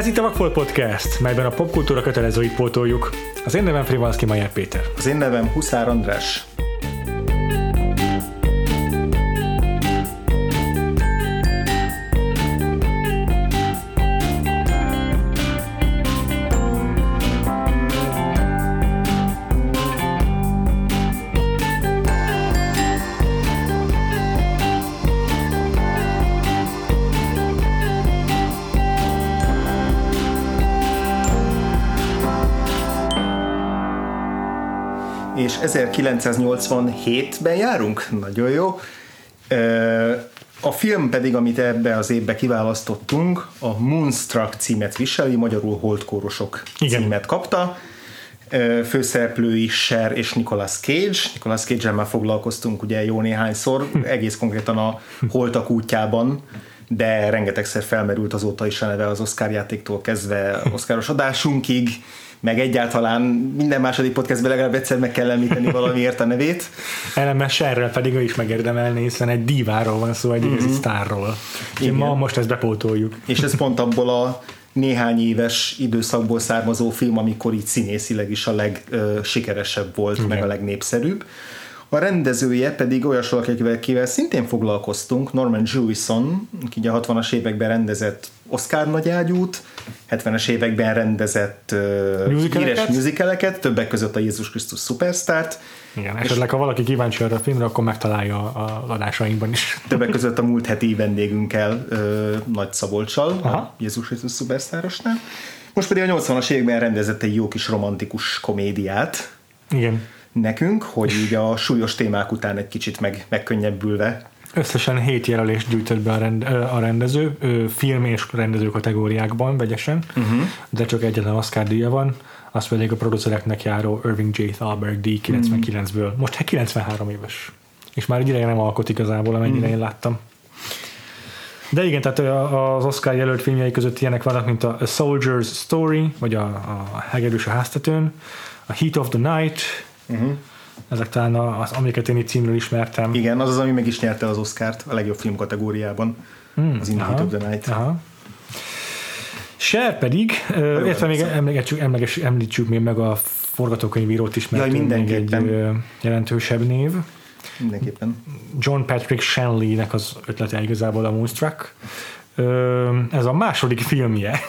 Ez itt a Vakfolt Podcast, melyben a popkultúra kötelezőit pótoljuk. Az én nevem Frivalszki Majer Péter. Az én nevem Huszár András. 1987-ben járunk? Nagyon jó. A film pedig, amit ebbe az évbe kiválasztottunk, a Moonstruck címet viseli, magyarul Holdkórosok Igen. címet kapta. Főszereplői Cher és Nicolas Cage. Nicolas Cage-el már foglalkoztunk ugye jó néhányszor, egész konkrétan a Holtak útjában, de rengetegszer felmerült azóta is a neve az Oscar játéktól kezdve Oscaros adásunkig, meg egyáltalán minden második podcastben legalább egyszer meg kell említeni valamiért a nevét. Ellenes erről pedig ő is megérdemelni, hiszen egy diváról van szó, egy igazi sztárról. És Igen. ma most ezt bepótoljuk. És ez pont abból a néhány éves időszakból származó film, amikor így színészileg is a legsikeresebb volt, Igen. meg a legnépszerűbb. A rendezője pedig olyas valaki, akivel, akivel szintén foglalkoztunk, Norman Jewison, aki ugye a 60-as években rendezett Oscar nagyágyút, 70-es években rendezett uh, híres musicaleket, többek között a Jézus Krisztus Superstart, Igen, esetleg ha valaki kíváncsi arra a filmre, akkor megtalálja a a adásainkban is. Többek között a múlt heti vendégünkkel, Nagy Szabolcsal, a Aha. Jézus Krisztus Szupersztárosnál. Most pedig a 80-as években rendezett egy jó kis romantikus komédiát Igen. nekünk, hogy így a súlyos témák után egy kicsit meg, megkönnyebbülve. Összesen 7 jelölést gyűjtött be a, rend, a rendező, film és rendező kategóriákban vegyesen, uh-huh. de csak egyetlen Oscar díja van, az pedig a producereknek járó Irving J. Thalberg díj 99-ből. Most 93 éves. És már egy ideje nem alkot igazából, amennyire én láttam. De igen, tehát az Oscar jelölt filmjei között ilyenek vannak, mint a A Soldier's Story, vagy a, a Hegedűs a háztetőn, a Heat of the Night, uh-huh. Ezek talán az amiket én itt címről ismertem. Igen, az az, ami meg is nyerte az Oscárt a legjobb film kategóriában, hmm, az In Heat of the Night. Aha. Cher pedig, illetve még emlegetjük, emleges, említsük még meg a forgatókönyvírót is, mert Jaj, ő még egy mindenképpen. jelentősebb név. Mindenképpen. John Patrick Shanley-nek az ötlete igazából a Moonstruck. Ez a második filmje,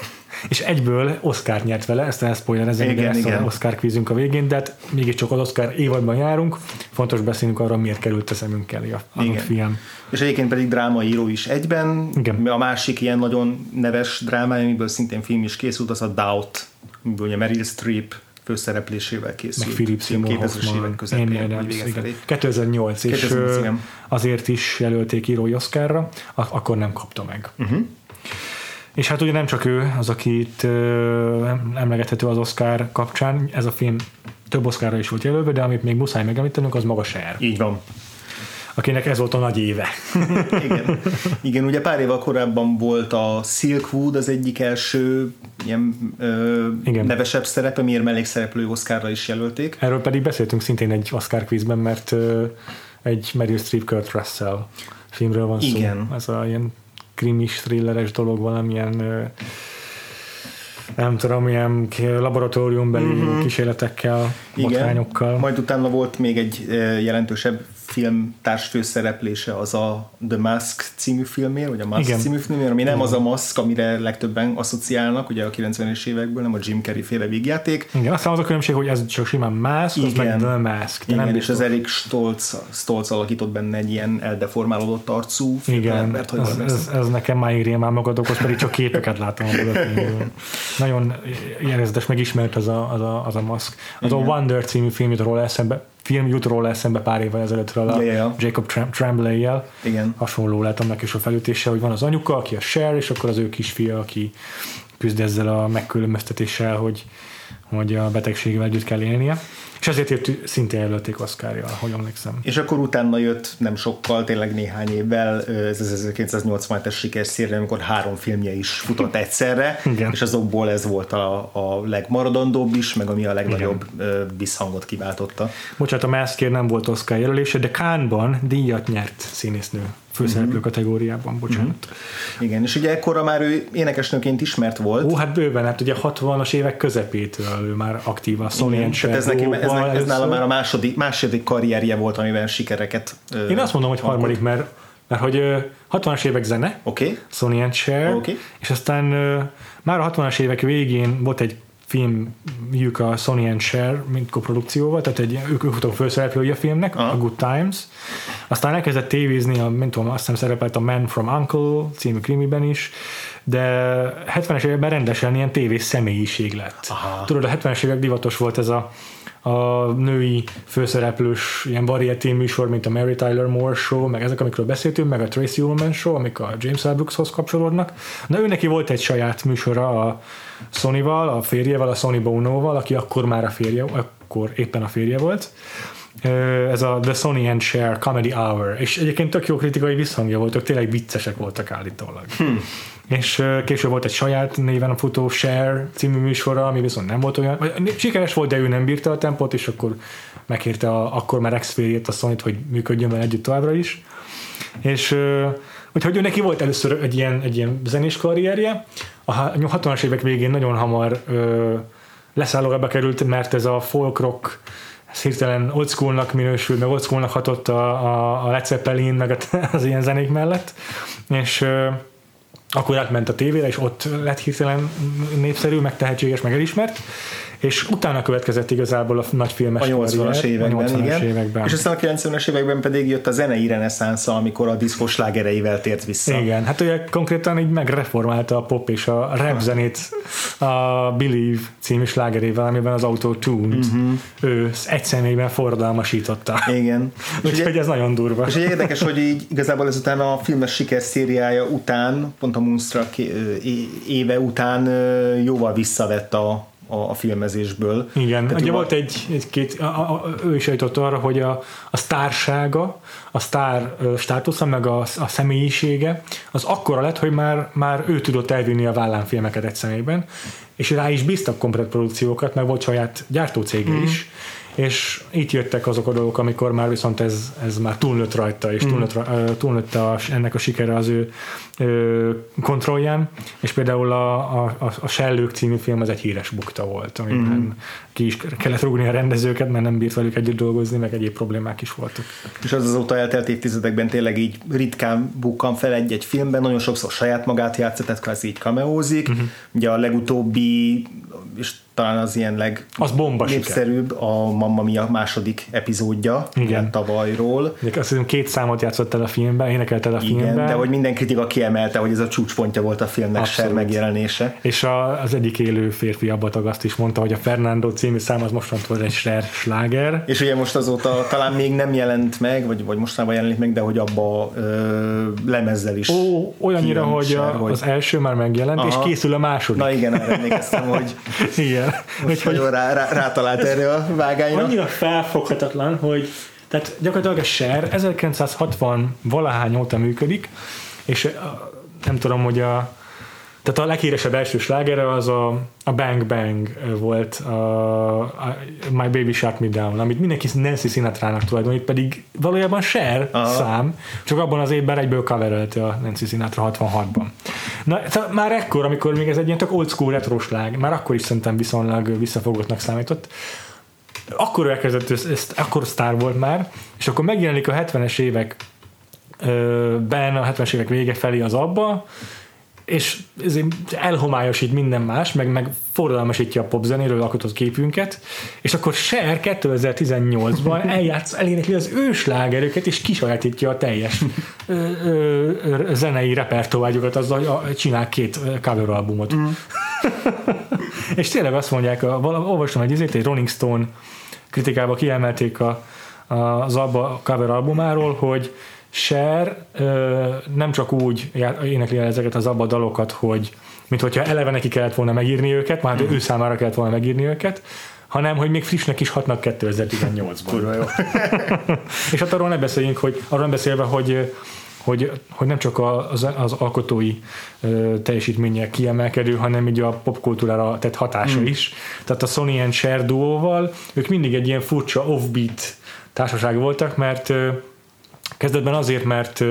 és egyből Oscar nyert vele, ezt elspoilerezem, Igen, lesz igen. Oscar kvízünk a végén, de hát mégiscsak az Oscar évadban járunk, fontos beszélnünk arra, miért került a szemünk elé a Igen. film. És egyébként pedig drámaíró is egyben. Igen. A másik ilyen nagyon neves drámája, amiből szintén film is készült, az a Doubt, amiből ugye Meryl Streep főszereplésével készült. meg Philip Seymour 2000-es Hoffman, évek közepén, Amy vagy Adams, vége igen. felé. 2008, és 2008, ö, igen. azért is jelölték írói Oscarra, ak- akkor nem kapta meg. Uh-huh. És hát ugye nem csak ő az, akit emlegethető az Oscar kapcsán, ez a film több Oscarra is volt jelölve, de amit még muszáj megemlítenünk, az maga Cher, Így van. akinek ez volt a nagy éve. Igen. Igen, ugye pár évvel korábban volt a Silkwood az egyik első ilyen ö, Igen. nevesebb szerepe, miért mellékszereplő Oscarra is jelölték. Erről pedig beszéltünk szintén egy Oscar quizben, mert ö, egy Meryl Streep Kurt Russell filmről van Igen. szó. Ez a ilyen krimis, thrilleres dolog, valamilyen nem tudom, ilyen laboratóriumbeli uh-huh. kísérletekkel, botrányokkal. Majd utána volt még egy jelentősebb film társfőszereplése, az a The Mask című filmér, vagy a Mask Igen. című filmér, ami nem az a Mask, amire legtöbben asszociálnak, ugye a 90-es évekből, nem a Jim Carrey féle vígjáték. Igen, aztán az a különbség, hogy ez csak simán Mask, az meg Igen. The Mask. de Igen, nem és az. Eric Stolz, Stolz alakított benne egy ilyen eldeformálódott arcú Igen, embert, hogy ez, ez, ez, nekem már rémán magad okoz, pedig csak képeket látom. Nagyon érezdes, megismert az a, az a, az a maszk. Az a Wonder című film róla eszembe, film jut róla eszembe pár évvel ezelőttről a ja, ja. Jacob Tram- Tremblay-jel. Igen. Hasonló lett annak is a felütése, hogy van az anyuka, aki a Cher, és akkor az ő kisfia, aki küzd ezzel a megkülönböztetéssel, hogy, hogy a betegségével együtt kell élnie. És ezért jött szintén jelölték Oscarja, ahogy emlékszem. És akkor utána jött nem sokkal, tényleg néhány évvel, ez az 1987-es sikerszérre, amikor három filmje is futott egyszerre, Igen. és azokból ez volt a, a legmaradandóbb is, meg ami a legnagyobb ö, visszhangot kiváltotta. Bocsánat, a Maskért nem volt Oscar jelölése, de Cannes-ban díjat nyert színésznő főszereplő kategóriában, bocsánat. Igen, és ugye ekkora már ő énekesnőként ismert volt. Ó, hát bőven, hát ugye 60-as évek közepétől ő már aktív a Sony Igen, tehát ez, neki, ez, Shadow-val ne- ez nála először. már a második, második karrierje volt, amiben sikereket ö, Én azt mondom, hogy alkot. harmadik, mert, mert hogy ö, 60-as évek zene, okay. Sony and Cher, Oké. és aztán ö, már a 60-as évek végén volt egy filmjük a Sony and Cher, mint koprodukcióval, tehát egy, ők, ők voltak főszereplői a filmnek, Aha. a Good Times. Aztán elkezdett tévézni, a, nem tudom, azt hiszem szerepelt a Man from Uncle című krimiben is, de 70-es években rendesen ilyen tévés személyiség lett. Aha. Tudod, a 70-es évek divatos volt ez a a női főszereplős ilyen variety műsor, mint a Mary Tyler Moore Show, meg ezek, amikről beszéltünk, meg a Tracy Ullman Show, amik a James L. Brookshoz kapcsolódnak. Na ő neki volt egy saját műsora a Sony-val, a férjevel, a Sony Bono-val, aki akkor már a férje, akkor éppen a férje volt. Ez a The Sony and Cher Comedy Hour, és egyébként tök jó kritikai visszhangja voltak, tényleg viccesek voltak állítólag. Hmm. És később volt egy saját néven a futó Share című műsora, ami viszont nem volt olyan, vagy sikeres volt, de ő nem bírta a tempót, és akkor megkérte a, akkor már ex a sony hogy működjön vele együtt továbbra is. És úgyhogy ő neki volt először egy ilyen, egy ilyen zenés karrierje, a ha- 60-as évek végén nagyon hamar ö, leszállóra került, mert ez a folk rock ez hirtelen old schoolnak minősült, meg old schoolnak hatott a, a, a Led Zeppelin, meg az ilyen zenék mellett, és akkor átment a tévére, és ott lett hirtelen népszerű, meg tehetséges, meg elismert, és utána következett igazából a nagy filmes a 80-as karrier, években, a 80-as igen. években. És aztán a 90-es években pedig jött a zenei reneszánsza, amikor a diszkos slágereivel tért vissza. Igen, hát ugye konkrétan így megreformálta a pop és a rap zenét a Believe című slágerével, amiben az auto-tune uh-huh. ő egy személyben forradalmasította. Igen. Úgyhogy ez nagyon durva. és érdekes, hogy így igazából ezután a filmes sikerszériája után, pont a Moonstruck éve után jóval visszavett a, a, a filmezésből. Igen, Tehát ugye volt egy, egy két, a, a, ő is eljutott arra, hogy a, a sztársága, a sztár státusza, meg a, a személyisége, az akkora lett, hogy már, már ő tudott elvinni a vállán filmeket egy személyben, és rá is bíztak komplet produkciókat, meg volt saját gyártócége mm. is, és itt jöttek azok a dolgok, amikor már viszont ez, ez már túlnőtt rajta, és túlnőtt, ra- ö, túlnőtt a, ennek a sikere az ő kontrollján, és például a, a, a, Sellők című film az egy híres bukta volt, amiben mm. ki is kellett rúgni a rendezőket, mert nem bírt velük együtt dolgozni, meg egyéb problémák is voltak. És az azóta eltelt évtizedekben tényleg így ritkán bukkan fel egy-egy filmben, nagyon sokszor saját magát játszott, tehát kvázi így kameózik. Mhm. Uh-huh. Ugye a legutóbbi, és talán az ilyen leg Az bomba siker. népszerűbb a Mamma Mia második epizódja, Igen. tavalyról. Ugye azt hiszem két számot játszott el a filmben, énekelt el a Igen, filmben. de hogy minden kritika kiemelte, hogy ez a csúcspontja volt a filmnek Abszolút. Cher megjelenése. És a, az egyik élő férfi abbatag azt is mondta, hogy a Fernando című szám az mostantól egy Cher sláger. És ugye most azóta talán még nem jelent meg, vagy, vagy mostanában jelenik meg, de hogy abba ö, lemezzel is. Ó, olyannyira, hogy, a, hogy- az első már megjelent, Aha. és készül a második. Na igen, erre emlékeztem, hogy Igen. Most nagyon rá, rá, rátalált erre a vágányra. Annyira felfoghatatlan, hogy tehát gyakorlatilag a Cher 1960 valahány óta működik, és nem tudom, hogy a tehát a leghíresebb első slágere az a, a Bang Bang volt, a, a My Baby Shut Me Down, amit mindenki Nancy Sinatra-nak tulajdonít, pedig valójában Cher Aha. szám, csak abban az évben egyből coverelte a Nancy Sinatra 66-ban. Na, tehát már ekkor, amikor még ez egy ilyen tök old school retro slág, már akkor is szerintem viszonylag visszafogottnak számított, akkor elkezdett, ezt, ezt, akkor sztár volt már, és akkor megjelenik a 70-es évek ben, a 70-es évek vége felé az abba, és ezért elhomályosít minden más, meg, meg forradalmasítja a popzenéről alkotott képünket, és akkor Cher 2018-ban eljátsz, elénekli az őslágerőket, és kisajátítja a teljes ö, ö, ö, zenei repertoárjukat azzal, hogy a- csinál két cover albumot. Mm. és tényleg azt mondják, a, olvastam egy izét, egy Rolling Stone kritikába kiemelték a, a, az abba cover albumáról, hogy Cher nem csak úgy énekli el ezeket az abba dalokat, hogy mint hogyha eleve neki kellett volna megírni őket, már ő számára kellett volna megírni őket, hanem hogy még frissnek is hatnak 2018-ban. Kurva jó. És hát arról ne beszéljünk, hogy arról nem beszélve, hogy hogy, hogy nem csak az, az alkotói ö, teljesítménye kiemelkedő, hanem így a popkultúrára tett hatása mm. is. Tehát a Sony and Cher duóval ők mindig egy ilyen furcsa offbeat társaság voltak, mert kezdetben azért, mert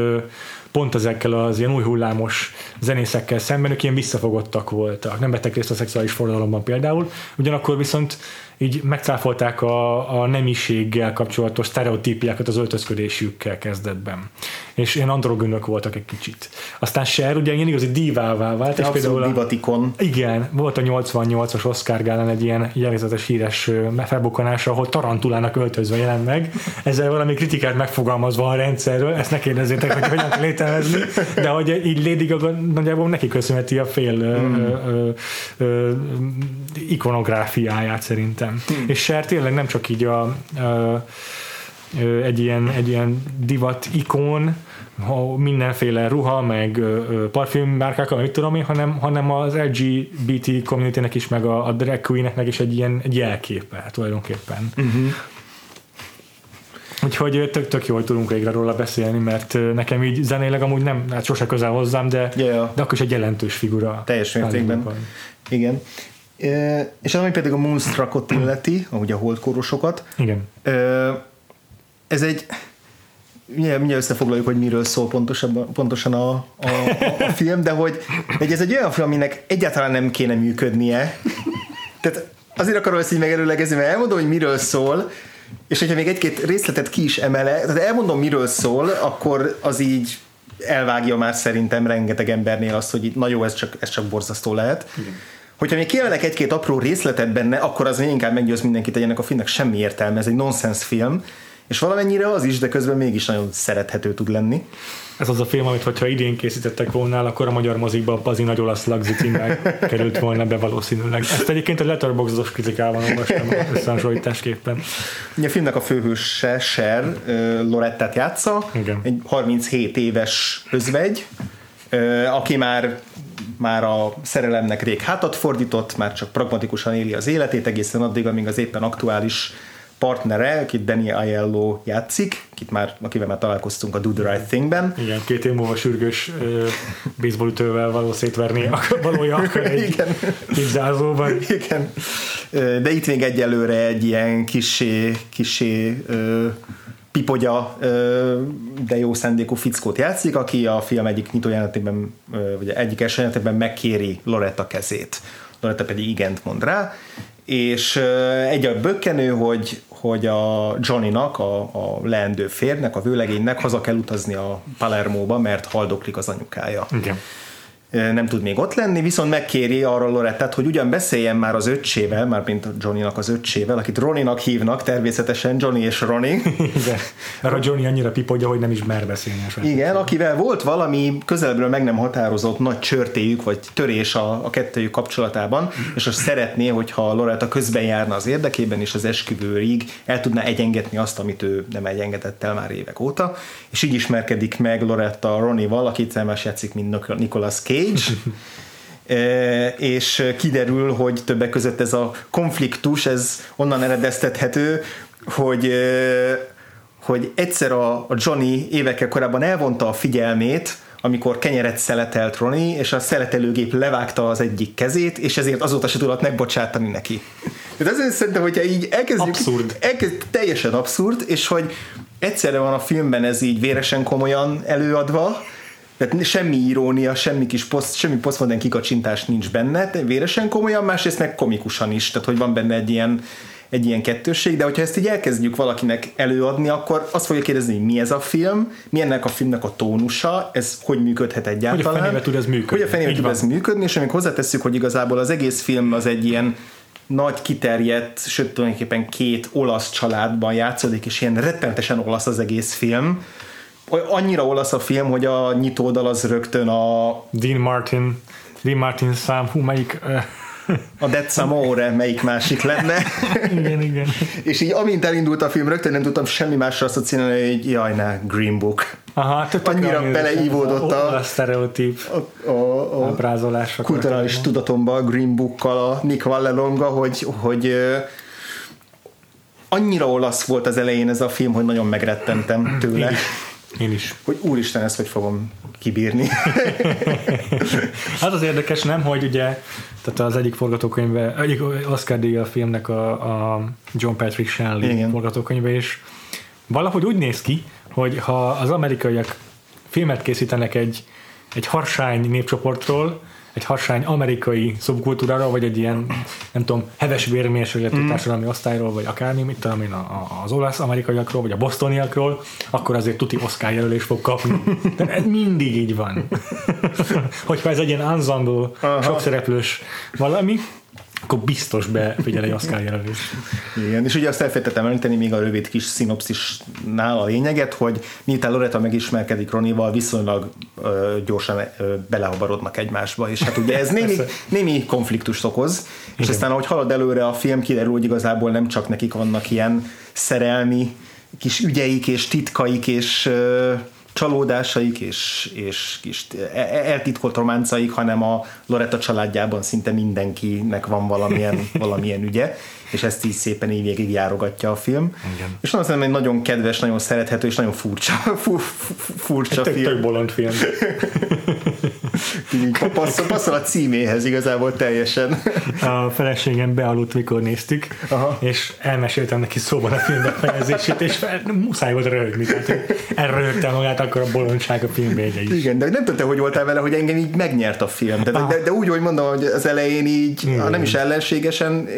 pont ezekkel az ilyen új hullámos zenészekkel szemben ők ilyen visszafogottak voltak, nem vettek részt a szexuális forradalomban például, ugyanakkor viszont így megcáfolták a, a nemiséggel kapcsolatos sztereotípiákat az öltözködésükkel kezdetben. És ilyen androgynök voltak egy kicsit. Aztán Cher ugye ilyen igazi divává vált. és például a, divatikon. Igen, volt a 88-as Oscar gálán egy ilyen jellegzetes híres felbukkanása, ahol tarantulának öltözve jelent meg. Ezzel valami kritikát megfogalmazva a rendszerről, ezt ne kérdezzétek, hogy hogyan kell létrehozni, de hogy így Lady Gaga nagyjából neki köszönheti a fél mm. ö, ö, ö, ikonográfiáját szerintem. Hmm. És Cher tényleg nem csak így a, a egy ilyen, egy ilyen divat ikon, mindenféle ruha, meg parfümmárkák, mit tudom én, hanem, hanem az LGBT community is, meg a, a drag queen is egy ilyen egy jelképe tulajdonképpen. Uh-huh. Úgyhogy tök, tök jó, hogy tudunk végre róla beszélni, mert nekem így zenéleg amúgy nem, hát sose közel hozzám, de, yeah. de akkor is egy jelentős figura. Teljes mértékben. Igen és ami pedig a Moonstruckot illeti, ahogy a holdkórosokat. Igen. Ez egy mindjárt, mindjárt összefoglaljuk, hogy miről szól pontosan, pontosan a, a, a film, de hogy, hogy ez egy olyan film, aminek egyáltalán nem kéne működnie. Tehát azért akarom ezt így megelőlegezni, mert elmondom, hogy miről szól, és hogyha még egy-két részletet ki is emele, tehát elmondom, miről szól, akkor az így elvágja már szerintem rengeteg embernél azt, hogy na jó, ez csak, ez csak borzasztó lehet. Igen. Hogyha még kiemelek egy-két apró részletet benne, akkor az inkább meggyőz mindenkit, hogy ennek a filmnek semmi értelme, ez egy nonsense film, és valamennyire az is, de közben mégis nagyon szerethető tud lenni. Ez az a film, amit hogyha idén készítettek volna, akkor a magyar mozikban Bazi nagy olasz lagzi került volna be valószínűleg. Ezt egyébként a letterboxos kritikában olvastam összehasonlításképpen. A filmnek a főhőse Cher Lorettát játsza, Igen. egy 37 éves özvegy, aki már már a szerelemnek rég hátat fordított, már csak pragmatikusan éli az életét egészen addig, amíg az éppen aktuális partnere, akit Danny Aiello játszik, akit már, akivel már találkoztunk a Do the Right Thing-ben. Igen, két év múlva sürgős uh, baseballütővel való szétverni valója akar egy Igen. kipzázóban. Igen. De itt még egyelőre egy ilyen kisé, kisé uh, pipogya, de jó szándékú fickót játszik, aki a film egyik nyitójelenetében, vagy egyik első jelenetében megkéri Loretta kezét. Loretta pedig igent mond rá, és egy a bökkenő, hogy, hogy a Johnnynak, a, a leendő férnek, a vőlegénynek haza kell utazni a Palermóba, mert haldoklik az anyukája. Igen nem tud még ott lenni, viszont megkéri arra Lorettát, hogy ugyan beszéljen már az öccsével, már mint Johnnynak az öccsével, akit Roninak hívnak, természetesen Johnny és Ronnie. Igen, mert a Johnny annyira pipogja, hogy nem is mer beszélni. Igen, akivel volt valami közelből meg nem határozott nagy csörtéjük, vagy törés a, a kettőjük kapcsolatában, és azt szeretné, hogyha Loretta közben járna az érdekében, és az esküvőig el tudná egyengetni azt, amit ő nem egyengetett el már évek óta, és így ismerkedik meg Loretta Ronnie-val, akit más játszik, mint Nicolas Cage, Cage, és kiderül, hogy többek között ez a konfliktus, ez onnan eredeztethető, hogy hogy egyszer a, Johnny évekkel korábban elvonta a figyelmét, amikor kenyeret szeletelt Ronnie, és a szeletelőgép levágta az egyik kezét, és ezért azóta se tudott megbocsátani neki. Tehát ezért szerintem, hogyha így elkezdjük... Abszurd. Elkezd, teljesen abszurd, és hogy egyszerre van a filmben ez így véresen komolyan előadva, tehát semmi irónia, semmi kis poszt, semmi posztmodern kikacsintás nincs benne, véresen komolyan, másrészt meg komikusan is, tehát hogy van benne egy ilyen, egy ilyen kettősség, de hogyha ezt így elkezdjük valakinek előadni, akkor azt fogja kérdezni, hogy mi ez a film, mi ennek a filmnek a tónusa, ez hogy működhet egyáltalán. Hogy a fenébe tud ez működni. Hogy a fenébe tud ez működni, és amíg hozzátesszük, hogy igazából az egész film az egy ilyen nagy kiterjedt, sőt tulajdonképpen két olasz családban játszódik, és ilyen rettenetesen olasz az egész film, annyira olasz a film, hogy a nyitódal az rögtön a... Dean Martin, Dean Martin szám, hú, melyik... a Dead Samore melyik másik lenne. igen, igen. És így amint elindult a film, rögtön nem tudtam semmi másra asszociálni, hogy jaj, ne, Green Book. Aha, Annyira beleívódott a, a, sztereotíp a, a, a kulturális tudatomba a Green Bookkal a Nick Vallelonga, hogy, hogy annyira olasz volt az elején ez a film, hogy nagyon megrettentem tőle. Én is. Hogy úristen, ezt hogy fogom kibírni. hát az érdekes, nem, hogy ugye tehát az egyik forgatókönyve, egyik Oscar díja a filmnek a, a John Patrick Shanley Igen. forgatókönyve, és valahogy úgy néz ki, hogy ha az amerikaiak filmet készítenek egy, egy harsány népcsoportról, egy harsány amerikai szubkultúráról, vagy egy ilyen, nem tudom, heves vérmérsékletű mm. társadalmi osztályról, vagy akármi, mit tudom én, az olasz amerikaiakról, vagy a bostoniakról, akkor azért tuti Oscar jelölés fog kapni. De ez mindig így van. Hogyha ez egy ilyen ensemble, sokszereplős valami, akkor biztos befigyel egy Oscar jelölés. Igen, és ugye azt elfelejtettem említeni még a rövid kis szinopszisnál a lényeget, hogy miután Loretta megismerkedik Ronival, viszonylag ö, gyorsan ö, belehabarodnak egymásba, és hát ugye ez némi, némi konfliktust okoz, és Igen. aztán ahogy halad előre a film, kiderül, hogy igazából nem csak nekik vannak ilyen szerelmi kis ügyeik és titkaik és ö, csalódásaik és, és kis e- e- eltitkolt románcaik, hanem a Loretta családjában szinte mindenkinek van valamilyen, valamilyen ügye, és ezt így szépen így végig járogatja a film. Igen. És azt hiszem, egy nagyon kedves, nagyon szerethető és nagyon furcsa, fu, fu, furcsa Tök, film. tök bolond film. Passzol, passzol a címéhez igazából teljesen. A feleségem bealudt, mikor néztük, Aha. és elmeséltem neki szóban a film befejezését, és muszáj volt röhögni. Tehát elröhögte magát, akkor a bolondság a film vége is. Igen, de nem tudta, hogy voltál vele, hogy engem így megnyert a film. De, de, de úgy, hogy mondom, hogy az elején így, Igen. nem is ellenségesen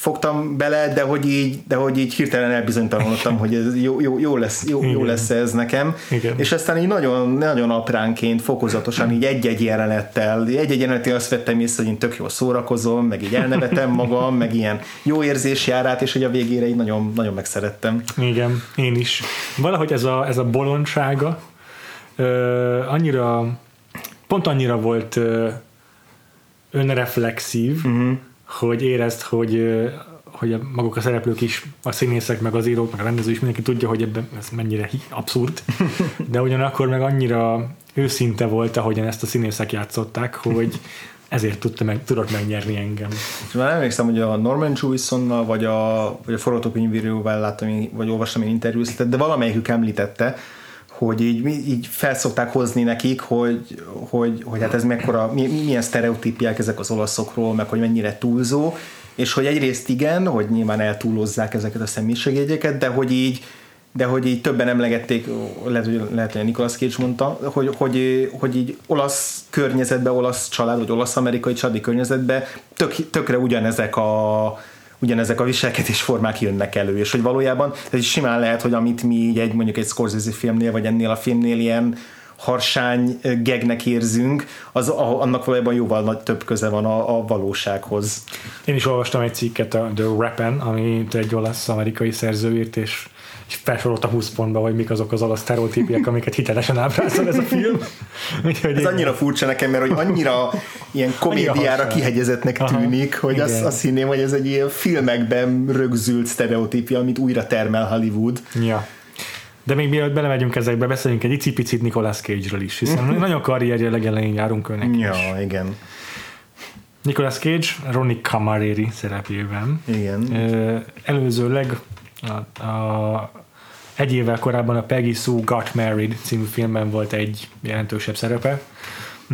fogtam bele, de hogy így, de hogy így hirtelen elbizonytalanodtam, hogy ez jó, jó, jó, lesz, jó, jó lesz ez nekem. Igen. És aztán így nagyon, nagyon apránként, fokozatosan így egy-egy jelenettel, egy-egy jelenettel azt vettem észre, hogy én tök jól szórakozom, meg így elnevetem magam, meg ilyen jó érzés jár át, és hogy a végére így nagyon, nagyon megszerettem. Igen, én is. Valahogy ez a, ez a bolondsága ö, annyira, pont annyira volt ö, önreflexív, uh-huh. Hogy érezd, hogy hogy maguk a szereplők is, a színészek, meg az írók, meg a rendező is mindenki tudja, hogy ebben ez mennyire abszurd, de ugyanakkor meg annyira őszinte volt, ahogyan ezt a színészek játszották, hogy ezért tudta meg, tudott megnyerni engem. És már emlékszem, hogy a Norman Jewisonnal, vagy a, vagy a forgatókönyvíróval láttam, vagy olvastam én interjúztat, de valamelyikük említette, hogy így, így felszokták hozni nekik, hogy, hogy, hogy hát ez mekkora, mi- milyen sztereotípiák ezek az olaszokról, meg hogy mennyire túlzó, és hogy egyrészt igen, hogy nyilván eltúlozzák ezeket a személyiségjegyeket, de hogy így de hogy így többen emlegették, lehet, hogy, lehet, hogy a Nicolas Cage mondta, hogy, hogy, hogy így olasz környezetben, olasz család, vagy olasz-amerikai családi környezetben tök, tökre ugyanezek a ugyanezek a viselkedés formák jönnek elő, és hogy valójában ez is simán lehet, hogy amit mi egy mondjuk egy Scorsese filmnél, vagy ennél a filmnél ilyen harsány gegnek érzünk, az a- annak valójában jóval nagy több köze van a, a valósághoz. Én is olvastam egy cikket a The Rappen, amit egy olasz-amerikai szerző írt, és és felsorolta 20 pontba, hogy mik azok az olasz sztereotípiek, amiket hitelesen ábrázol ez a film. Úgyhogy Ez annyira furcsa nekem, mert hogy annyira ilyen komédiára harsány. kihegyezettnek Aha, tűnik, hogy azt, igen. azt hinném, hogy ez egy ilyen filmekben rögzült sztereotípia, amit újra termel Hollywood. Ja. De még mielőtt belemegyünk ezekbe, beszéljünk egy icipicit Nicolas Cage-ről is, hiszen nagyon karrierje legelején járunk önnek is. Ja, igen. Nicolas Cage Ronnie Camareri szerepében. Igen. Előzőleg a, a, egy évvel korábban a Peggy Sue Got Married című filmben volt egy jelentősebb szerepe.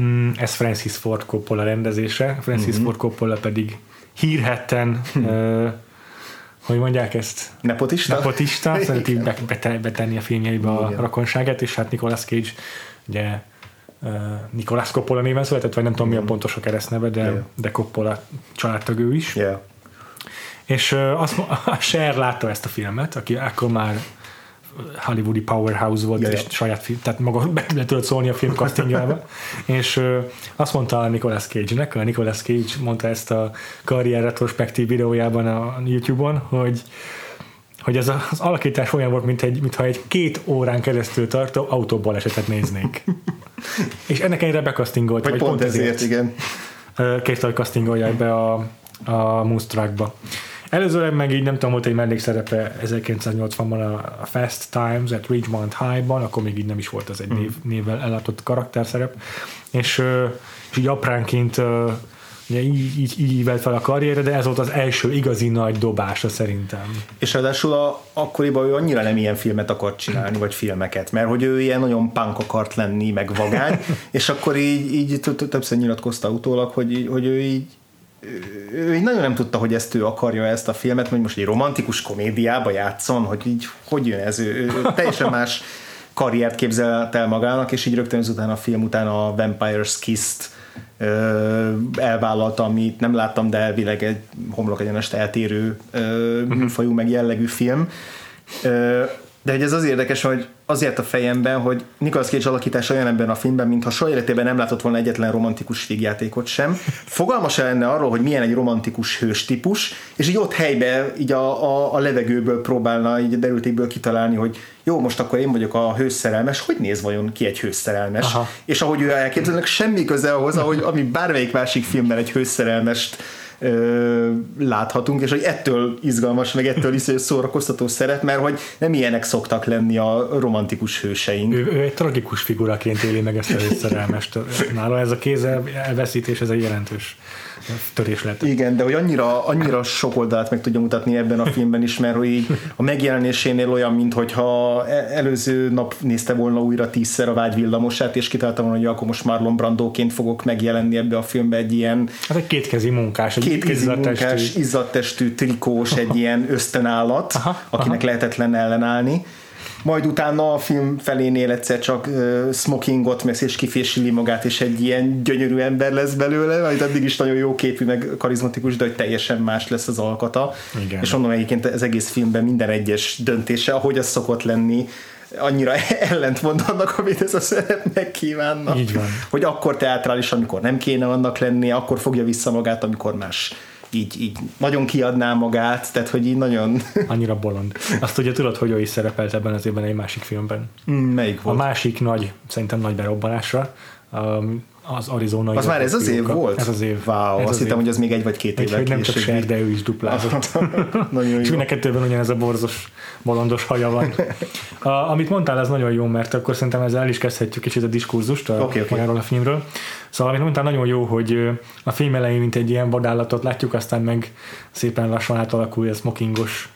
Mm, Ez Francis Ford Coppola rendezése, Francis Mhm. Ford Coppola pedig hírhetten, ö, hogy mondják ezt, Nepotista? nepotista, szereti be- bete- betenni a filmjeibe a Igen. rokonságát, és hát Nicolas Cage ugye uh, Nicolas Coppola néven született, vagy nem tudom mi a pontos a keresztneve, de, Igen. de Coppola családtag ő is. Yeah. És uh, azt, a Cher látta ezt a filmet, aki akkor már hollywoodi powerhouse volt, Ja, és saját film, tehát maga be, be tudott szólni a film castingjába, és uh, azt mondta a Nicolas Cage-nek, a Nicolas Cage mondta ezt a karrier retrospektív videójában a YouTube-on, hogy hogy ez az alakítás olyan volt, mint egy, mintha egy két órán keresztül tartó autóbalesetet néznék. és ennek ennyire bekasztingolt, Vagy pont ezért, igen. Ö, kérte, hogy castingolják be a, a Moonstruckba. Előzőleg meg így nem tudom, volt egy mellékszerepe 1980-ban a Fast Times at Ridgemont High-ban, akkor még így nem is volt az egy név, névvel ellátott karakterszerep, és, és így apránként ugye így, így, így vett fel a karrierre, de ez volt az első igazi nagy dobása szerintem. És ráadásul a, akkoriban ő annyira nem ilyen filmet akart csinálni, vagy filmeket, mert hogy ő ilyen nagyon punk akart lenni, meg vagány, és akkor így, így többször nyilatkozta utólag, hogy, hogy ő így ő így nagyon nem tudta, hogy ezt ő akarja ezt a filmet, hogy most egy romantikus komédiába játszon, hogy így hogy jön ez, ő, ő teljesen más karriert képzelt el magának, és így rögtön ezután a film után a Vampire's Kiss-t elvállalta, amit nem láttam, de elvileg egy homlok egyenest eltérő mhm. műfajú meg jellegű film. De hogy ez az érdekes, hogy azért a fejemben, hogy Nicolas Cage alakítása olyan ebben a filmben, mintha soha életében nem látott volna egyetlen romantikus figjátékot sem. Fogalmas lenne arról, hogy milyen egy romantikus hős típus, és így ott helybe, így a, a, a levegőből próbálna így derültékből kitalálni, hogy jó, most akkor én vagyok a hőszerelmes, hogy néz vajon ki egy hőszerelmes? Aha. És ahogy ő elképzelnek, semmi köze ahhoz, ahogy ami bármelyik másik filmben egy hőszerelmest ö, láthatunk, és hogy ettől izgalmas, meg ettől is szórakoztató szeret, mert hogy nem ilyenek szoktak lenni a romantikus hőseink. Ő, ő egy tragikus figuraként éli meg ezt a szerelmest. Nála ez a kézzel elveszítés, ez egy jelentős törés lett. Igen, de hogy annyira, annyira sok oldalt meg tudja mutatni ebben a filmben is, mert hogy így a megjelenésénél olyan, mintha e- előző nap nézte volna újra tízszer a vágy villamosát, és kitalálta volna, hogy akkor most Marlon Brandóként fogok megjelenni ebbe a filmbe egy ilyen hát egy kétkezi munkás, egy kétkezi izzattestű. munkás, izzadtestű, trikós, egy ilyen ösztönállat, aha, akinek aha. lehetetlen ellenállni majd utána a film felénél egyszer csak uh, smokingot mesz és kifésili magát, és egy ilyen gyönyörű ember lesz belőle, majd addig is nagyon jó képű, meg karizmatikus, de hogy teljesen más lesz az alkata. Igen. És mondom egyébként az egész filmben minden egyes döntése, ahogy az szokott lenni, annyira ellentmond annak, amit ez a szerep megkívánna. Így van. Hogy akkor teátrális, amikor nem kéne annak lenni, akkor fogja vissza magát, amikor más így, így nagyon kiadná magát, tehát hogy így nagyon... Annyira bolond. Azt ugye tudod, hogy ő is szerepelt ebben az évben egy másik filmben. Mm, melyik volt? A másik nagy, szerintem nagy berobbanásra, um, az Arizona. Az már ez az év volt? Ez az év. Wow, ez azt hittem, hogy az még egy vagy két éve Nem csak Ser, de ő is duplázott. nagyon jó. És mind a kettőben ugyanez a borzos, bolondos haja van. a, amit mondtál, ez nagyon jó, mert akkor szerintem ezzel el is kezdhetjük kicsit a diskurzust a, okay, okay. a filmről. Szóval, amit mondtál, nagyon jó, hogy a film elején, mint egy ilyen vadállatot látjuk, aztán meg szépen lassan átalakul ez smokingos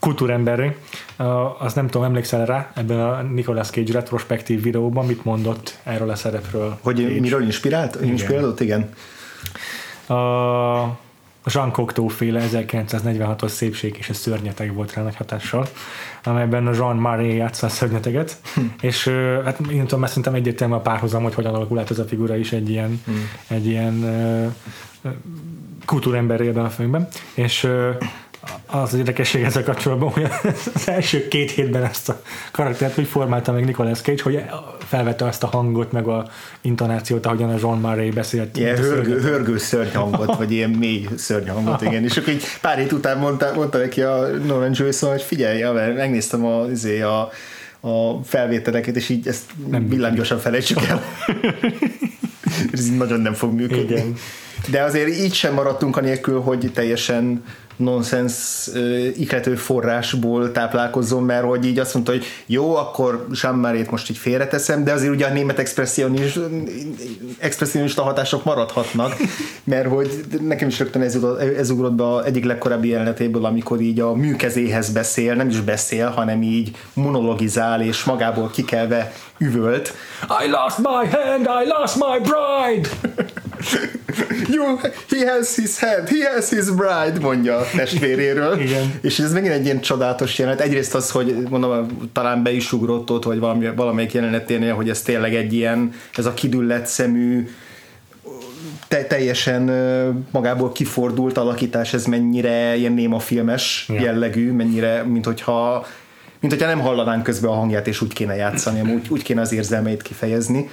kultúremberré. Uh, azt nem tudom, emlékszel rá ebben a Nicolas Cage retrospektív videóban, mit mondott erről a szerepről? Hogy Cage. miről inspirált? Igen. Inspirálódott, igen. Uh, Jean Cocteau féle 1946-os szépség és a szörnyeteg volt rá nagy hatással, amelyben a Jean Marais játsza a szörnyeteget, hm. és hát én tudom, mert szerintem egyértelmű a párhuzam, hogy hogyan alakul át ez a figura is egy ilyen, hm. egy ilyen uh, ebben a filmben, és uh, az érdekesség ezzel kapcsolatban, hogy az első két hétben ezt a karaktert úgy formálta meg Nicolas Cage, hogy felvette azt a hangot, meg a intonációt, ahogyan a John Murray beszélt. Ilyen hörgő, hörgő szörnyhangot, vagy ilyen mély szörnyhangot, igen. És akkor így pár hét után mondta, mondta neki a Norman Jewison, hogy figyelj, mert megnéztem a, izé, a, a felvételeket, és így ezt nem villámgyorsan felejtsük el. Ez nagyon nem fog működni. Igen. De azért így sem maradtunk a nélkül, hogy teljesen nonsens iklető forrásból táplálkozom, mert hogy így azt mondta, hogy jó, akkor Jean most így félreteszem, de azért ugye a német expressionista, hatások maradhatnak, mert hogy nekem is rögtön ez, ez ugrott be egyik legkorábbi jelenetéből, amikor így a műkezéhez beszél, nem is beszél, hanem így monologizál, és magából kikelve üvölt. I lost my hand, I lost my bride! You, he has his hand, he has his bride, mondja a testvéréről. Igen. És ez megint egy ilyen csodálatos jelenet. Egyrészt az, hogy mondom, talán be is ugrott ott, vagy valami, valamelyik jeleneténél, hogy ez tényleg egy ilyen, ez a kidüllett szemű, te, teljesen magából kifordult alakítás, ez mennyire ilyen néma filmes ja. jellegű, mennyire, mint hogyha mint hogyha nem hallanánk közben a hangját, és úgy kéne játszani, úgy, úgy kéne az érzelmeit kifejezni.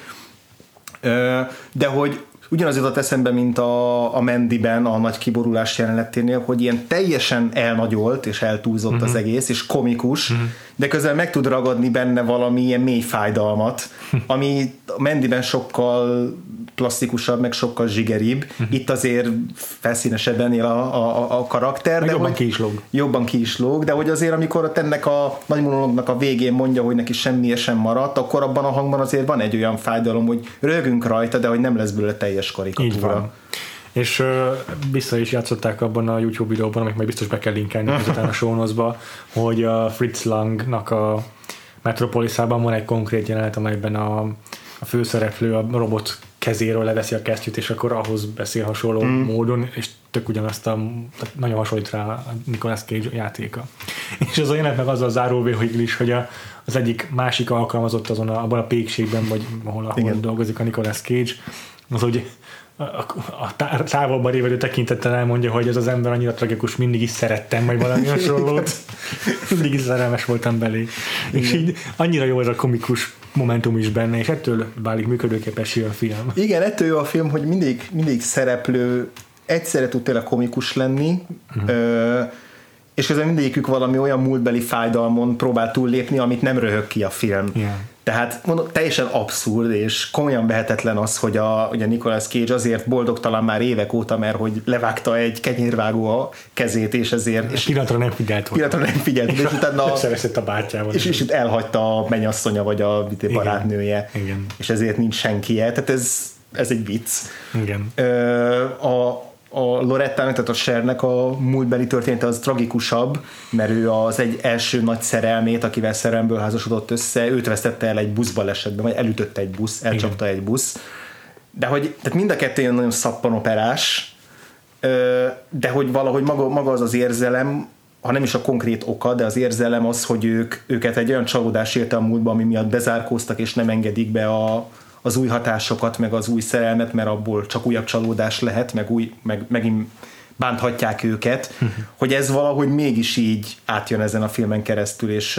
De hogy ugyanaz jutott eszembe, mint a, a Mendiben, a nagy kiborulás jeleneténél, hogy ilyen teljesen elnagyolt és eltúlzott uh-huh. az mhm. egész, és komikus, uh-huh. de közben meg tud ragadni benne valami ilyen mély fájdalmat, ami a Mendiben sokkal plastikusabb, meg sokkal zsigeribb. Itt azért felszínesebben él a, a, a karakter. Meg de jobban hogy, ki is lóg. Jobban ki is lóg, de hogy azért amikor ott ennek a nagy monológnak a végén mondja, hogy neki semmi sem maradt, akkor abban a hangban azért van egy olyan fájdalom, hogy rögünk rajta, de hogy nem lesz belőle teljes Így karikatúra. van. És uh, vissza is játszották abban a YouTube videóban, amit majd biztos be kell linkelni ezután a show hogy a Fritz Langnak a Metropolisában van egy konkrét jelenet, amelyben a, a főszereplő a robot kezéről leveszi a kesztyűt, és akkor ahhoz beszél hasonló mm. módon, és tök ugyanazt a, nagyon hasonlít rá a Nicolas Cage játéka. És az a jelenet meg azzal zárul végül is, hogy a, az egyik másik alkalmazott azon a, abban a pékségben, vagy ahol, ahol Igen. dolgozik a Nicolas Cage, az hogy a, a tá- távolban révedő tekintettel elmondja, hogy ez az ember annyira tragikus, mindig is szerettem, vagy valami hasonlót. mindig is szerelmes voltam belé. És így annyira jó ez a komikus momentum is benne, és ettől válik működőképessé a film. Igen, ettől jó a film, hogy mindig, mindig szereplő egyszerre tud tényleg komikus lenni, Mhm. ö, és közben mindegyikük valami olyan múltbeli fájdalmon próbál túllépni, amit nem röhög ki a film. Igen. Tehát mondom, teljesen abszurd, és komolyan vehetetlen az, hogy a, hogy a Nicolas Cage azért boldogtalan már évek óta, mert hogy levágta egy kenyérvágó a kezét, és ezért és Pillanatra nem figyelt pillanatra nem figyelt, és utána Összeveszett a bátyjával. és, és itt elhagyta a mennyasszonya, vagy a mit, barátnője, Igen. és ezért nincs senkie, tehát ez, ez egy vicc. Igen. Ö, a, a Lorettának, tehát a Sernek a múltbeli története az tragikusabb, mert ő az egy első nagy szerelmét, akivel szerelmből házasodott össze, őt vesztette el egy buszbalesetben, vagy elütötte egy busz, elcsapta egy busz. De hogy tehát mind a kettő ilyen nagyon szappanoperás, de hogy valahogy maga, maga az az érzelem, ha nem is a konkrét oka, de az érzelem az, hogy ők, őket egy olyan csalódás érte a múltba, ami miatt bezárkóztak és nem engedik be a, az új hatásokat, meg az új szerelmet, mert abból csak újabb csalódás lehet, meg, új, meg megint bánthatják őket, hogy ez valahogy mégis így átjön ezen a filmen keresztül, és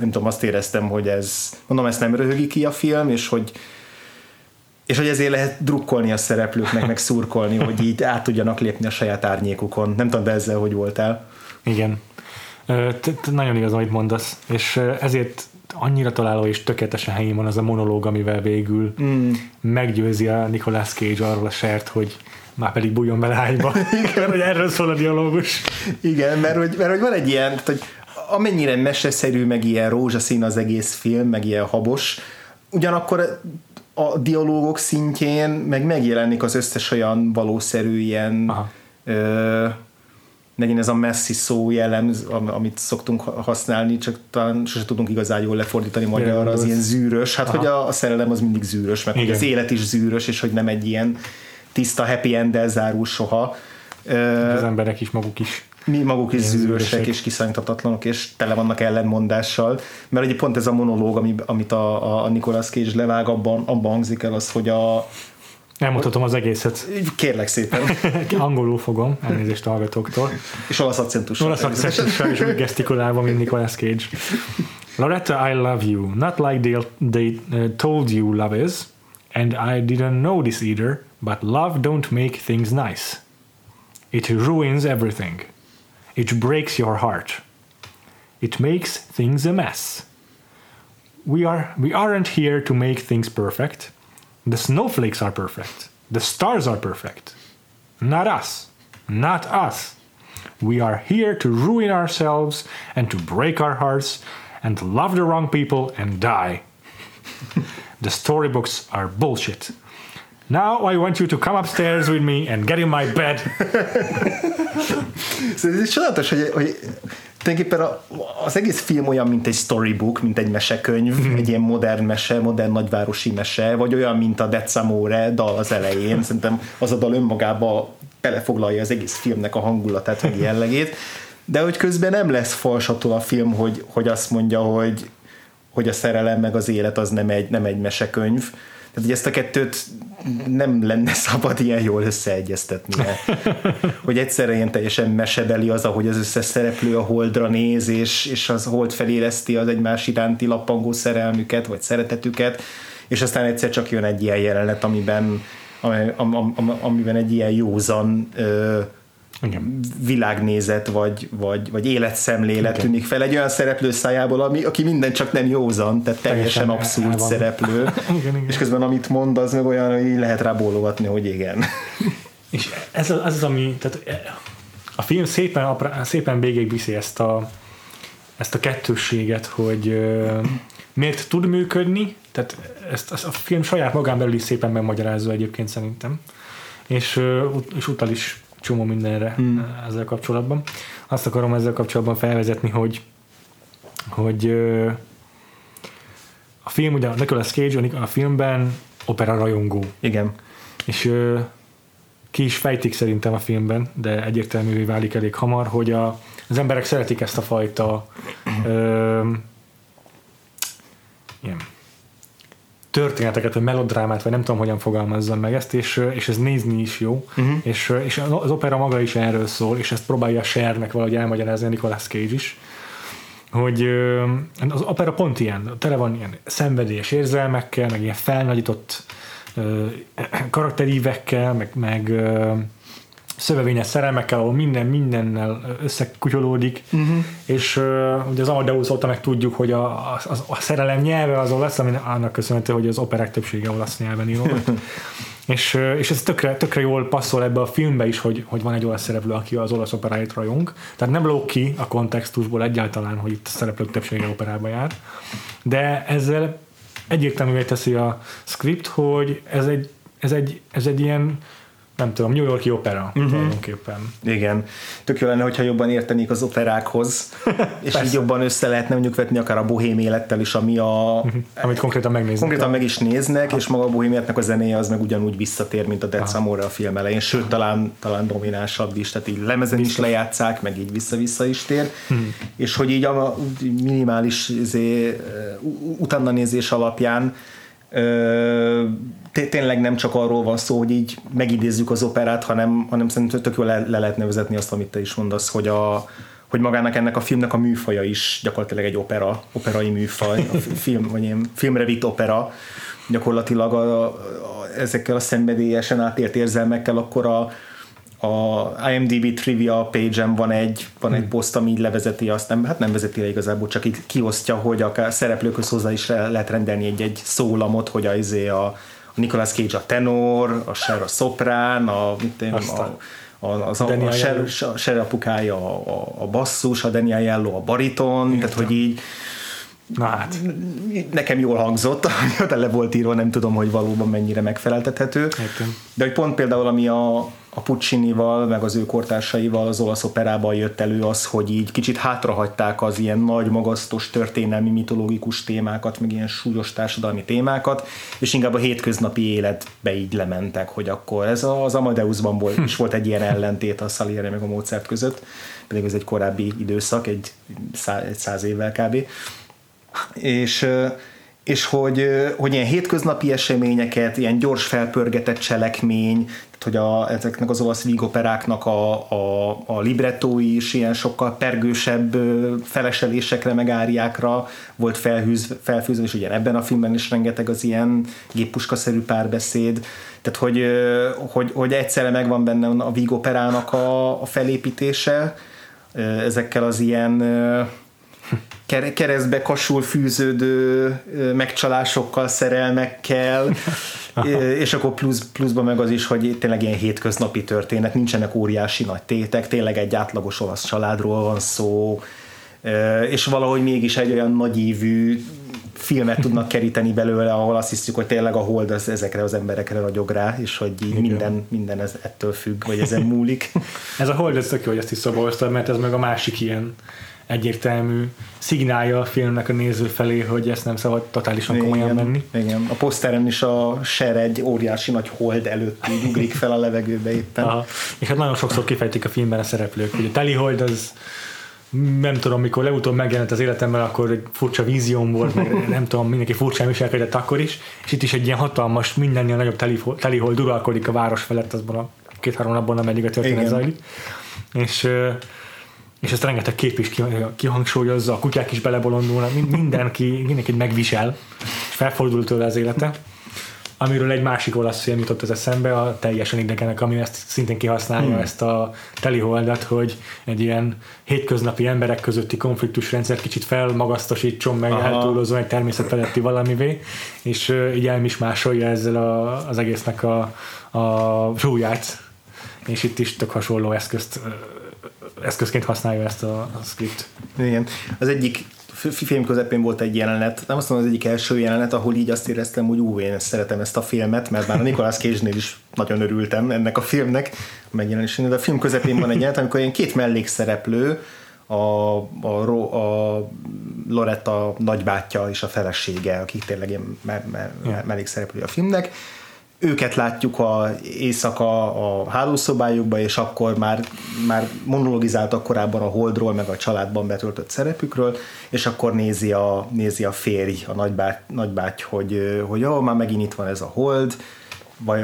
nem tudom, azt éreztem, hogy ez, mondom, ezt nem röhögi ki a film, és hogy és hogy ezért lehet drukkolni a szereplőknek, meg szurkolni, hogy így át tudjanak lépni a saját árnyékukon. Nem tudom, de ezzel hogy voltál. Igen. Nagyon igaz, amit mondasz, és ezért annyira találó és tökéletesen helyén van az a monológ, amivel végül mm. meggyőzi a Nicolas Cage arról a sert, hogy már pedig bújjon bele ágyba. Igen, hogy erről szól a dialógus. Igen, mert hogy, mert hogy van egy ilyen, tehát, hogy amennyire meseszerű, meg ilyen rózsaszín az egész film, meg ilyen habos, ugyanakkor a dialógok szintjén meg megjelenik az összes olyan valószerű ilyen Aha. ö, megint ez a messzi szó jellem, am- amit szoktunk ha- használni, csak talán sose tudunk igazán jól lefordítani magyarra, az ilyen zűrös. Hát, Aha. hogy a, a szerelem az mindig zűrös, meg hogy Igen. az élet is zűrös, és hogy nem egy ilyen tiszta happy end zárul soha. Az emberek is maguk is. mi maguk is zűrösek és kiszámíthatatlanok, és tele vannak ellenmondással, mert ugye pont ez a monológ, ami, amit a, a- a Nicolas Cage levág, abban, abban hangzik el az, hogy a Elmondhatom az egészet. kérlek szépen, Angolul fogom, elnézést a hallgatóktól. és olasz akcentussal. Olasz akcentussal és úgy gesztikulálva, mint Nicolas Cage. Loretta, I love you. Not like they, they uh, told you love is. And I didn't know this either, but love don't make things nice. It ruins everything. It breaks your heart. It makes things a mess. We are we aren't here to make things perfect. The snowflakes are perfect. The stars are perfect. Not us. Not us. We are here to ruin ourselves and to break our hearts and love the wrong people and die. the storybooks are bullshit. Now I want you to come upstairs with me and get in my bed. tulajdonképpen az egész film olyan, mint egy storybook, mint egy mesekönyv, Mhm. egy ilyen modern mese, modern nagyvárosi mese, vagy olyan, mint a Decamore dal az elején. Szerintem az a dal önmagába belefoglalja az egész filmnek a hangulatát, meg jellegét. De hogy közben nem lesz fals attól a film, hogy, hogy azt mondja, hogy, hogy a szerelem meg az élet az nem egy, nem egy mesekönyv. Tehát, hogy ezt a kettőt nem lenne szabad ilyen jól összeegyeztetni. hogy egyszerre ilyen teljesen mesebeli az, ahogy az összes szereplő a holdra néz, és, és az hold feléleszti az egymás iránti lappangó szerelmüket, vagy szeretetüket, és aztán egyszer csak jön egy ilyen jelenet, amiben, ami- am, am, am, amiben egy ilyen józan ö, Igen. világnézet vagy, vagy, vagy életszemlélet Igen. tűnik fel egy olyan szereplő szájából, ami, aki minden csak nem józan, tehát teljesen Teljesen abszurd el van. szereplő. Igen, igen. És közben amit mond, az meg olyan, hogy így lehet rá bólogatni, hogy igen. És ez az, ez az ami, tehát a film szépen, aprá- szépen végig viszi ezt a, ezt a kettősséget, hogy miért tud működni, tehát ezt, ezt a film saját magán belül is szépen megmagyarázza egyébként szerintem, és, és utal is csomó mindenre hmm. ezzel kapcsolatban. Azt akarom ezzel kapcsolatban felvezetni, hogy hogy ö, a film, ugye a Nicolas Cage a filmben opera rajongó, Igen. és ö, ki is fejtik szerintem a filmben, de egyértelművé válik elég hamar, hogy a, az emberek szeretik ezt a fajta ö, ilyen történeteket, vagy melodrámát, vagy nem tudom, hogyan fogalmazzam meg ezt, és, és ez nézni is jó, uh-huh. és, és az opera maga is erről szól, és ezt próbálja a Shernek valahogy elmagyarázni a Nicolas Cage is, hogy ö, az opera pont ilyen, tele van ilyen szenvedélyes érzelmekkel, meg ilyen felnagyított karakterívekkel, meg, meg szövevényes szerelmekkel, ahol minden mindennel összekutyolódik, uh-huh. és ö, ugye az Amadeus óta meg tudjuk, hogy a, a, a, szerelem nyelve az olasz, ami annak köszönhető, hogy az operák többsége olasz nyelven írott. és, és ez tökre, tökre jól passzol ebbe a filmbe is, hogy, hogy van egy olasz szereplő, aki az olasz operáit rajong. Tehát nem lók ki a kontextusból egyáltalán, hogy itt a szereplők többsége operába jár. De ezzel egyértelművé teszi a script, hogy ez egy, ez egy, ez egy ilyen nem tudom, New Yorki opera uh-huh. tulajdonképpen. Igen. Tök jó lenne, hogyha jobban értenék az operákhoz, és így jobban össze lehetne mondjuk vetni akár a bohém élettel is, ami a... Uh-huh. Amit konkrétan megnéznek. Konkrétan meg is néznek, és maga a bohém életnek a zenéje az meg ugyanúgy visszatér, mint a Dead Samora a film elején, sőt, talán, talán dominánsabb is, tehát így lemezen is lejátszák, meg így vissza-vissza is tér, hmm. és hogy így a minimális izé, utána nézés alapján tényleg nem csak arról van szó, hogy így megidézzük az operát, hanem, hanem szerintem tök jól le, le lehetne vezetni azt, amit te is mondasz, hogy a, hogy magának ennek a filmnek a műfaja is gyakorlatilag egy opera, operai műfaj, a film, vagy ilyen filmre vitt opera, gyakorlatilag a, a, ezekkel a szenvedélyesen átélt érzelmekkel, akkor a, a IMDb trivia page-en van egy, van egy poszt, ami így levezeti azt, nem, hát nem vezeti le igazából, csak így kiosztja, hogy a szereplőkhöz hozzá is lehet rendelni egy-egy szólamot, hogy a, izé a, a Nicolas Cage a tenor, a Cher a szoprán, a, mit én, a, a, az, a, a, Cher, a Cher apukája a, a, a basszus, a Daniel Jello a bariton, Igen. tehát hogy így Na hát. Nekem jól hangzott, ami le volt írva, nem tudom, hogy valóban mennyire megfeleltethető. Értem. De hogy pont például, ami a, a Puccinival, meg az ő kortársaival az olasz operában jött elő az, hogy így kicsit hátrahagyták az ilyen nagy, magasztos, történelmi, mitológikus témákat, meg ilyen súlyos társadalmi témákat, és inkább a hétköznapi életbe így lementek, hogy akkor ez az Amadeusban volt, is volt egy ilyen ellentét a Salieri meg a Mozart között, pedig ez egy korábbi időszak, egy száz, egy száz évvel kb. És, és hogy, hogy ilyen hétköznapi eseményeket, ilyen gyors felpörgetett cselekmény, tehát hogy a, ezeknek az olasz vígoperáknak a, a, a librettói is ilyen sokkal pergősebb feleselésekre, meg áriákra volt felhűz, felfűzve, és ugye ebben a filmben is rengeteg az ilyen géppuskaszerű párbeszéd, tehát hogy, hogy, hogy egyszerre megvan benne a vígoperának a, a felépítése, ezekkel az ilyen keresztbe kasul fűződő megcsalásokkal, szerelmekkel, és akkor plusz, pluszban meg az is, hogy tényleg ilyen hétköznapi történet, nincsenek óriási nagy tétek, tényleg egy átlagos olasz családról van szó, és valahogy mégis egy olyan nagyívű filmet tudnak keríteni belőle, ahol azt hiszük, hogy tényleg a hold az ezekre az emberekre ragyog rá, és hogy így minden, minden ez ettől függ, vagy ezen múlik. ez a hold, ez tök jó, hogy ezt is szobolztad, mert ez meg a másik ilyen egyértelmű szignálja a filmnek a néző felé, hogy ezt nem szabad totálisan igen, komolyan menni. Igen, a poszteren is a ser egy óriási nagy hold előtt így ugrik fel a levegőbe éppen. Aha. És hát nagyon sokszor kifejtik a filmben a szereplők, hogy a teli hold az nem tudom, mikor legutóbb megjelent az életemben, akkor egy furcsa vízióm volt, meg nem tudom, mindenki furcsán viselkedett akkor is, és itt is egy ilyen hatalmas, mindennél nagyobb teli, telihold uralkodik a város felett azban a két-három napban, ameddig a történet Igen. zajlik. És és ezt rengeteg kép is kihangsúlyozza, a kutyák is belebolondulnak, mindenki, mindenki megvisel, és felfordul tőle az élete. amiről egy másik olasz film jutott az eszembe, a teljesen idegenek, ami ezt szintén kihasználja hmm. ezt a teliholdat, hogy egy ilyen hétköznapi emberek közötti konfliktusrendszer kicsit felmagasztosítson meg, eltúlozó egy természetfeletti valamivé, és így elmismásolja ezzel a, az egésznek a, a súlyát. És itt is tök hasonló eszközt eszközként használja ezt a, a script. Igen. Az egyik film közepén volt egy jelenet, nem azt mondom az egyik első jelenet, ahol így azt éreztem, hogy ú, én szeretem ezt a filmet, mert már a Nicolas cage is nagyon örültem ennek a filmnek a megjelenésénél, de a film közepén van egy jelenet, amikor ilyen két mellékszereplő, a, a, a Loretta nagybátyja és a felesége, akik tényleg ilyen me, me, me, mellékszereplője a filmnek, őket látjuk a éjszaka a hálószobájukba, és akkor már, már monologizáltak korábban a Holdról, meg a családban betöltött szerepükről, és akkor nézi a, nézi a férj, a nagybáty, nagybáty hogy, hogy jó, már megint itt van ez a Hold,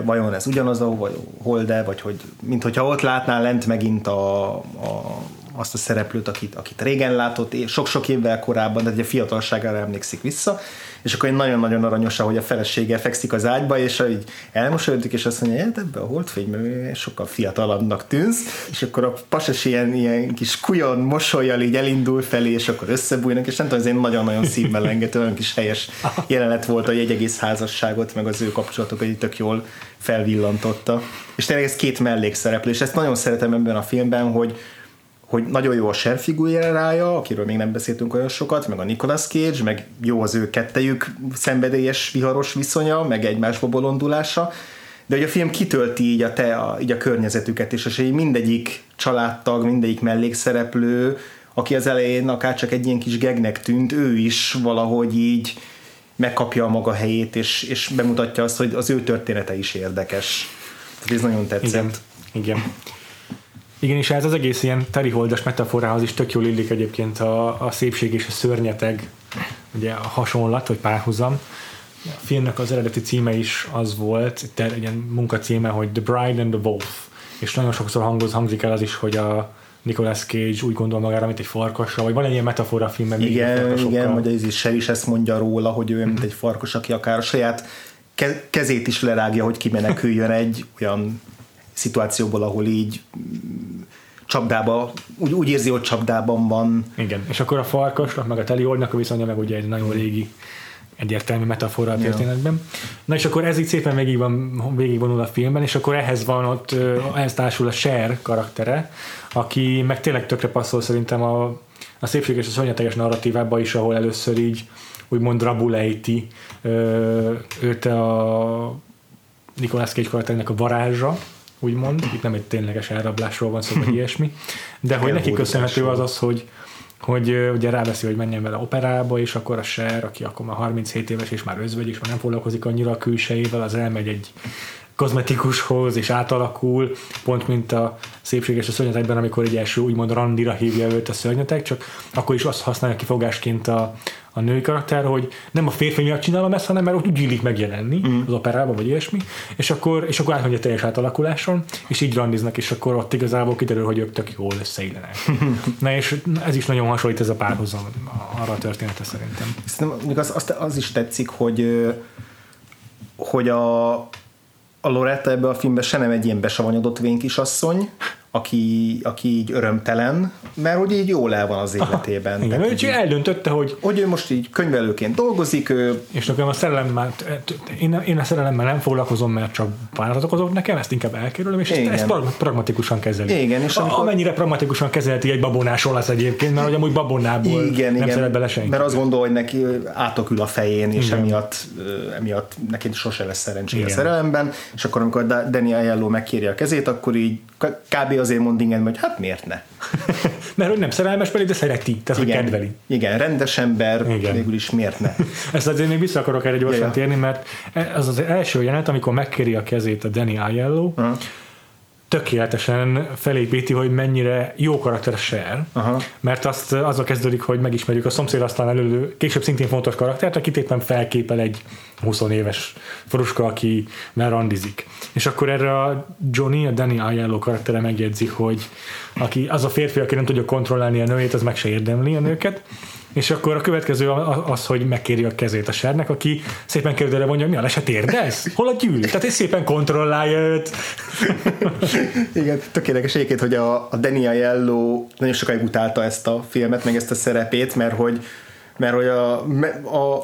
vajon ez ugyanaz a vagy Hold-e, vagy hogy mint hogyha ott látnál lent megint a, a, azt a szereplőt, akit, akit régen látott, sok-sok évvel korábban, egy a fiatalságára emlékszik vissza, és akkor egy nagyon-nagyon aranyos, hogy a felesége fekszik az ágyba, és így elmosódik, és azt mondja, hogy ebbe a holdfényben sokkal fiatalabbnak tűnsz, és akkor a pasas ilyen, ilyen kis kujon mosolyjal így elindul felé, és akkor összebújnak, és nem tudom, ez egy nagyon-nagyon szívmelengető, olyan kis helyes jelenet volt, hogy egy egész házasságot, meg az ő kapcsolatokat így tök jól felvillantotta. És tényleg ez két mellékszereplő, és ezt nagyon szeretem ebben a filmben, hogy, hogy nagyon jó a Cher figurája, akiről még nem beszéltünk olyan sokat, meg a Nicolas Cage, meg jó az ő kettejük szenvedélyes, viharos viszonya, meg egymásba bolondulása, de hogy a film kitölti így a, te, a, így a környezetüket, és az, hogy mindegyik családtag, mindegyik mellékszereplő, aki az elején akár csak egy ilyen kis gegnek tűnt, ő is valahogy így megkapja a maga helyét, és, és bemutatja azt, hogy az ő története is érdekes. Tehát ez nagyon tetszett. Igen. Igen. Igen, és ez az egész ilyen teriholdas metaforához is tök jól illik egyébként a, a szépség és a szörnyeteg, ugye a hasonlat, vagy párhuzam. A filmnek az eredeti címe is az volt, egy ilyen munkacíme, hogy The Bride and the Wolf, és nagyon sokszor hangoz, hangzik el az is, hogy a Nicolas Cage úgy gondol magára, mint egy farkasra, vagy van egy ilyen metafora filmben. Igen, igen, hogy ez is, is ezt mondja róla, hogy ő mint egy farkas, aki akár a saját kezét is lerágja, hogy kimeneküljön egy olyan szituációból, ahol így csapdába, úgy, úgy érzi, hogy csapdában van. Igen, és akkor a farkasnak, meg a teli a viszonya, meg ugye egy nagyon régi egyértelmű metafora a történetben. Ja. Na és akkor ez így szépen végig van, végigvonul a filmben, és akkor ehhez van ott, ehhez társul a Cher karaktere, aki meg tényleg tökre passzol szerintem a, a szépség és a szörnyeteges narratívába is, ahol először így úgymond rabulejti őt a Nicolas Cage karakternek a varázsa, úgymond, itt nem egy tényleges elrablásról van szó, vagy ilyesmi, de hogy neki köszönhető az az, hogy, hogy ugye ráveszi, hogy menjen vele operába, és akkor a Ser, aki akkor már 37 éves, és már özvegy, és már nem foglalkozik annyira a külsejével, az elmegy egy kozmetikushoz, és átalakul, pont mint a szépséges a szörnyetekben, amikor egy első úgymond randira hívja őt a szörnyetek, csak akkor is azt használja kifogásként a, a női karakter, hogy nem a férfi miatt csinálom ezt, hanem mert úgy illik megjelenni mm. az operában, vagy ilyesmi, és akkor, és akkor átmegy a teljes átalakuláson, és így randiznak, és akkor ott igazából kiderül, hogy ők tök jól összeillenek. Na és ez is nagyon hasonlít ez a párhuzam arra a története szerintem. Szerintem az, az, az is tetszik, hogy hogy a, a Loretta ebbe a filmben se nem egy ilyen besavanyodott vénkisasszony, aki, aki így örömtelen, mert hogy így jól el van az életében. Aha, igen, ő csak eldöntötte, hogy... Hogy ő most így könyvelőként dolgozik, ő... És nekem a szerelemmel, én, én a szerelemmel nem foglalkozom, mert csak bánatot okozok nekem, ezt inkább elkerülöm, és igen. ezt, ezt pragmatikusan kezeli. Igen, és amikor... Amennyire pragmatikusan kezelti egy babonás olasz egyébként, mert hogy amúgy babonából igen, nem igen, szeret bele senki. Mert azt gondol, hogy neki átokül a fején, és igen. emiatt, emiatt neki sose lesz szerencséje a szerelemben, és akkor amikor Dani Aiello megkéri a kezét, akkor így kb. azért mond igen, hogy hát miért ne? Mert hogy nem szerelmes pedig, de szereti, tehát igen, hogy kedveli. Igen, rendes ember, igen. végül is miért ne? Ezt azért még vissza akarok erre gyorsan ja, térni, mert az az első jelenet, amikor megkéri a kezét a Danny Aiello, uh-huh tökéletesen felépíti, hogy mennyire jó karakter Cher, Aha. mert azt azzal kezdődik, hogy megismerjük a szomszéd aztán elő később szintén fontos karaktert, akit éppen felképel egy 20 éves foruska, aki már randizik. És akkor erre a Johnny, a Danny Aiello karaktere megjegyzi, hogy aki, az a férfi, aki nem tudja kontrollálni a nőjét, az meg se érdemli a nőket, És akkor a következő az, hogy megkéri a kezét a sernek, aki szépen kérdőre mondja, mi a leset érdez? Hol a gyűrű? Tehát egy szépen kontrollálja őt. Igen, tökéletes egyébként, hogy a, a Daniel Yellow nagyon sokáig utálta ezt a filmet, meg ezt a szerepét, mert hogy mert hogy a, a,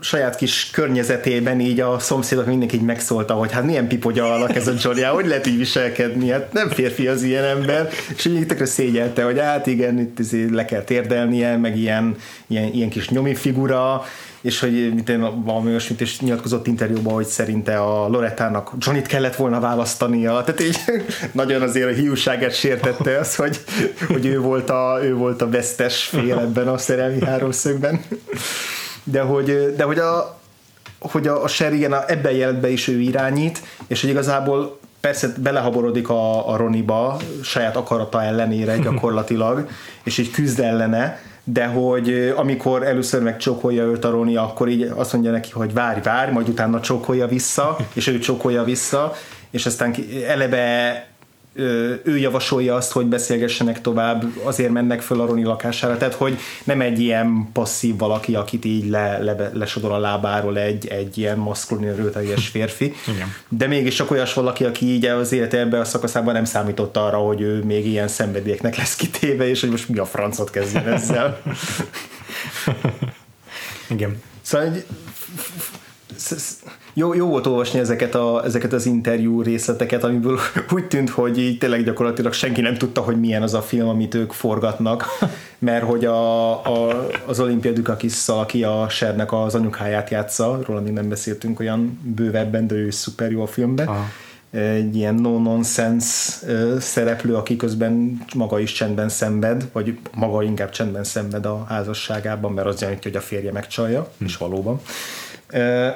saját kis környezetében így a szomszédok mindenki így megszólta, hogy hát milyen pipogya alak ez a Johnny, hogy lehet így viselkedni, hát nem férfi az ilyen ember, és így tökre szégyelte, hogy hát igen, itt le kell térdelnie, meg ilyen, ilyen, ilyen kis nyomi figura, és hogy mint én valami olyasmit is nyilatkozott interjúban, hogy szerinte a Lorettának Johnnyt kellett volna választania, tehát így nagyon azért a hiúságát sértette az, hogy, hogy ő, volt a, ő volt a vesztes fél ebben a szerelmi háromszögben de hogy, de hogy a, hogy a, a Sher igen, a, ebben jelent be is ő irányít, és hogy igazából persze belehaborodik a, a Roniba saját akarata ellenére gyakorlatilag, és így küzd ellene, de hogy amikor először megcsókolja őt a Roni, akkor így azt mondja neki, hogy várj, várj, majd utána csókolja vissza, és ő csókolja vissza, és aztán eleve ő javasolja azt, hogy beszélgessenek tovább, azért mennek föl a Roni lakására, tehát hogy nem egy ilyen passzív valaki, akit így le, le, lesodol a lábáról egy, egy ilyen maszkulin erőteljes férfi, Igen. de mégis csak olyas valaki, aki így az élete ebben a szakaszában nem számított arra, hogy ő még ilyen szenvedélyeknek lesz kitéve, és hogy most mi a francot kezdjen ezzel. Igen. Szóval egy jó, jó volt olvasni ezeket, a, ezeket az interjú részleteket, amiből úgy tűnt, hogy így tényleg gyakorlatilag senki nem tudta, hogy milyen az a film, amit ők forgatnak, mert hogy a, a, az Olympia dukakis aki a Sernek az anyukáját játsza, róla még nem beszéltünk olyan bővebben, de ő szuper jó a filmben, Aha egy ilyen no-nonsense szereplő, aki közben maga is csendben szenved, vagy maga inkább csendben szenved a házasságában, mert az jelenti, hogy a férje megcsalja, hm. és valóban.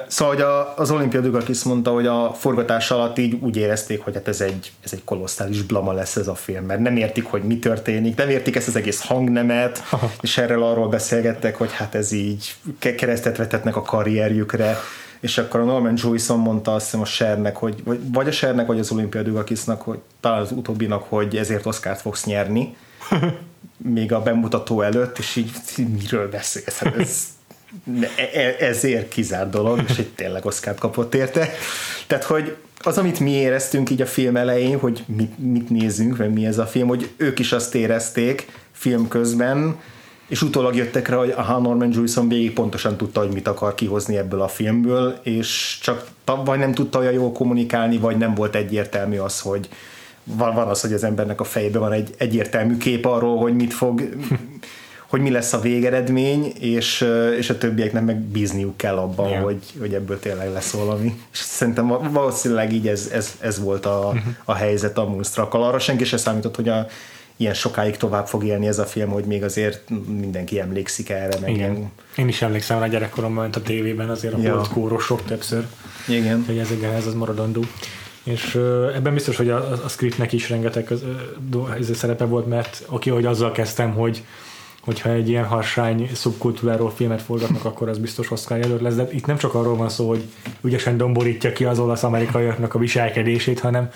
Szóval hogy az Olimpia Dugakis mondta, hogy a forgatás alatt így úgy érezték, hogy hát ez egy, ez egy kolosszális blama lesz ez a film, mert nem értik, hogy mi történik, nem értik ezt az egész hangnemet, és erről arról beszélgettek, hogy hát ez így keresztet vetetnek a karrierjükre, és akkor a Norman Jewison mondta azt hiszem a Sernek, hogy vagy a Sernek, vagy az Olimpia Dugakisnak, hogy talán az utóbbinak, hogy ezért Oscárt fogsz nyerni, még a bemutató előtt, és így miről beszélsz? Hát ez ezért kizárt dolog, és egy tényleg oszkát kapott érte. Tehát, hogy az, amit mi éreztünk így a film elején, hogy mit, mit nézünk, vagy mi ez a film, hogy ők is azt érezték film közben, és utólag jöttek rá, hogy aha, Norman Jewison végig pontosan tudta, hogy mit akar kihozni ebből a filmből, és csak vagy nem tudta olyan jól kommunikálni, vagy nem volt egyértelmű az, hogy van, van az, hogy az embernek a fejében van egy egyértelmű kép arról, hogy mit fog hogy mi lesz a végeredmény, és, és a többieknek meg bízniuk kell abban, yeah. hogy, hogy ebből tényleg lesz valami. És szerintem valószínűleg így ez, ez, ez volt a, uh-huh. a helyzet a Moonstruck-kal. Arra senki sem számított, hogy a, ilyen sokáig tovább fog élni ez a film, hogy még azért mindenki emlékszik erre. Meg Igen. Ilyen... Én is emlékszem rá gyerekkoromban, a tévében azért a ja. volt kórosok többször. Igen. Hogy ez, ez az maradandó. És ebben biztos, hogy a, a scriptnek is rengeteg az, uh, szerepe volt, mert oké, hogy azzal kezdtem, hogy hogyha egy ilyen harsány szubkultúráról filmet forgatnak, akkor az biztos Oscar jelölt lesz, de itt nem csak arról van szó, hogy ügyesen domborítja ki az olasz-amerikaiaknak a viselkedését, hanem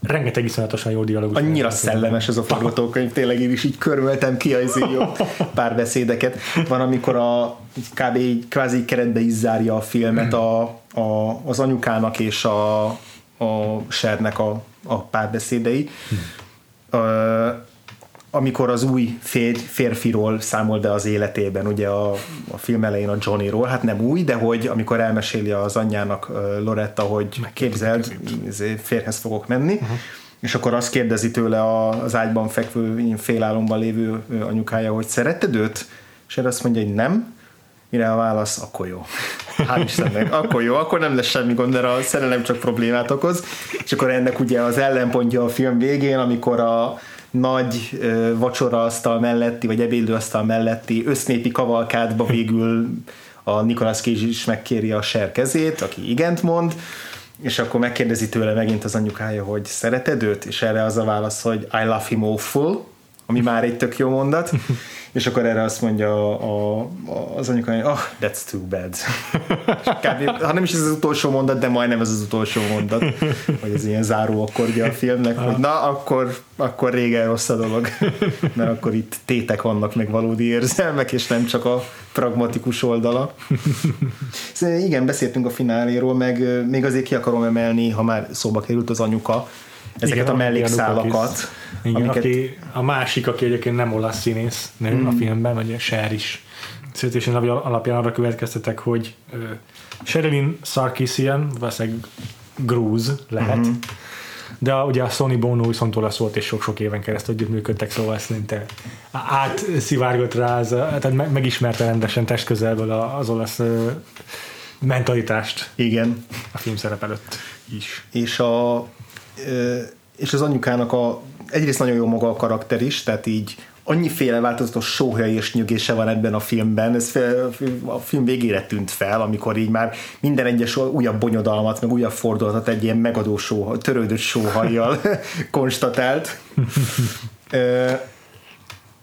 rengeteg iszonyatosan jó dialógus. Annyira szellemes ez a forgatókönyv, tényleg én is így körültem ki az jó párbeszédeket. Van, amikor a kb. kvázi keretbe is zárja a filmet a, a, az anyukának és a, a Sernek a, a párbeszédei. Hm amikor az új fér, férfiról számol be az életében, ugye a, a film elején a Johnnyról, hát nem új, de hogy amikor elmeséli az anyjának Loretta, hogy képzeld, izé, férhez fogok menni, uh-huh. és akkor azt kérdezi tőle az ágyban fekvő, félálomban lévő anyukája, hogy szeretted őt? És erre azt mondja, hogy nem, mire a válasz, akkor jó. Hál' Istennek, akkor jó, akkor nem lesz semmi gond, mert a szerelem csak problémát okoz. És akkor ennek ugye az ellenpontja a film végén, amikor a, nagy vacsoraasztal melletti, vagy ebédlőasztal melletti össznépi kavalkádba végül a Nicolas Cage is megkéri a ser kezét, aki igent mond, és akkor megkérdezi tőle megint az anyukája, hogy szereted őt? És erre az a válasz, hogy I love him awful, ami már egy tök jó mondat, és akkor erre azt mondja a, a, az anyuka, hogy oh, that's too bad. Kb, ha nem is ez az utolsó mondat, de majdnem ez az utolsó mondat, hogy ez ilyen záró akkordja a filmnek, hogy na, akkor, akkor régen rossz a dolog, mert akkor itt tétek vannak, meg valódi érzelmek, és nem csak a pragmatikus oldala. Szóval igen, beszéltünk a fináléról, meg még azért ki akarom emelni, ha már szóba került az anyuka, ezeket igen, a mellékszálakat. Igen, amiket... aki, a másik, aki egyébként nem olasz színész nő mm. a filmben, vagy Sher is. Születésen alapján arra következtetek, hogy uh, Sherilyn Sarkisian, valószínűleg grúz lehet, mm-hmm. de a, ugye a Sony Bono viszont olasz volt, és sok-sok éven keresztül működtek, szóval szinte átszivárgott rá, az, tehát megismerte rendesen testközelből az olasz uh, mentalitást. Igen. A film szerep előtt is. És a és az anyukának a, egyrészt nagyon jó maga a karakter is, tehát így annyiféle változatos sóhja és nyögése van ebben a filmben, ez a film végére tűnt fel, amikor így már minden egyes újabb bonyodalmat, meg újabb fordulatot egy ilyen megadó sóha, törődött sóhajjal konstatált.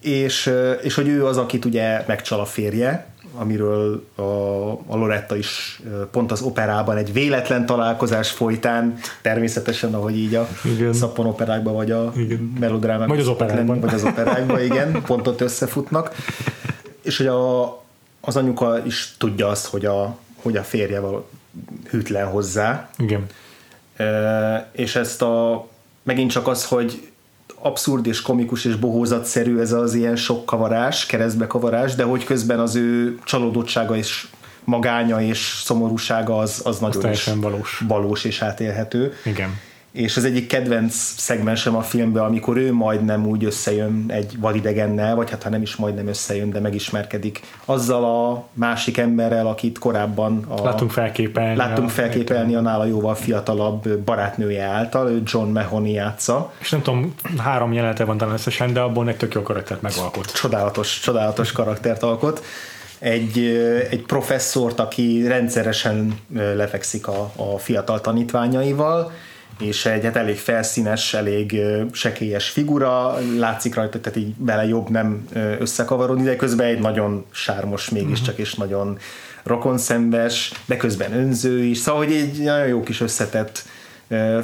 és, és hogy ő az, akit ugye megcsal a férje, amiről a, a Loretta is pont az operában egy véletlen találkozás folytán, természetesen, ahogy így a igen. szappon operákban, vagy a melodrámában. Vagy az operákban. Vagy az operákban, igen, pont ott összefutnak. És hogy a, az anyuka is tudja azt, hogy a, hogy a férje hűtlen hozzá. Igen. E, és ezt a megint csak az, hogy abszurd és komikus és bohózatszerű ez az ilyen sok kavarás, keresztbekavarás, de hogy közben az ő csalódottsága és magánya és szomorúsága az, az nagyon is valós. valós és átélhető. Igen és az egyik kedvenc szegmensem a filmben, amikor ő majdnem úgy összejön egy vadidegennel, vagy hát ha nem is majdnem összejön, de megismerkedik azzal a másik emberrel, akit korábban a, láttunk felképelni, láttunk a, felképelni a nála jóval fiatalabb barátnője által, ő John Mahoney játsza. És nem tudom, három jelenete van talán összesen, de abból egy tök jó karaktert megalkot. Csodálatos, csodálatos karaktert alkot egy, egy professzort, aki rendszeresen lefekszik a, a fiatal tanítványaival, és egy hát elég felszínes, elég sekélyes figura, látszik rajta, tehát így vele jobb nem összekavarodni, de közben egy nagyon sármos mégiscsak, uh-huh. és nagyon rokonszembes, de közben önző is, szóval hogy egy nagyon jó kis összetett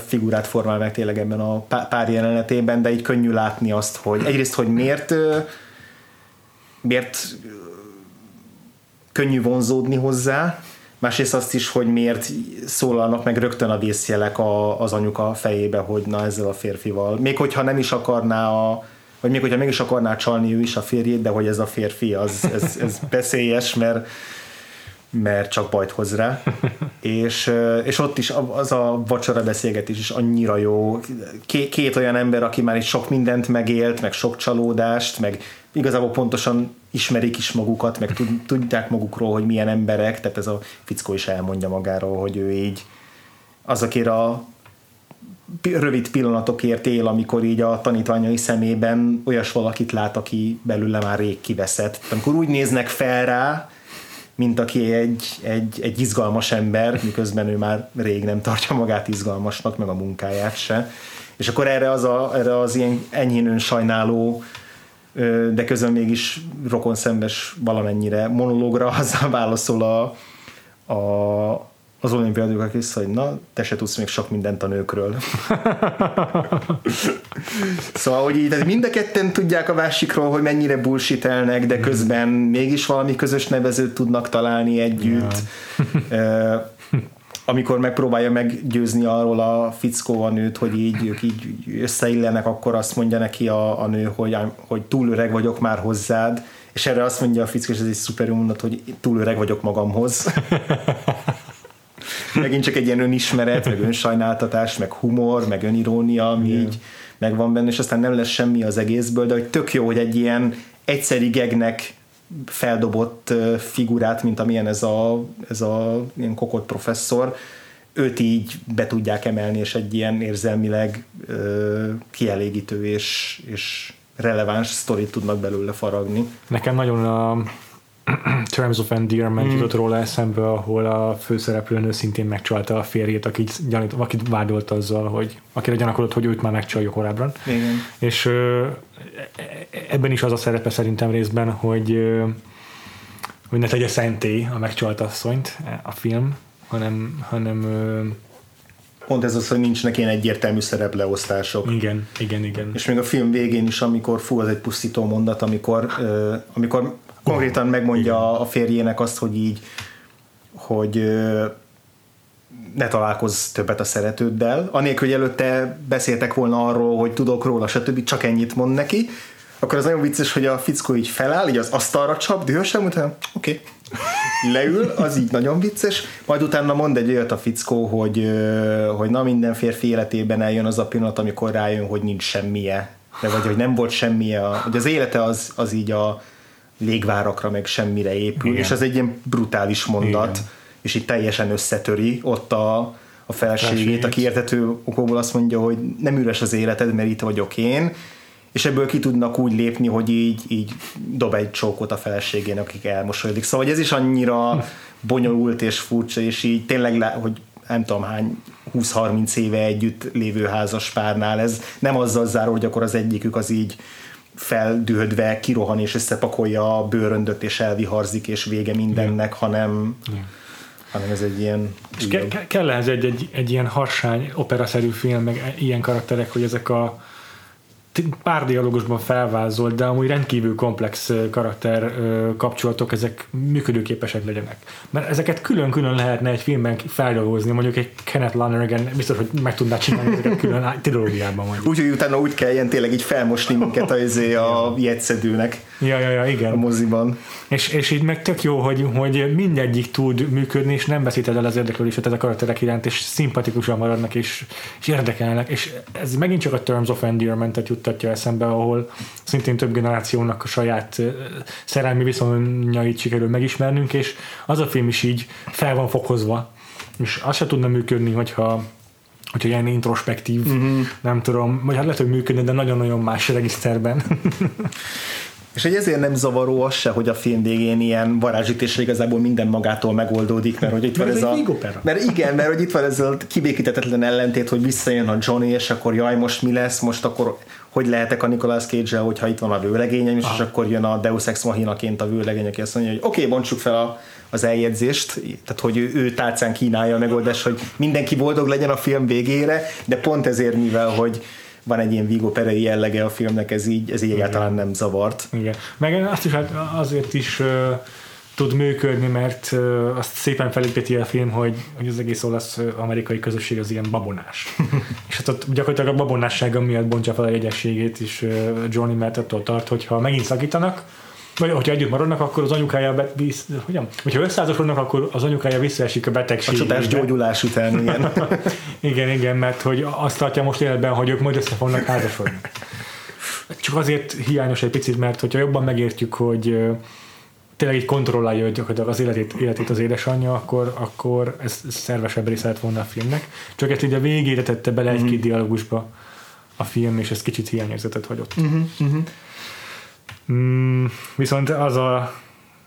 figurát formál meg tényleg ebben a pár jelenetében, de így könnyű látni azt, hogy egyrészt, hogy miért miért könnyű vonzódni hozzá, másrészt azt is, hogy miért szólalnak meg rögtön a vészjelek a, az anyuka fejébe, hogy na ezzel a férfival. Még hogyha nem is akarná a, vagy még hogyha mégis akarná csalni ő is a férjét, de hogy ez a férfi, az, ez, ez beszélyes, mert mert csak bajt hoz rá. és, és ott is az a vacsora beszélgetés is annyira jó. Két, két olyan ember, aki már itt sok mindent megélt, meg sok csalódást, meg igazából pontosan ismerik is magukat, meg tudják magukról, hogy milyen emberek, tehát ez a fickó is elmondja magáról, hogy ő így azokért a rövid pillanatokért él, amikor így a tanítványai szemében olyas valakit lát, aki belőle már rég kiveszett. Amikor úgy néznek fel rá, mint aki egy, egy, egy izgalmas ember, miközben ő már rég nem tartja magát izgalmasnak, meg a munkáját se. És akkor erre az, a, erre az ilyen enyhén sajnáló de közben mégis rokon szembes valamennyire monológra azzal válaszol a, a, az olimpiadók vissza, hogy na, te se tudsz még sok mindent a nőkről. szóval, hogy így, mind a ketten tudják a másikról, hogy mennyire bullshitelnek, de közben mégis valami közös nevezőt tudnak találni együtt. Ja amikor megpróbálja meggyőzni arról a fickó a nőt, hogy így ők így összeillenek, akkor azt mondja neki a, a nő, hogy, hogy túl öreg vagyok már hozzád, és erre azt mondja a fickó, és ez egy szuper mondat, hogy túl öreg vagyok magamhoz. Megint csak egy ilyen önismeret, meg önsajnáltatás, meg humor, meg önirónia, ami yeah. így megvan benne, és aztán nem lesz semmi az egészből, de hogy tök jó, hogy egy ilyen egyszeri gegnek feldobott figurát, mint amilyen ez a, ez a ilyen kokott professzor, őt így be tudják emelni, és egy ilyen érzelmileg ö, kielégítő és, és releváns sztorit tudnak belőle faragni. Nekem nagyon a, Terms of Endearment mm. jutott róla eszembe, ahol a főszereplőnő szintén megcsalta a férjét, akit, gyanít, akit vádolt azzal, hogy akire gyanakodott, hogy őt már megcsalja korábban. Igen. És ö, ebben is az a szerepe szerintem részben, hogy, ö, hogy ne tegye szentély a megcsalt asszonyt a film, hanem, hanem ö, Pont ez az, hogy nincsnek ilyen egyértelmű szerepleosztások. igen, igen, igen. És még a film végén is, amikor fú, az egy pusztító mondat, amikor, amikor konkrétan megmondja a férjének azt, hogy így, hogy ne találkozz többet a szeretőddel, anélkül, hogy előtte beszéltek volna arról, hogy tudok róla, stb. csak ennyit mond neki, akkor az nagyon vicces, hogy a fickó így feláll, így az asztalra csap, dühösen, mondta, oké, okay. leül, az így nagyon vicces, majd utána mond egy olyat a fickó, hogy, hogy na minden férfi életében eljön az a pillanat, amikor rájön, hogy nincs semmije, de vagy hogy nem volt semmije, hogy az élete az, az így a légvárakra meg semmire épül, Igen. és ez egy ilyen brutális mondat, Igen. és így teljesen összetöri ott a, a felségét, Felségét. aki értető okokból azt mondja, hogy nem üres az életed, mert itt vagyok én, és ebből ki tudnak úgy lépni, hogy így, így dob egy csókot a feleségén, akik elmosolyodik. Szóval hogy ez is annyira bonyolult és furcsa, és így tényleg, le, hogy nem tudom hány 20-30 éve együtt lévő házas párnál ez nem azzal záró, hogy akkor az egyikük az így feldühödve kirohan és összepakolja a bőröndöt és elviharzik és vége mindennek, hanem, hanem ez egy ilyen És ke- ke- kell ehhez egy, egy, egy ilyen harsány, operaszerű film, meg ilyen karakterek, hogy ezek a pár dialógusban felvázolt, de amúgy rendkívül komplex karakter kapcsolatok, ezek működőképesek legyenek. Mert ezeket külön-külön lehetne egy filmben feldolgozni, mondjuk egy Kenneth Lonergan biztos, hogy meg tudná csinálni ezeket külön trilógiában mondjuk. úgy, hogy utána úgy kelljen tényleg így felmosni minket a, izé a jegyszedőnek Ja, ja, ja, a igen. moziban. És, és így meg tök jó, hogy, hogy mindegyik tud működni, és nem veszíted el az érdeklődéset ez a karakterek iránt, és szimpatikusan maradnak, és, és érdekelnek. És ez megint csak a Terms of Endearment-et juttatja eszembe, ahol szintén több generációnak a saját szerelmi viszonyait sikerül megismernünk, és az a film is így fel van fokozva. És az se tudna működni, hogyha hogyha ilyen introspektív, uh-huh. nem tudom, vagy hát lehet, hogy működne, de nagyon-nagyon más regiszterben. És hogy ezért nem zavaró az se, hogy a film végén ilyen varázsítésre igazából minden magától megoldódik, mert hogy itt Mert van ez ez a... Vigo opera. Mert igen, mert hogy itt van ez a kibékítetetlen ellentét, hogy visszajön a Johnny, és akkor jaj, most mi lesz, most akkor hogy lehetek a Nicolas cage hogyha itt van a vőlegényem? Is, és akkor jön a Deus Ex Machinaként a vőlegény, aki azt mondja, hogy oké, okay, bontsuk fel a, az eljegyzést, tehát hogy ő, ő tálcán kínálja a megoldást, hogy mindenki boldog legyen a film végére, de pont ezért, mivel hogy van egy ilyen Vigo perei jellege a filmnek, ez így, ez így egyáltalán nem zavart. Igen. Meg azt is hát azért is uh, tud működni, mert uh, azt szépen felépíti a film, hogy, hogy az egész olasz amerikai közösség az ilyen babonás. és hát ott gyakorlatilag a babonássága miatt bontja fel a jegyességét is uh, Johnny, mert attól tart, hogyha megint szakítanak, vagy hogyha együtt maradnak, akkor az anyukája, be, visz, hogyan? Hogyha összeházasodnak, akkor az anyukája visszaesik a A betegségbe. csodás gyógyulás után, igen. Igen, igen, mert hogy azt tartja most életben, hogy ők majd össze fognak házasodni. Csak azért hiányos egy picit, mert hogyha jobban megértjük, hogy tényleg így kontrollálja gyakorlatilag az életét, életét az édesanyja, akkor, akkor ez szervesebb része lett volna a filmnek. Csak ezt így a végére tette bele egy-két dialógusba a film, és ez kicsit hiányérzetet hagyott. Mm, viszont az a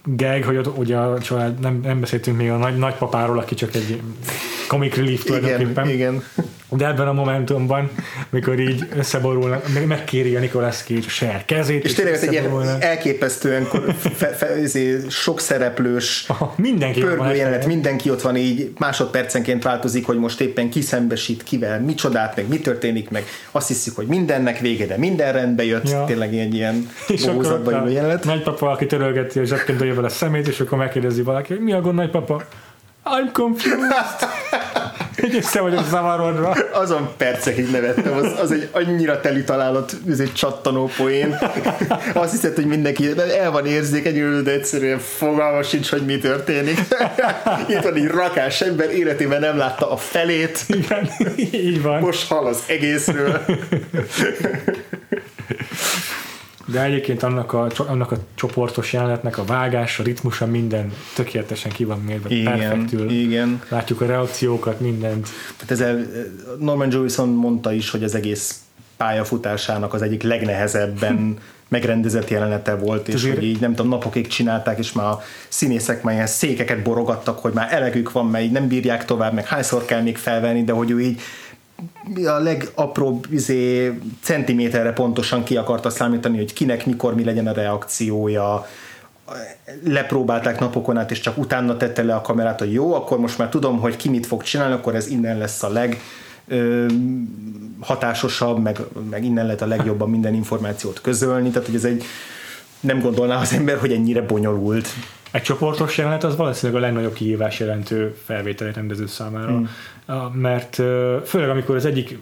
gag, hogy ott ugye a család, nem, nem beszéltünk még a nagy, nagypapáról, aki csak egy comic relief Igen, tulajdonképpen. igen. De ebben a momentumban, mikor így összeborulnak, meg megkéri a Nicolas Cage saját kezét, És tényleg ez egy ilyen elképesztően fe, fe, ezért sok szereplős Aha, mindenki pörgő jelenet, mindenki ott van így, másodpercenként változik, hogy most éppen ki szembesít kivel, micsodát, meg mi történik, meg azt hiszik, hogy mindennek vége, de minden rendbe jött, Ja. tényleg egy ilyen És akkor bohózatba ott ülő a jelenet. nagypapa, aki törölgeti a zsebkendőjével a szemét, és akkor megkérdezi valaki, mi a gond nagypapa? I'm confused. Így össze vagyok zavarodva. Azon percekig nevettem, az, az egy annyira teli találat, ez egy csattanó poén. Azt hiszed, hogy mindenki el van érzékenyülő, de egyszerűen fogalma sincs, hogy mi történik. Itt van egy rakás ember, életében nem látta a felét, Igen, így van. most hall az egészről. De egyébként annak a, annak a csoportos jelenetnek a vágás, a ritmusa, minden tökéletesen ki van mérve, Igen, perfektül. igen. Látjuk a reakciókat, mindent. Tehát ezzel Norman Jewison mondta is, hogy az egész pályafutásának az egyik legnehezebben megrendezett jelenete volt, és Azért- hogy így nem tudom, napokig csinálták, és már a színészek már ilyen székeket borogattak, hogy már elegük van, mert így nem bírják tovább, meg hányszor kell még felvenni, de hogy ő így a legapróbb izé, centiméterre pontosan ki akarta számítani, hogy kinek, mikor, mi legyen a reakciója, lepróbálták napokon át, és csak utána tette le a kamerát, hogy jó, akkor most már tudom, hogy ki mit fog csinálni, akkor ez innen lesz a leg ö, hatásosabb, meg, meg innen lehet a legjobban minden információt közölni, tehát hogy ez egy nem gondolná az ember, hogy ennyire bonyolult. Egy csoportos jelenet az valószínűleg a legnagyobb kihívás jelentő felvételi rendező számára. Mm. Mert főleg amikor az egyik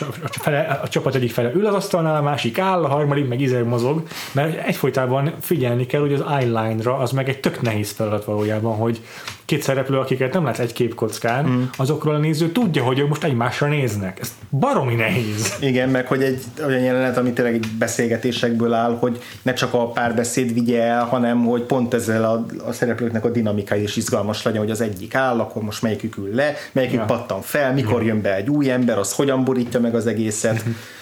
a fele, a csapat egyik fele ül az asztalnál, a másik áll, a harmadik meg izeg mozog, mert egyfolytában figyelni kell, hogy az eyeline-ra az meg egy tök nehéz feladat valójában, hogy két szereplő, akiket nem látsz egy képkockán, mm. azokról a néző tudja, hogy ők most egymásra néznek. Ez baromi nehéz. Igen, meg hogy egy olyan jelenet, ami tényleg egy beszélgetésekből áll, hogy ne csak a párbeszéd vigye el, hanem hogy pont ezzel a, a szereplőknek a dinamikája is izgalmas legyen, hogy az egyik áll, akkor most melyikük ül le, melyikük Ja. pattan fel, mikor jön be egy új ember, az hogyan borítja meg az egészet.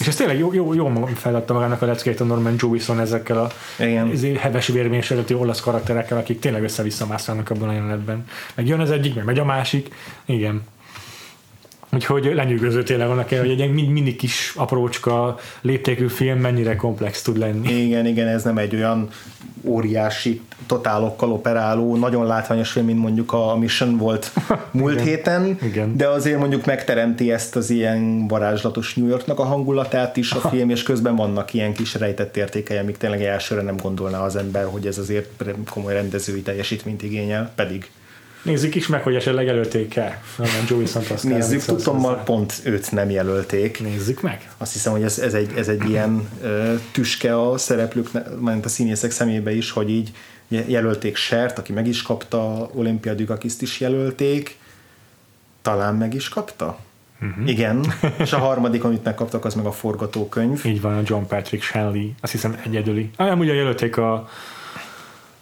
És ez tényleg jó, jó, jó feladta magának a leckét a Norman Jewison ezekkel a Igen. izé, heves vérmés előtti olasz karakterekkel, akik tényleg össze-vissza mászálnak abban a jelenetben. Meg jön az egyik, meg megy a másik. Igen. Úgyhogy lenyűgöző tényleg annak el, hogy egy mind, mindig kis aprócska léptékű film mennyire komplex tud lenni. Igen, igen, ez nem egy olyan óriási totálokkal operáló, nagyon látványos film, mint mondjuk a Mission volt múlt Igen. héten, Igen. de azért mondjuk megteremti ezt az ilyen varázslatos New Yorknak a hangulatát is a film, és közben vannak ilyen kis rejtett értékei, amik tényleg elsőre nem gondolná az ember, hogy ez azért komoly rendezői teljesítményt igényel, pedig Nézzük is meg, hogy esetleg előtték el. Norman Jewison nézzük, tudtommal pont őt nem jelölték. Nézzük meg. Azt hiszem, hogy ez, ez, egy, ez egy ilyen ö, tüske a szereplők, mert a színészek szemébe is, hogy így jelölték Sert, aki meg is kapta, Olympia Dukakiszt is jelölték, talán meg is kapta? Uh-huh. Igen, és a harmadik, amit megkaptak, az meg a forgatókönyv. Így van a John Patrick Shanley, azt hiszem egyedüli. Ah, nem, ugye jelölték a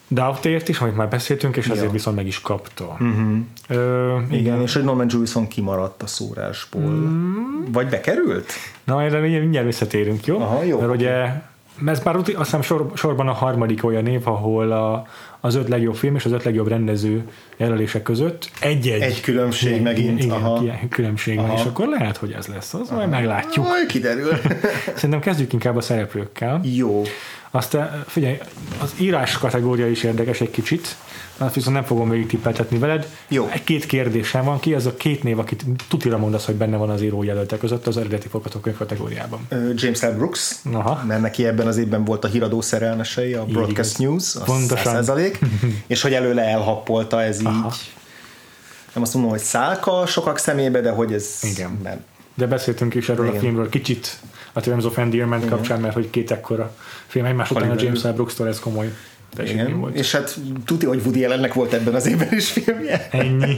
Doubtért is, amit már beszéltünk, és ezért Ja. viszont meg is kapta. Uh-huh. Ö, igen. Igen, és hogy Norman Jewison kimaradt a szórásból. Mm. Vagy bekerült? Na, erre mindjárt visszatérünk, jó? Aha, jó, Mert ugye, ez már azt hiszem sor, sorban a harmadik olyan név, ahol a, az öt legjobb film és az öt legjobb rendező jelölések között egy-egy. Egy különbség igen, megint, Igen, aha. ilyen különbség van, Aha. és akkor lehet, hogy ez lesz. Az majd meglátjuk. Majd kiderül. Szerintem kezdjük inkább a szereplőkkel. Jó. Aztán figyelj, az írás kategória is érdekes egy kicsit, azt viszont nem fogom végig tippeltetni veled. Jó. Egy-két kérdésem van, ki az a két név, akit tutira mondasz, hogy benne van az írójelöltek között az eredeti forgatókönyv kategóriában. James L. Brooks, Aha. mert neki ebben az évben volt a híradó szerelmesei, a Broadcast igaz. News, az Pontosan. 100%, és hogy előle elhappolta ez így, Aha. nem azt mondom, hogy szálka sokak szemébe, de hogy ez Igen. nem. De beszéltünk is erről Igen. a filmről kicsit a Terms of Endearment kapcsán, mert hogy két ekkora film egymás után a. James L. Brooks-tól ez komoly teljesítmény Igen. volt. És hát tudja, hogy Woody Allennek volt ebben az évben is filmje. Ennyi.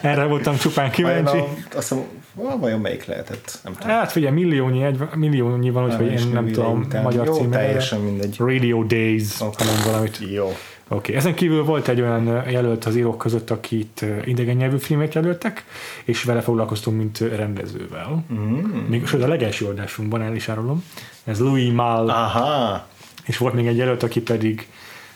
Erre voltam csupán Vajon, kíváncsi. a, azt mondom, ah, vajon melyik lehetett? Nem tudom. Hát figyelj, milliónyi, egy, milliónyi van, úgyhogy És én nem tudom után. magyar Jó, címre. teljesen mindegy. Radio Days, mondom valamit. Jó. Oké, okay. ezen kívül volt egy olyan jelölt az írók között, akit idegen nyelvű filmek jelöltek, és vele foglalkoztunk, mint rendezővel. Mm. Még sőt, a legelső adásunkban el is árulom. Ez Louis Mal, ah. Aha. és volt még egy jelölt, aki pedig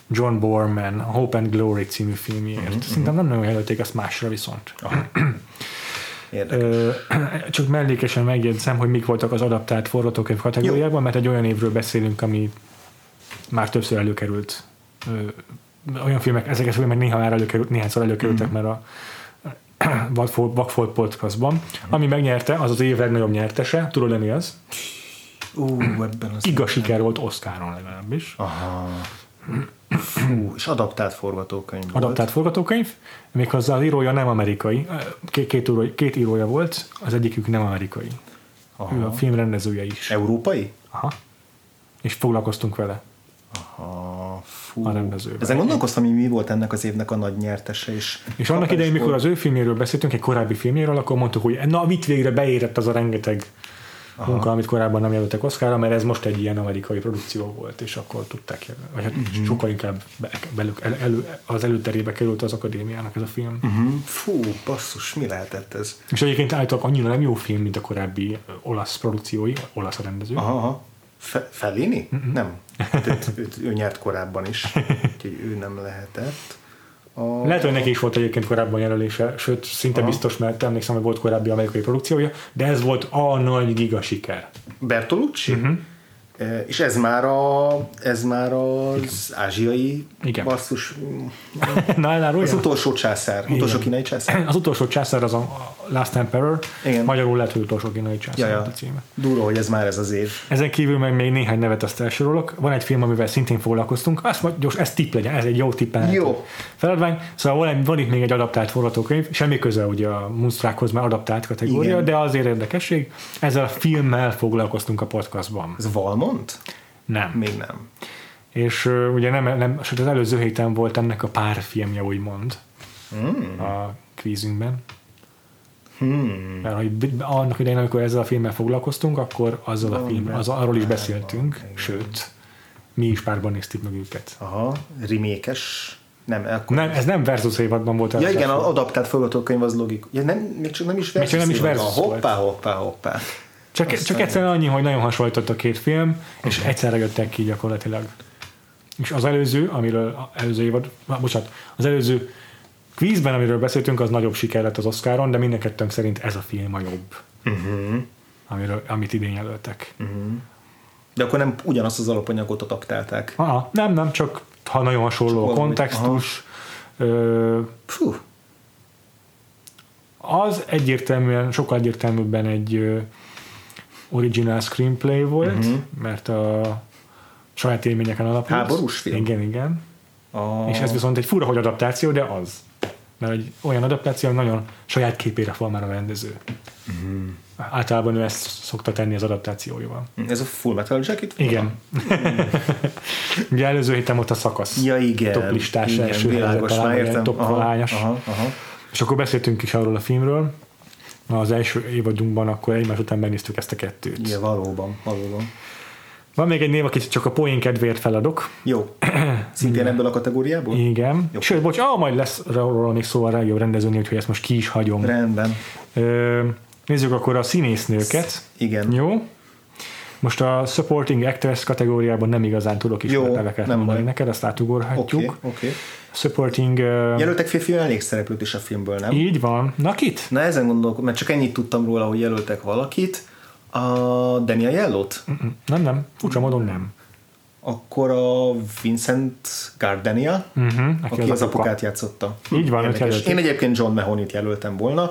John Borman, a Hope and Glory című filmjért. Mm-hmm. Szerintem nem nagyon jelölték ezt másra viszont. Érdekes. Ö, csak mellékesen megjegyzem, hogy mik voltak az adaptált forgatókönyv kategóriában, mert egy olyan évről beszélünk, ami már többször előkerült. Olyan filmek, ezek a filmek néha már előkerült, néhányszor előkerültek, Mhm. mert a Vagfolt podcastban. Ami megnyerte, az az év legnagyobb nyertese. Tudod, mi az? Ú, ebben az... Igaz siker volt Oscaron legalábbis. Aha. Fú, és adaptált forgatókönyv volt. Adaptált forgatókönyv, méghozzá az írója nem amerikai. Két, két, írója, két írója volt, az egyikük nem amerikai. Aha. Ő a film rendezője is. Európai? Aha. És foglalkoztunk vele. Aha, fú. A rendezővel. Ezen gondolkoztam, hogy mi volt ennek az évnek a nagy nyertese. És, És annak idején, mikor az ő filmjéről beszéltünk, egy korábbi filmjéről, akkor mondtuk, hogy na, mit végre beérett az a rengeteg Aha. munka, amit korábban nem jelöltek Oszkára, mert ez most egy ilyen amerikai produkció volt, és akkor tudták, vagy hát uh-huh. sokkal inkább be, belül, el, elő, az előterébe került az akadémiának ez a film. Uh-huh. Fú, basszus, mi lehetett ez? És egyébként állítólag annyira nem jó film, mint a korábbi olasz produkciói, olasz a rendező. Aha, aha. Fe- Fellini? Nem. Tehát őt, ő nyert korábban is, úgyhogy ő nem lehetett. A... Lehet, hogy neki is volt egyébként korábban jelölése, sőt, szinte Aha. biztos, mert emlékszem, hogy volt korábbi amerikai produkciója, de ez volt a nagy giga siker. Bertolucci? Uh-huh. És ez már, a, ez már az ázsiai Igen. basszus, Na, az utolsó császár, utolsó kínai császár. Az utolsó császár az a Last Emperor, Igen. magyarul lehet, hogy utolsó kínai császár Ja, ja, ja. a címe. Durva, hogy ez már ez az év. Ezen kívül meg még néhány nevet azt elsorolok. Van egy film, amivel szintén foglalkoztunk. Azt mondja, gyors, ez tipp legyen, ez egy jó tippelhető Jó. feladvány. Szóval van, van itt még egy adaptált forgatókönyv, semmi köze ugye a Moonstruckhoz, mert adaptált kategória, Igen. de azért érdekesség. Ezzel a filmmel foglalkoztunk a podcastban. Ez Valmont? Nem. Még nem. És uh, ugye nem, nem, sőt az előző héten volt ennek a pár filmje, úgymond, mm. a kvízünkben. Hmm. Mert hogy annak idején, amikor ezzel a filmmel foglalkoztunk, akkor azzal a film, az, arról is beszéltünk, sőt, mi is párban néztük meg őket. Aha, rimékes. Nem, akkor... Nem, ez nem versus évadban volt. Ja igen, az adaptált forgatókönyv az logik. Ja, nem, még csak nem is versus. csak nem is versus Hoppá, hoppá, hoppá. Csak, csak egyszerűen annyi, hogy nagyon hasonlított a két film, és egyszerre jöttek ki gyakorlatilag. És az előző, amiről előző évad, bocsánat, az előző kvízben, amiről beszéltünk, az nagyobb siker lett az Oscaron, de mindenkettőnk szerint ez a film a jobb, Uh-huh. amiről, amit idén jelöltek. De akkor nem ugyanazt az alapanyagot adaptálták. Ah, nem, nem, csak ha nagyon hasonló a valami- kontextus, ö, Fú, az egyértelműen, sokkal egyértelműbben egy ö, original screenplay volt, uh-huh. mert a saját élményeken alapult. Háborús film? Igen, igen. a... És ez viszont egy fura, hogy adaptáció, de az. Mert egy olyan adaptáció, ami nagyon saját képére formál a rendező. Uh-huh. Általában ő ezt szokta tenni az adaptációival. Ez a Full Metal Jacket? Igen. Ugye előző héten volt a szakasz. Ja, igen. Top listás igen, első világos, már értem. top Aha, aha, aha. És akkor beszéltünk is arról a filmről. Az első évadunkban akkor egymás után megnéztük ezt a kettőt. Igen, valóban, valóban. Van még egy név, akit csak a poén kedvéért feladok. Jó. Szintén ebből a kategóriából? Igen. Jó. Sőt, bocs, ah, majd lesz róla még szó a legjobb rendezőnél, úgyhogy ezt most ki is hagyom. Rendben. Ö, nézzük akkor a színésznőket. Igen. Jó. Most a Supporting Actress kategóriában nem igazán tudok is Jó, neveket nem mondani neked, azt átugorhatjuk. Oké, okay. Okay. Supporting... Uh, Jelöltek férfi mellékszereplőt is a filmből, nem? így van. Na kit? Na ezen gondolkodom, mert csak ennyit tudtam róla, hogy jelöltek valakit. A Daniel Yellowt? Nem, nem. Furcsa módon nem. Akkor a Vincent Gardenia, Uh-huh, aki, aki az apukát játszotta. Így van, Érdekes. Én egyébként John Mahoney-t jelöltem volna.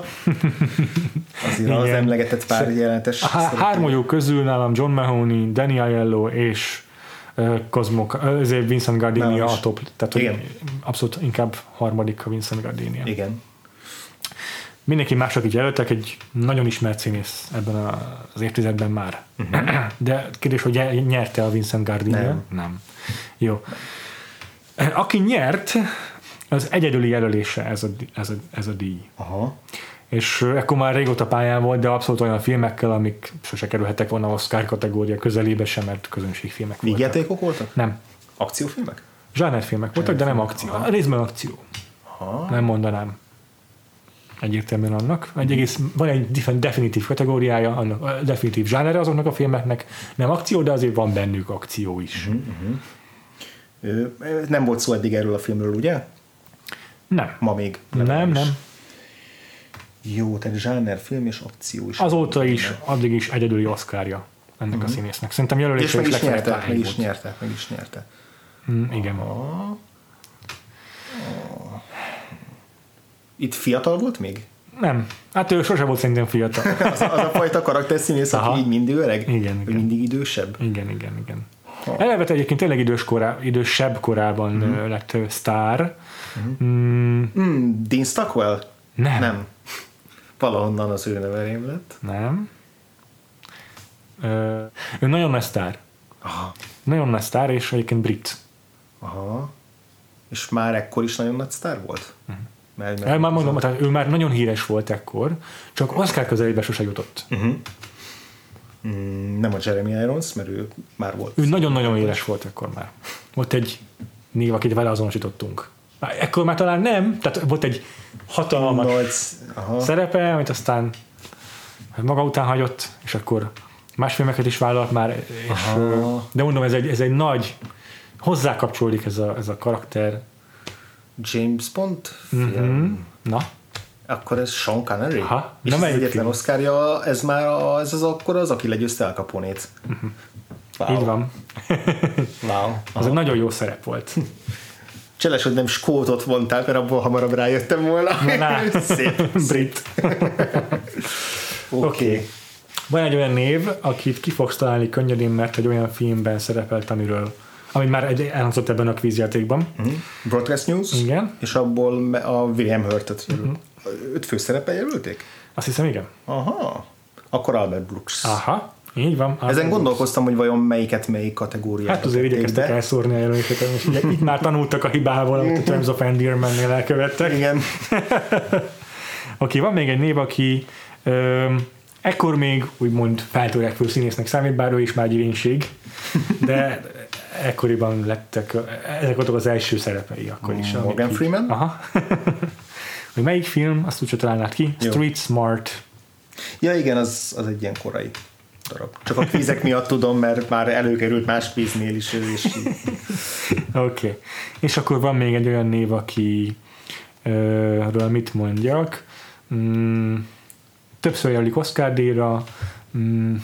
Azért az Igen. emlegetett pár jelenetes. A há- hármójuk közül nálam John Mahoney, Danny Aiello és Cosmo, ezért Vincent Gardenia a top. Tehát Igen. abszolút inkább harmadik a Vincent Gardenia. Igen. Mindenki más, akit jelöltek, egy nagyon ismert színész ebben az évtizedben már. Uh-huh. De kérdés, hogy nyerte a Vincent Gardenia? Nem. Nem. Jó. Aki nyert, az egyedüli jelölése ez a, ez a, ez a díj. Aha. És ekkor már régóta pályán volt, de abszolút olyan filmekkel, amik sose kerülhettek volna Oscar kategória közelébe sem, mert közönségfilmek voltak. Vígjátékok voltak? Nem. Akciófilmek? Zsánerfilmek voltak, de nem akció. Részben akció. Aha. Nem mondanám. Egyértelműen annak. Egy egész, van egy definitív kategóriája, annak, a definitív zsánere azoknak a filmeknek. Nem akció, de azért van bennük akció is. Mhm. Ö, Nem volt szó eddig erről a filmről, ugye? Nem. Ma még. Nem, nem. Jó, tehát zsáner, film és akció is. Azóta is, addig is egyedüli oszkárja ennek a színésznek. Szerintem Mhm. És jelölése meg is is nyerte, meg is nyerte, meg is nyerte. Mm, igen. Itt fiatal volt még? Nem. Hát ő sose volt szerintem fiatal. Az, az a fajta karakterszínész, aki így mindig öreg? Igen, igen. mindig idősebb? Igen, igen, igen. Eleve egyébként tényleg idős korá, idősebb korában mm. lett sztár. Mm, Hmm, Dean Stockwell? nem. Nem. Valahonnan az ő neve rém lett. Nem. Ö, ő nagyon nagy sztár. Aha. Nagyon nagy sztár, és egyébként brit. Aha. És már ekkor is nagyon nagy sztár volt? Mert, El már mondom, tehát ő már nagyon híres volt ekkor, csak Oscar közelébe sose jutott. Mm, nem a Jeremy Irons, mert ő már volt. Ő nagyon-nagyon éles volt ekkor már. Volt egy név, akit vele azonosítottunk. Ekkor már talán nem, tehát volt egy hatalmas Nagy, aha. szerepe, amit aztán hát maga után hagyott, és akkor Más filmeket is vállalt már, és, de mondom, ez egy, ez egy nagy, hozzá kapcsolódik ez a, ez a karakter. James Bond film. Mm, na, Akkor ez Sean Connery? Aha. És Na, melyik egyetlen film? oszkárja, ez már a, ez az akkor az, aki legyőzte Al Capone-t. Wow. Mhm. így van. Wow. Az egy nagyon jó szerep volt. Cseles, hogy nem skótot mondtál, mert abból hamarabb rájöttem volna. Na, Szép. Brit. Oké. Oké. Van egy olyan név, akit ki fogsz találni könnyedén, mert egy olyan filmben szerepelt, amiről ami már egy, elhangzott ebben a kvízjátékban. Mhm. Broadcast News, Igen. és abból a William Hurtet jelölt. Öt főszerepel jelölték? Azt hiszem, igen. Aha. Akkor Albert Brooks. Aha, így van. Ezen gondolkoztam, hogy vajon melyiket melyik kategóriába Hát azért igyekeztek be. elszórni a jelöléseket, és ugye itt már tanultak a hibából, amit a Terms of Endearment-nél elkövettek. Igen. Oké, van még egy név, aki öm, ekkor még úgymond feltörekvő színésznek számít, bár ő is már egy irénység, de ekkoriban lettek, ezek voltak az első szerepei akkor is. Morgan így- Freeman? Aha. hogy melyik film, azt úgyse találnád ki. Jó. Street Smart. Ja igen, az, az egy ilyen korai darab. Csak a kvízek miatt tudom, mert már előkerült más kvíznél is, ő is. Oké. Okay. És akkor van még egy olyan név, aki ről mit mondjak. Mm, többször jelölik Oscar díjra, mm,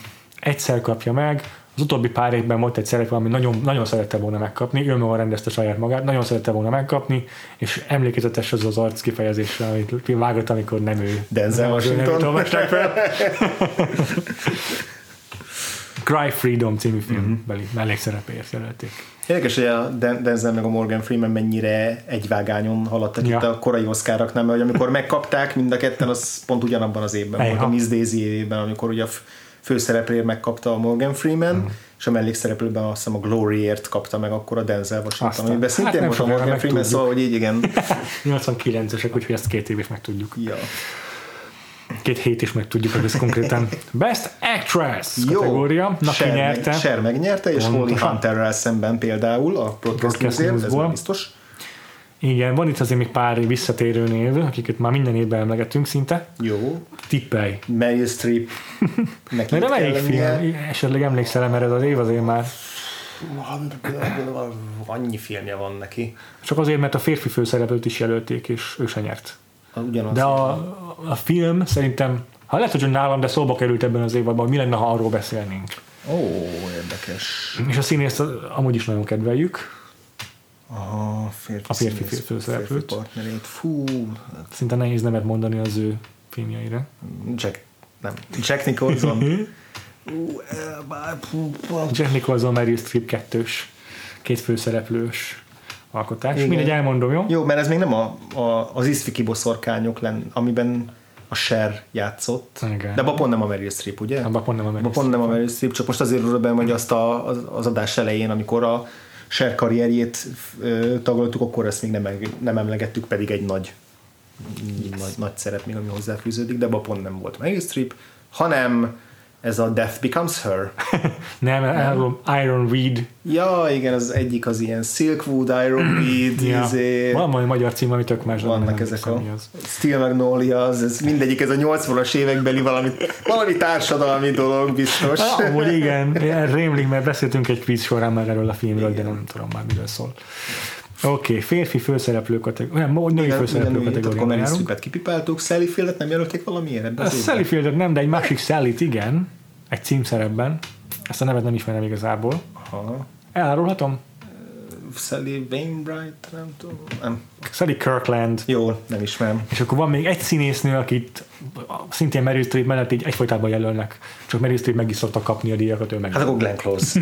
egyszer kapja meg, az utóbbi pár évben volt egy szerep, ami nagyon, nagyon szerette volna megkapni, ő maga rendezte saját magát, nagyon szerette volna megkapni, és emlékezetes az az arc kifejezésre, amit vágott, amikor nem ő. Denzel Washington. fel. Cry Freedom című filmbeli Mhm. mellékszerepéért jelölték. Érdekes, hogy a Den- Denzel meg a Morgan Freeman mennyire egyvágányon haladtak Ja. itt a korai oszkáraknál, mert hogy amikor megkapták mind a ketten, az pont ugyanabban az évben volt, Ejha. a Miss Daisy évében, amikor ugye a f- főszereplőért megkapta a Morgan Freeman, Mhm. és a mellékszereplőben azt hiszem a Gloryért kapta meg akkor a Denzel Washington, Aztán. amiben Hát szintén nem volt a Morgan Freeman, megtudjuk. szóval hogy így igen. 89-esek, úgyhogy ezt két év is meg tudjuk. Ja. Két hét is meg tudjuk, hogy ez konkrétan. Best Actress Jó, kategória. Na, ki Cher, nyerte? Cher megnyerte, és Holly. Hunterrel szemben például a Broadcast Broadcast News-ért, ez biztos. Igen, van itt azért még pár visszatérő név, akiket már minden évben emlegetünk szinte. Jó. Tippelj. Meryl Streep. Neki De melyik film? Esetleg emlékszel mert ez az év azért már. Annyi filmje van neki. Csak azért, mert a férfi főszereplőt is jelölték, és ő se nyert. Ugyanaz. De a, a film szerintem, ha lehet, hogy nálam, de szóba került ebben az évadban, hogy mi lenne, ha arról beszélnénk. Ó, érdekes. És a színészt amúgy is nagyon kedveljük. A férfi, A férfi színész, főszereplőt. férfi partnerét. Fú, Szinte nehéz nevet mondani az ő filmjeire. Jack, nem, Jack Nicholson. Jack Nicholson, Meryl Streep kettős, két főszereplős alkotás. Igen. Mindegy, elmondom, jó? Jó, mert ez még nem a, a, az Isztvi boszorkányok len, amiben a Cher játszott. Igen. De abban pont nem a Meryl Streep, ugye? Abban pont nem a Meryl pont nem a Meryl Streep, csak most azért ról be, hogy azt a, az, az adás elején, amikor a Cher karrierjét tagoltuk, akkor ezt még nem, nem emlegettük, pedig egy nagy, nagy, nagy szerep még, ami hozzáfűződik, de abban pont nem volt Meryl Streep, hanem ez a Death Becomes Her. Nem, elmondom, Iron Reed. Ja, igen, az egyik az ilyen Silkwood, Iron Weed, Ja. izé, Van valami magyar cím, ami tök más. nem vannak ezek a az. Steel Magnolias, ez mindegyik ez a 80-as évekbeli valami, valami társadalmi dolog biztos. Ah, Amúgy igen, rémlik, mert beszéltünk egy kvíz során már erről a filmről, de nem tudom már miről szól. Oké, okay, férfi főszereplő kategória, nem, női Igen, főszereplő igen, akkor kategóriában Meryl. Streepet kipipáltuk, Sally Fieldet nem jelölték valamiért ebben A? Sally Fieldet nem, de egy másik sally igen, egy címszerepben. Ezt a nevet nem ismerem igazából. Aha. Elárulhatom? Sally Wainwright, nem tudom. Nem. Sally Kirkland. Jó, nem ismerem. És akkor van még egy színésznő, akit szintén Meryl Streep mellett így egyfolytában jelölnek. Csak Meryl Streep meg is szokta kapni a díjakat, ő meg. Hát akkor Glenn Close.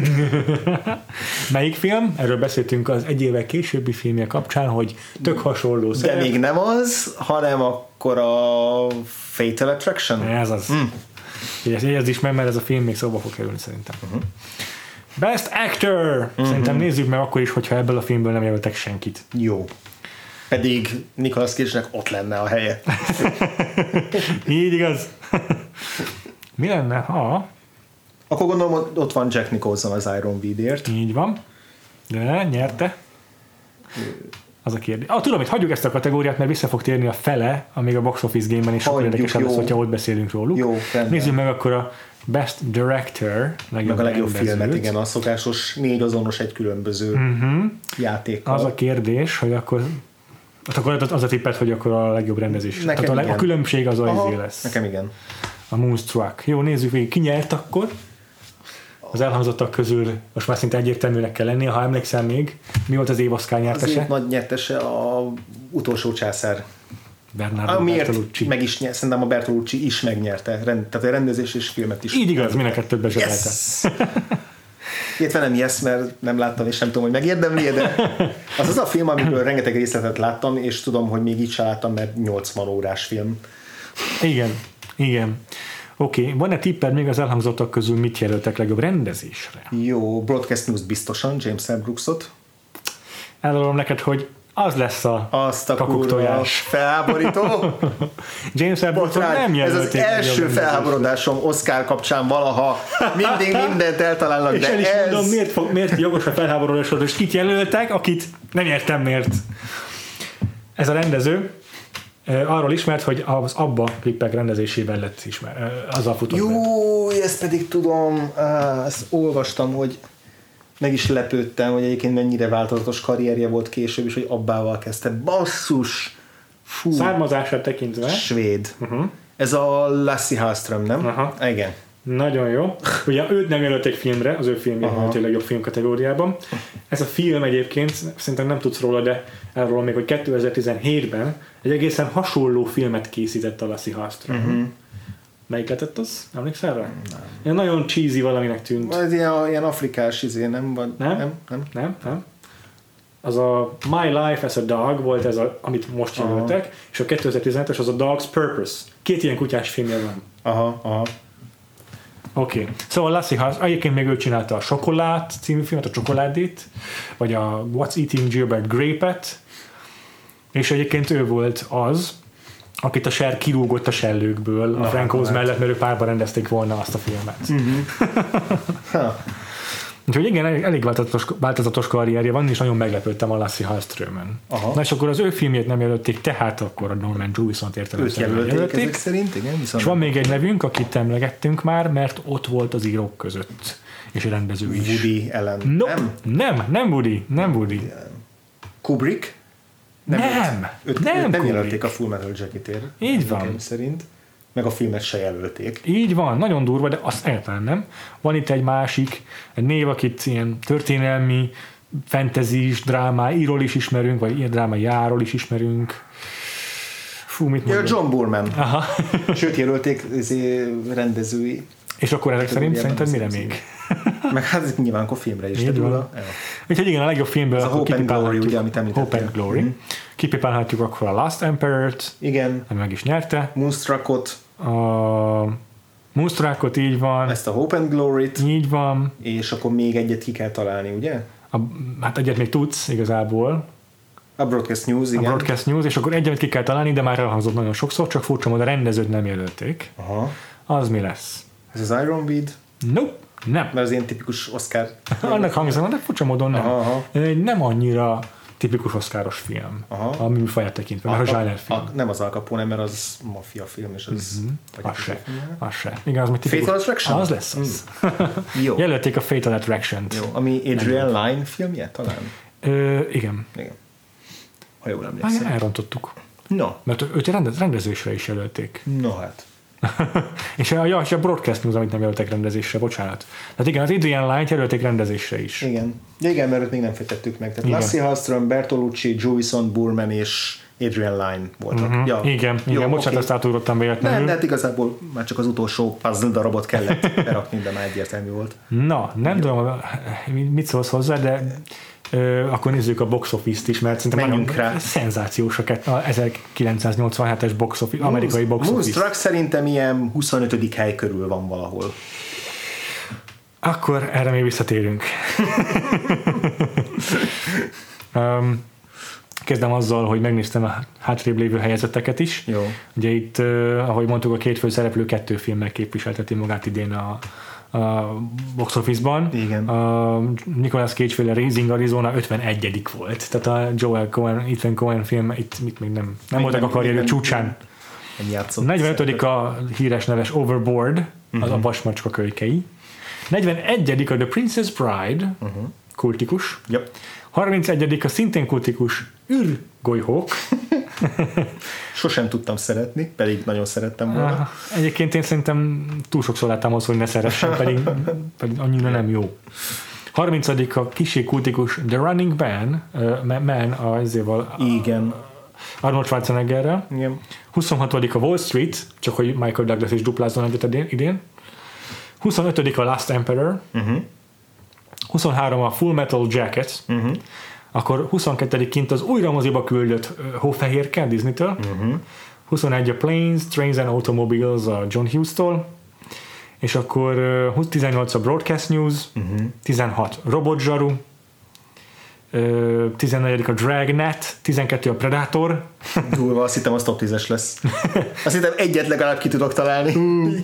Melyik film? Erről beszéltünk az egy évvel későbbi filmje kapcsán, hogy tök hasonló De szerep. még nem az, hanem akkor a Fatal Attraction. Ez az. Mm. Jegyezd is meg, mert ez a film még szóba fog kerülni szerintem. Uh-huh. Best Actor! Uh-huh. Szerintem nézzük meg akkor is, hogyha ebből a filmből nem jelöltek senkit. Jó. Pedig Nicolas cage ott lenne a helye. Így igaz? Mi lenne, ha Akkor gondolom, ott- van Jack Nicholson az Iron Weedért. így van, de nyerte? Az a kérdés. Ah, tudom, hogy hagyjuk ezt a kategóriát, mert vissza fog térni a fele, amíg a Box Office Game-ben is sokkal érdekesebb lesz, hogyha ott beszélünk róluk. Jó, rendben. Nézzük meg akkor a Best Director, Meg a legjobb filmet, igen, a szokásos négy azonos egy különböző uh-huh. játékkal. Az a kérdés, hogy akkor Hát akkor az a tippet, hogy akkor a legjobb rendezés. Nekem Tehát a, igen. a különbség az Aha, az izé lesz. Nekem igen. A Moonstruck. Jó, nézzük végig. Ki nyert akkor? Az elhangzottak közül most már szinte egyértelműnek kell lennie, ha emlékszel még. Mi volt az év Oscar Az nyertese? év nagy nyertese a utolsó császár. Bernardo Amiért Bertolucci. meg is nyert, szerintem a Bertolucci is megnyerte. Rend, tehát a rendezés és filmet is. Így igaz, mind a kettőt bezsebelte. Yes! Illetve nem yes, mert nem láttam, és nem tudom, hogy megérdemli, de az az a film, amiből rengeteg részletet láttam, és tudom, hogy még így sem láttam, mert 80 órás film. Igen, igen. Oké, okay. van-e tipped még az elhangzottak közül mit jelöltek legjobb rendezésre? Jó, Broadcast News biztosan, James L. Brooksot. Elárulom neked, hogy az lesz a Azt a kakuktojás. felháborító. James Botrány. nem Ez az első felháborodásom Oscar kapcsán valaha. Mindig mindent eltalálnak, És de el is ez... mondom, miért, fog, miért jogos a felháborodásod, és kit jelöltek, akit nem értem miért. Ez a rendező arról ismert, hogy az Abba klippek rendezésével lett eh, Azzal futott be. Jó, ezt pedig tudom, ezt olvastam, hogy meg is lepődtem, hogy egyébként mennyire változatos karrierje volt később, és hogy abbával kezdte. Basszus! Fú, Származását tekintve. svéd. Uh-huh. Ez a Lassie Hallström, nem? Aha. Igen. Nagyon jó. Ugye őt nem jelölték filmre, az ő filmje Aha. volt a legjobb film kategóriában. Ez a film egyébként, szerintem nem tudsz róla, de elról még, hogy 2017-ben egy egészen hasonló filmet készített a Lassie Hallström. Uh-huh. Melyik lehetett az? Emlékszel rá? Ilyen nagyon cheesy valaminek tűnt. Ez ilyen, ilyen afrikás izé, nem? Vagy, Nem? nem? nem? Nem? Nem? Az a My Life as a Dog volt ez, a, amit most Aha. jelöltek, és a 2017-es az a Dog's Purpose. Két ilyen kutyás filmje van. Aha, aha. Oké. Okay. Szóval Lassie House, egyébként még ő csinálta a Chocolate című filmet, a Csokoládét, vagy a What's Eating Gilbert Grape-et, és egyébként ő volt az, akit a ser kirúgott a sellőkből a Na, Frankóz hát. mellett, mert ők párba rendezték volna azt a filmet. Ha. Úgyhogy igen, elég, változatos, változatos karrierje van, és nagyon meglepődtem a Lassie Hallströmen. Aha. Na és akkor az ő filmjét nem jelölték, tehát akkor a Norman Jewison Őt értelemszerűen jelölték, ezek szerint, igen, viszont És van még egy nevünk, akit emlegettünk már, mert ott volt az írók között, és a rendező is. Woody Allen. Nope. Nem? Nem, nem, nem Woody, nem Woody. Kubrick? Nem, Őt, nem őt nem jelölték a Full Metal Jacketért. Így van. Szerint. Meg a filmet se jelölték. Így van, nagyon durva, de azt egyáltalán nem. Van itt egy másik, egy név, akit ilyen történelmi, fentezis, drámáiról is ismerünk, vagy ilyen drámájáról is ismerünk. Fú, mit Ja, mondom? John Boorman. Aha. Sőt, jelölték rendezői. És akkor ezek szerint Kategóriában szerinted mire az még? Meg hát nyilván akkor filmre is. Így van. Úgyhogy igen, a legjobb filmből Ez a Hope and Glory, ugye, amit említettél. Hope and Glory. Mhm. Kipipálhatjuk akkor a Last Emperor-t, Igen. ami meg is nyerte. Moonstruckot, A Moonstruckot így van, ezt a Hope and Glory-t, így van. és akkor még egyet ki kell találni, ugye? A, hát egyet még tudsz igazából, A Broadcast News, a igen. Broadcast News, és akkor egyet ki kell találni, de már elhangzott nagyon sokszor, csak furcsa módon a rendezőt nem jelölték. Aha. Az mi lesz? Ez az Iron Weed, Nope, nem. mert az ilyen tipikus Oscar. Annak hangzik, de furcsa módon nem. Aha, Nem annyira tipikus oszkáros film, Aha. a műfaját tekintve, mert a zsáner film. a, nem az Al Capone, mert az maffia film, és az... vagy Az se. Az se. Igen, az még tipikus. Fatal Attraction? Az lesz az. Jó. Jelölték a Fatal Attraction-t. Jó, ami Adrian Lyne filmje talán? Ö, igen. Igen. Ha jól Már emlékszem. elrontottuk. No, Mert őt rendez, rendezésre is jelölték. no hát. és, a, ja, és a Broadcast News, amit nem jelöltek rendezésre, bocsánat. Tehát igen, az Adrian Line-t jelölték rendezésre is. Igen. Ja, igen, mert még nem fejtettük meg. Tehát Igen. Lassie Hallström, Bertolucci, Jewison, Burman és Adrian Lyne voltak. Mhm. Ja. Igen, igen, Jó, bocsánat, oké. azt átugrottam véletlenül. Nem, de hát igazából már csak az utolsó puzzle darabot kellett berakni, de már egyértelmű volt. Na, nem tudom, mit szólsz hozzá, de ö, akkor nézzük a box office-t is, mert szerintem Menjünk nagyon rá. szenzációs a kett- a 1987-es box office, amerikai box office. Moonstruck szerintem ilyen 25. hely körül van valahol. Akkor erre még visszatérünk. um, kezdem azzal, hogy megnéztem a hátrébb lévő helyezeteket is. Jó. Ugye itt, ahogy mondtuk, a két főszereplő kettő filmmel képviselteti magát idén a, a box office-ban. Igen. A Nicolas Cage féle Raising Arizona 51 volt. Tehát a Joel Cohen, Ethan Cohen film itt mit még nem, nem voltak a nem- karrierjük még nem- csúcsán. Nem játszott. 45. a híres neves Overboard, az a vasmacska kölykei. 41. a The Princess Bride, kultikus. Yep. 31. a szintén kultikus űrgolyhók. Sosem tudtam szeretni, pedig nagyon szerettem volna. Egyébként én szerintem túl sokszor láttam ahhoz, hogy ne szeressen, pedig, pedig annyira nem jó. 30. a kisé kultikus The Running Man, uh, Man a, ezéval, Igen. Arnold Schwarzeneggerrel. Igen. 26. a Wall Street, csak hogy Michael Douglas is duplázzon egyet idén. 25. a Last Emperor. Uh-huh. 23 a Full Metal Jacket. Uh-huh. Akkor 22. kint az újra moziba küldött Hófehérke Disney-től. Uh-huh. 21 a Planes, Trains and Automobiles a John Hughes-tól. És akkor ö, 18 a Broadcast News. Uh-huh. 16 Robot Zsaru. Ö, 14. a Dragnet. 12 a Predator. Durva, azt hittem az top 10-es lesz. Azt hittem egyet legalább ki tudok találni.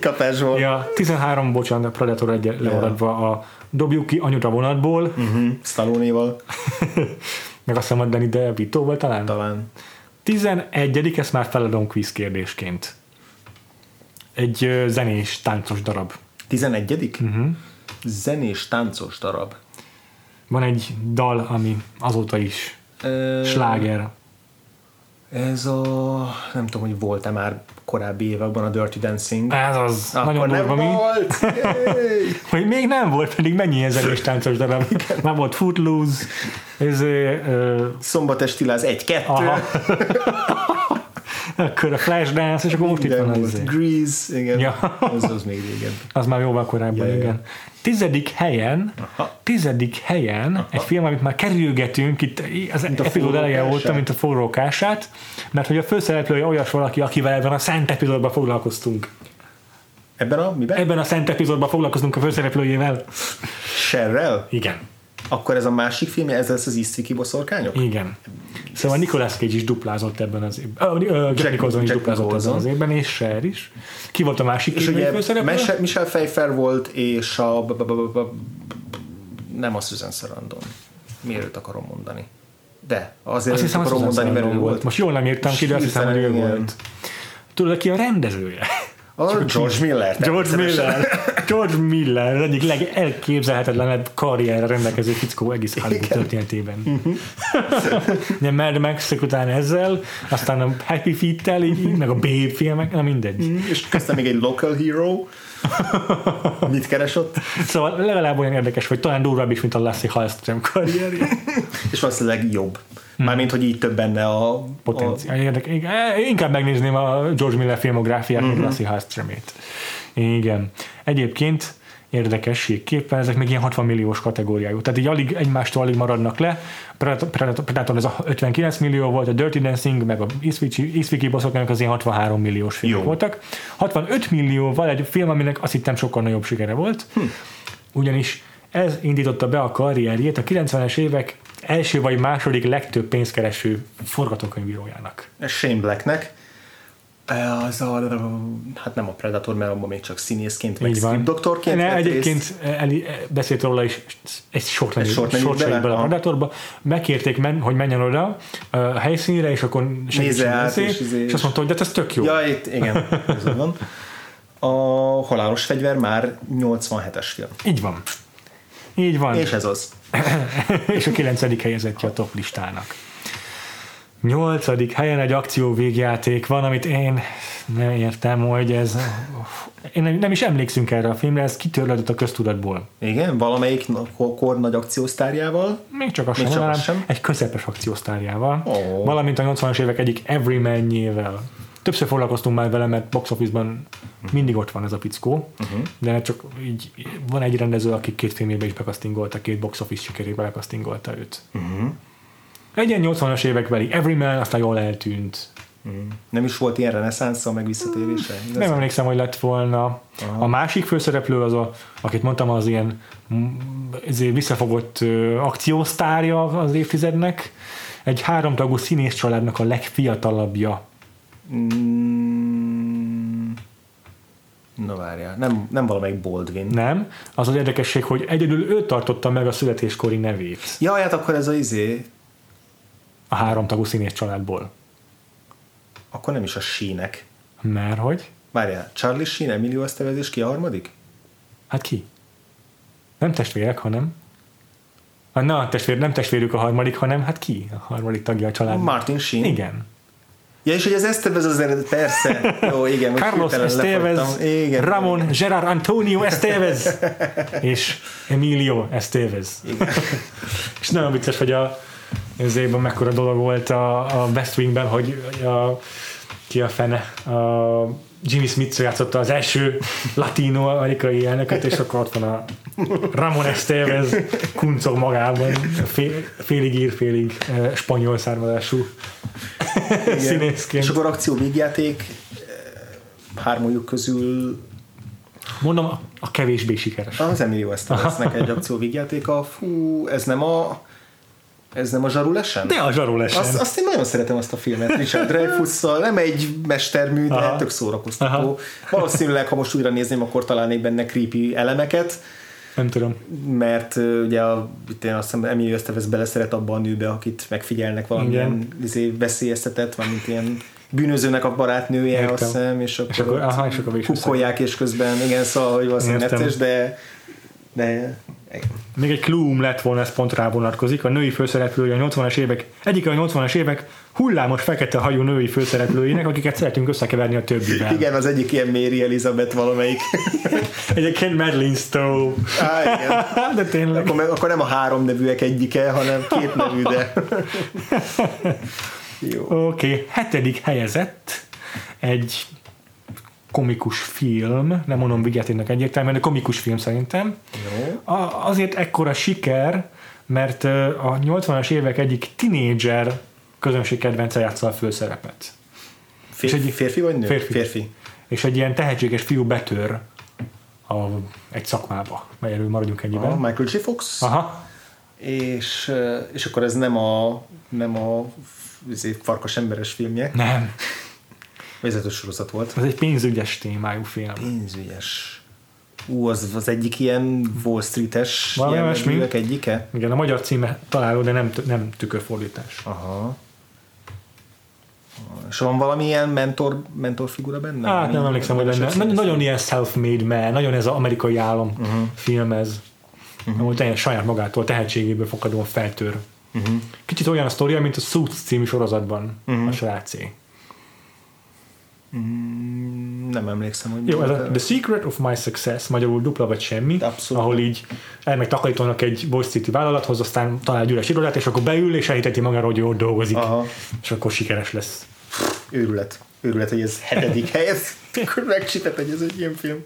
Kapásból. Ja, 13, bocsánat, a Predator egy lemaradva a Dobjuk ki anyut a vonatból, Uh-huh. Stallone-val meg azt hiszem a Danny DeVito-val talán. talán. 11. ezt már feladom quiz kérdésként. Egy zenés, táncos darab. 11. Uh-huh. Zenés táncos darab. Van egy dal, ami azóta is Ö, sláger. Ez a... Nem tudom, hogy volt-e már korábbi években a Dirty Dancing. Ez az, Akkor nagyon nem durva volt! Hogy még nem volt, pedig mennyi zenés táncos darab. Már volt Footloose, ez, ö, Szombat esti az 1-2. aha. akkor a Flashdance, és akkor most itt van az. volt. Grease, igen. Ja. Az, az még régen. Az már jóval korábban, Ja, ja, ja. igen. Tizedik helyen, Aha. tizedik helyen egy film, amit már kerülgetünk, itt az a epizód eleje óta, mint a forrókását, mert hogy a főszereplője olyas valaki, akivel ebben a szent epizódban foglalkoztunk. Ebben a miben? Ebben a szent epizódban foglalkoztunk a főszereplőjével. Sherrel? Igen. Akkor ez a másik filmje, ez lesz az Isztiki boszorkányok? Igen. Szóval Nicolas Cage is duplázott ebben az évben. Ö, Jack, Nicholson is duplázott ebben az évben, és Cher is. Ki volt a másik És ugye? Michel, Pfeiffer volt, és a... nem a Susan Sarandon. Miért akarom mondani? De, azért Azt hiszem, akarom mondani, mert ő volt. Most jól nem írtam ki, de azt hiszem, hogy ő volt. Tudod, ki a rendezője? A George Miller. George. Miller. George Miller, az egyik legelképzelhetetlenebb karrierre rendelkező fickó egész Hollywood történetében. Ugye Mad max után ezzel, aztán a Happy Feet-tel, így, így, meg a Babe filmek, na mindegy. És köztem még egy local hero. Mit keres ott? Szóval legalább olyan érdekes, hogy talán durvább is, mint a Lassie Hallström karrierje. És valószínűleg jobb. Mármint, hogy így több benne a... a Potenciál. Érdekes. Igen, Inkább megnézném a George Miller filmográfiát, mint Lassie Hallströmét. Igen. Egyébként érdekességképpen ezek még ilyen 60 milliós kategóriájú. Tehát így alig, egymástól alig maradnak le. Predator, Predator, Predator ez a 59 millió volt, a Dirty Dancing, meg a Eastwicki boszorkányok az ilyen 63 milliós filmek Jó. voltak. 65 millióval egy film, aminek azt hittem sokkal nagyobb sikere volt. Hm. Ugyanis ez indította be a karrierjét a 90-es évek első vagy második legtöbb pénzkereső forgatókönyvírójának. Shane Blacknek. Az a, hát nem a Predator, mert abban még csak színészként, meg Így doktorként Ne, egyébként részt. Eli, beszélt róla is, egy nem sort írt sem bele? bele a. Predatorba. Megkérték, men, hogy menjen oda a helyszínre, és akkor segítsen át, beszél, és izé- és azt mondta, hogy de ez tök jó. Ja, itt, igen, ez van. A Halálos fegyver már 87-es film. Így van. Így van. És ez az. és a kilencedik helyezettje a top listának. Nyolcadik helyen egy akció végjáték van, amit én nem értem, hogy ez... Én nem, nem is emlékszünk erre a filmre, ez kitörlődött a köztudatból. Igen, valamelyik kor, nagy akciósztárjával. Még csak Még sem, sem. egy közepes akciósztárjával, Ó. valamint a 80-as évek egyik Everyman-jével. Többször foglalkoztunk már vele, mert box office-ban mindig ott van ez a pickó, uh-huh. de csak így van egy rendező, aki két filmében is bekasztingolta, két box office sikerébe bekasztingolta őt. Uh-huh. Egy ilyen 80-as évekbeli Everyman, aztán jól eltűnt. Nem is volt ilyen reneszánsza, meg visszatérése? Igaz? Nem emlékszem, hogy lett volna. A másik főszereplő az, a, akit mondtam, az ilyen mm, ezért visszafogott ö, akciósztárja az évtizednek. Egy háromtagú színész családnak a legfiatalabbja. Mm, Na várjál, nem, nem valamelyik Baldwin. Nem? Az az érdekesség, hogy egyedül ő tartotta meg a születéskori nevét Jaj, hát akkor ez a izé, a háromtagú színész családból. akkor nem is a sínek. Mert hogy? Várjál, Charlie Sheen, Emilio Estevez és ki a harmadik? Hát ki? Nem testvérek, hanem... Na, testvér, nem testvérük a harmadik, hanem hát ki a harmadik tagja a családnak? Martin Sheen. Igen. Ja, és hogy az Estevez az eredet, persze. Jó, igen. Carlos Estevez. Igen. Ramon Gerard Antonio Estevez és Emilio Estevez. és nagyon vicces, hogy a az évben mekkora dolog volt a, a West Wingben, hogy a, ki a fene, a Jimmy Smith játszotta az első latino-amerikai elnököt, és akkor ott van a Ramon Estevez kuncog magában, fél, félig ír, félig eh, spanyol származású színészként. És akkor akció végjáték eh, hármójuk közül Mondom, a- kevésbé sikeres. az Emilio Esteveznek egy akció végjátéka. Fú, ez nem a ez nem a Zsaru lesen? De a zsarul esen. Azt, azt én nagyon szeretem azt a filmet, Richard Dreyfusszal, nem egy mestermű, de Aha. tök szórakoztató. Aha. Valószínűleg, ha most újra nézném, akkor találnék benne creepy elemeket, Nem tudom. mert ugye a, itt én azt hiszem Emilio Estevez beleszeret abba a nőbe, akit megfigyelnek valamilyen izé, veszélyeztetett, valamint ilyen bűnözőnek a barátnője, Értem. azt hiszem, és akkor, És akkor- aha, és akkor kukkolják, és közben, igen, szóval, hogy valószínűleg Értem. necces, de, de Még egy klúm lett volna, ez pont rá vonatkozik. A női főszereplője a 80-as évek, egyik a 80-as évek hullámos fekete hajú női főszereplőinek, akiket szeretünk összekeverni a többivel. igen, az egyik ilyen Mary Elizabeth valamelyik. Egyébként Madeline Stowe. Á, igen. De tényleg. Akkor, akkor nem a három nevűek egyike, hanem két nevű, de... Jó. Oké, okay. hetedik helyezett egy komikus film, nem mondom vigyátéknak egyértelműen, de komikus film szerintem. Jó. A, azért ekkora siker, mert a 80-as évek egyik tinédzser közönség kedvence játsza a főszerepet. Férfi, egy- férfi vagy nő? Férfi. férfi. És egy ilyen tehetséges fiú betör a, egy szakmába, erről maradjunk ennyiben. A Michael J. Fox. Aha, És, és akkor ez nem a, nem a izé, farkas emberes filmje, nem. Vezető sorozat volt. Ez egy pénzügyes témájú film. Pénzügyes. Ú, az, az egyik ilyen Wall Street-es ilyen egyike? Igen, a magyar címe találó, de nem, nem tükörfordítás. Aha. És van valami ilyen mentor, mentor figura benne? Hát nem Mi- emlékszem, hogy lenne. esetleg? Na- Nagyon ilyen self-made man, nagyon ez az amerikai álom uh-huh. film ez. Uh-huh. Ahol teljesen saját magától, tehetségéből fakadóan feltör. Uh-huh. Kicsit olyan a sztoria, mint a Suits című sorozatban uh-huh. a srácé. Mm, Nem emlékszem, hogy Jó, ez a The Secret of My Success, magyarul dupla vagy semmi, Abszolút. ahol így elmegy takarítónak egy Wall Street-i vállalathoz, aztán talál egy üres irodát, és akkor beül, és elhiteti magáról, hogy jól dolgozik, Aha. és akkor sikeres lesz. Őrület. Őrület, hogy ez hetedik hely. Ez akkor megcsipet, hogy ez egy ilyen film.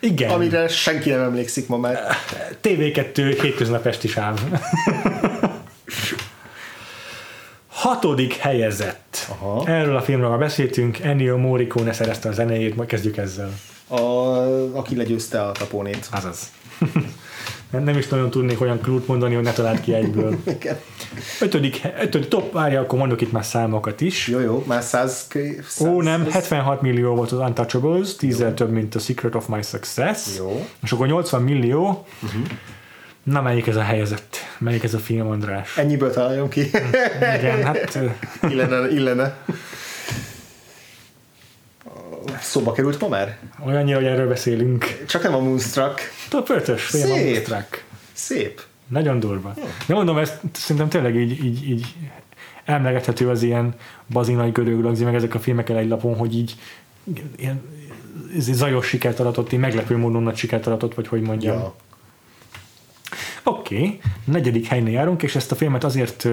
Igen. Amire senki nem emlékszik ma már. TV2 hétköznap esti sáv. Hatodik helyezett. Aha. Erről a filmről már beszéltünk, Ennio Morricone szerezte a zenéjét, majd kezdjük ezzel. A, aki legyőzte a tapónét. Azaz. nem, nem is nagyon tudnék olyan klút mondani, hogy ne talált ki egyből. Ötödik, ötödik top, várja, akkor mondok itt már számokat is. Jó, jó, már száz... kö- száz Ó, nem, száz- 76 millió volt az Untouchables, 10 több, mint a Secret of My Success. Jó. És akkor 80 millió. Uh-huh. Na, melyik ez a helyezett? Melyik ez a film, András? Ennyiből találjam ki. Igen, hát illene, illene. Szóba került ma már? olyannyira, hogy erről beszélünk. Csak nem a Moonstruck. Top 5-ös film a Szép. Moonstruck. Szép. Nagyon durva. De mondom, ezt szerintem tényleg így, így, így emlegethető az ilyen bazinai görög lagzi, meg ezek a filmek el egy lapon, hogy így ilyen zajos sikert aratott, így meglepő módon nagy sikert aratott, vagy hogy mondjam. Ja. Oké, okay. negyedik helynél járunk, és ezt a filmet azért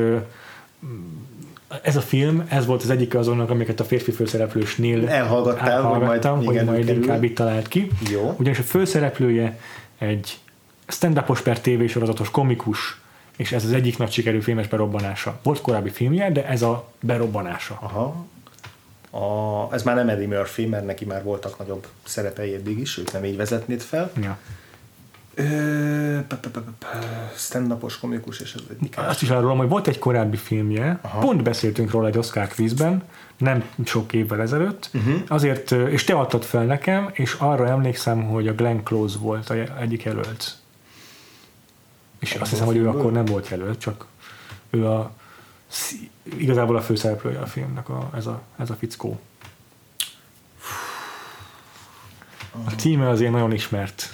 ez a film, ez volt az egyik azonnak, amiket a férfi főszereplősnél Elhallgattál, hogy majd- elhallgattam, hogy igen, majd inkább itt talált ki. Jó. Ugyanis a főszereplője egy stand-upos per tévésorozatos komikus, és ez az egyik nagy sikerű filmes berobbanása. Volt korábbi filmje, de ez a berobbanása. Aha. A, ez már nem Eddie Murphy, mert neki már voltak nagyobb szerepei eddig is, őt nem így vezetnéd fel. Ja. Stand-upos komikus, és ez egyik. Azt is arról, hogy volt egy korábbi filmje, Aha. pont beszéltünk róla egy Oscar quizben, nem sok évvel ezelőtt, uh-huh. azért, és te adtad fel nekem, és arra emlékszem, hogy a Glenn Close volt a egyik jelölt. És azt hiszem, hogy ő akkor nem volt jelölt, csak ő a igazából a főszereplője a filmnek, a, ez, a, ez a fickó. A címe azért nagyon ismert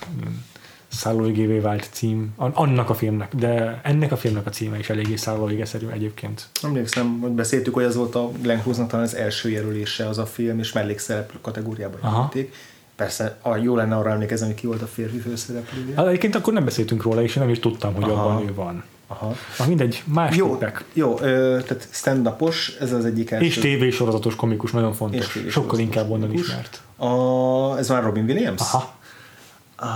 szállóigévé vált cím an- annak a filmnek, de ennek a filmnek a címe is eléggé szállóigeszerű egyébként. Emlékszem, hogy beszéltük, hogy az volt a Glenn Close-nak talán az első jelölése az a film, és mellékszereplő kategóriában jelölték. Persze, a, jó lenne arra emlékezni, hogy ki volt a férfi főszereplője. Hát egyébként akkor nem beszéltünk róla, és én nem is tudtam, hogy Aha. abban ő van. Aha. Na mindegy, más Jó, tippek. jó ö, tehát stand-upos, ez az egyik első. És tévésorozatos komikus, nagyon És fontos. tévésorozatos Sokkal inkább onnan ismert. A, ez már Robin Williams? Aha. A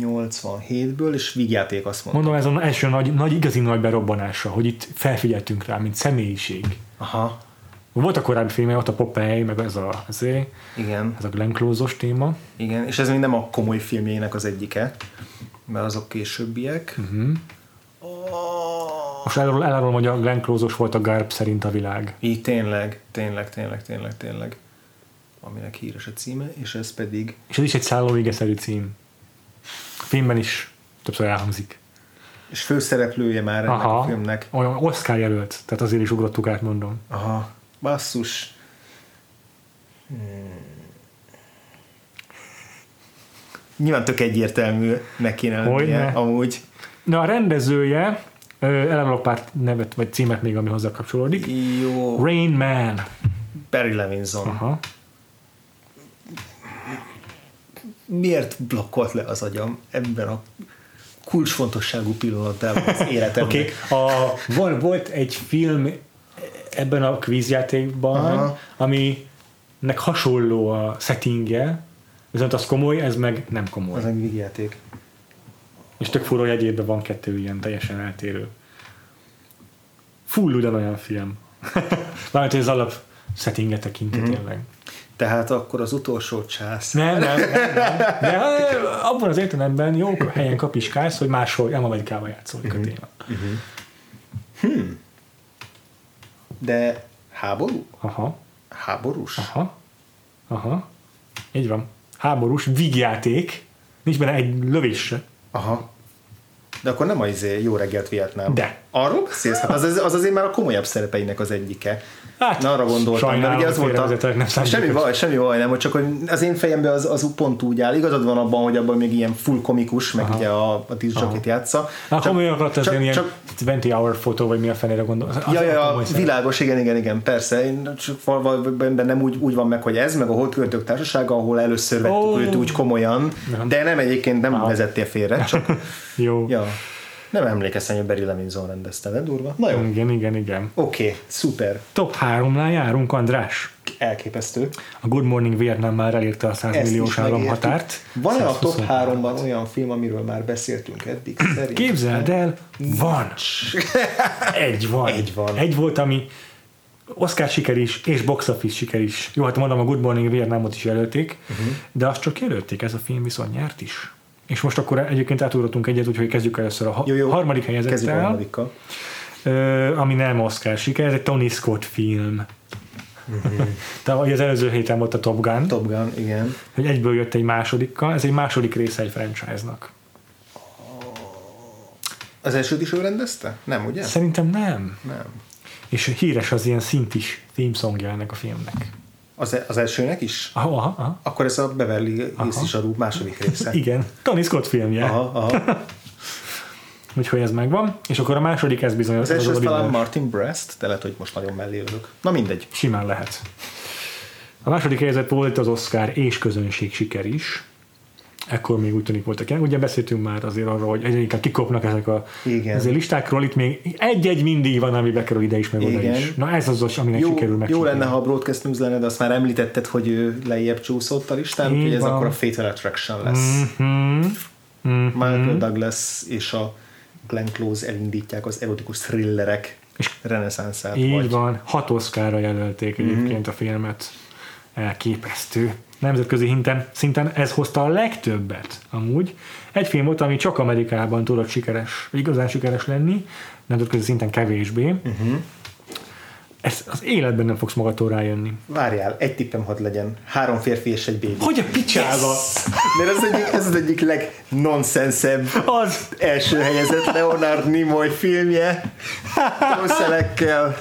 87-ből, és vígjáték azt mondta. Mondom, ez az első nagy, nagy, igazi nagy berobbanása, hogy itt felfigyeltünk rá, mint személyiség. Aha, Volt a korábbi filmje, ott a Popeye, meg ez a, ezé, igen, ez a Glenn Close-os téma. igen, és ez még nem a komoly filmjének az egyike, mert azok későbbiek. Uh-huh. Most elárulom, elárulom, hogy a Glenn Close-os volt a Garb szerint a világ. Így tényleg, tényleg, tényleg, tényleg, tényleg, aminek híres a címe, és ez pedig És ez is egy szállóigeszerű cím. Filmben is többször elhangzik. és főszereplője már ennek a filmnek. Olyan Oscar jelölt, tehát azért is ugrottuk át, mondom. Aha, basszus. Hmm. Nyilván tök egyértelműnek kéne lennie, amúgy. Na a rendezője, ö, elárulok pár nevet vagy címet még, ami hozzá kapcsolódik. Jó, Rain Man. Barry Levinson. Aha. Miért blokkolt le az agyam ebben a kulcsfontosságú pillanatában az életemnek? Oké, okay. volt, volt egy film ebben a kvízjátékban, Aha. aminek hasonló a settingje, viszont az komoly, ez meg nem komoly. Az egy vígjáték. És tök furó, hogy egy évben van kettő ilyen teljesen eltérő. Full ugyanolyan film. Mármint, hogy az alap settinge tekintve mm-hmm. tényleg. Tehát akkor az utolsó csász. Nem, nem, nem, nem. De abban az értelemben jó helyen kapiskálsz, hogy máshol, nem Amerikában játszódik Mhm. a téma. De háború? Aha, Háborús? aha, aha. Így van. Háborús, vígjáték, nincs benne egy lövés se. Aha. De akkor nem az jó reggelt Vietnám. De. Arról beszélsz? Hát az, az azért már a komolyabb szerepeinek az egyike. Hát, Na, arra gondoltam, sajnálom, mert ugye az volt a... nem számít. semmi baj, semmi baj, nem, csak hogy az én fejemben az, az pont úgy áll. Igazad van abban, hogy abban még ilyen full komikus, meg ugye a, a disc játsza. Na, komolyan akarat ez csak- ilyen csak- 20 hour fotó, vagy mi a fenére gondol. Az, Ja, ja, világos, igen, igen, igen, persze. Én csak val- val- bennem úgy, úgy van meg, hogy ez, meg a Holdköltők Társasága, ahol először vettük Ó. őt úgy komolyan, Nem. de nem egyébként nem Aha. vezettél félre, csak Jó. ja, nem emlékeztem, hogy Barry Levinson rendezte, de durva. Na jó, Igen, igen, igen. oké, szuper, Top 3-nál járunk, András. elképesztő. A Good Morning Vietnam már elérte a 100 Ezt milliós államhatárt. Van-e a top 123. 3-ban olyan film, amiről már beszéltünk eddig? Szerint? Képzeld el, van. Egy van. Egy van. Egy volt, ami Oscar siker is, és box office siker is. Jó, hát mondom, a Good Morning Vietnamot is jelölték, uh-huh. de azt csak jelölték, ez a film viszont nyert is. És most akkor egyébként átugrottunk egyet, úgyhogy kezdjük először a Jó, jó. harmadik Kezdjük a helyezettel, harmadikkal. ami nem Oscar siker, ez egy Tony Scott film. Tehát ahogy az előző héten volt a Top Gun. Top Gun, igen. hogy egyből jött egy másodikkal, ez egy második része egy franchise-nak. Az elsőt is ő rendezte? Nem, ugye? Szerintem nem. Nem. És híres az ilyen szintis theme songja ennek a filmnek. Az, az elsőnek is? Aha, aha, aha. Akkor ez a Beverly Hills is a második része. Igen, Tony Scott filmje. Aha. Aha. Úgyhogy ez megvan. És akkor a második ez bizony Az első az a talán. Martin Brest, de lehet, hogy most nagyon mellé ülök. Na mindegy. Simán lehet. A második helyzet volt az Oscar és közönség siker is. Ekkor még úgy tűnik voltak ilyen. Ugye beszéltünk már azért arról, hogy egyre inkább kikopnak ezek a Igen. ezért listákról. Itt még egy-egy mindig van, ami bekerül ide is, meg oda is. Na ez az, az, aminek Jó, sikerül meg. jó lenne, ha a Broadcast News lenne, de azt már említetted, hogy ő lejjebb csúszott a listán, úgyhogy ez akkor a Fatal Attraction lesz. Mm-hmm. Mm-hmm. Michael Douglas és a Glenn Close elindítják az erotikus thrillerek És reneszánszát. Így vagy. van, hat Oscarra jelölték egyébként a filmet. Elképesztő. Nemzetközi hinten, szinten ez hozta a legtöbbet amúgy. Egy film volt, ami csak Amerikában tudott sikeres, igazán sikeres lenni, nemzetközi szinten kevésbé. Uh-huh. Ez az életben nem fogsz magadtól rájönni. Várjál, egy tippem hadd legyen. Három férfi és egy bébi. Hogy a picsába? Yes! Mert ez, egyik, ez az egyik legnonsensebb Az. első helyezett Leonard Nimoy filmje. Szelekkel,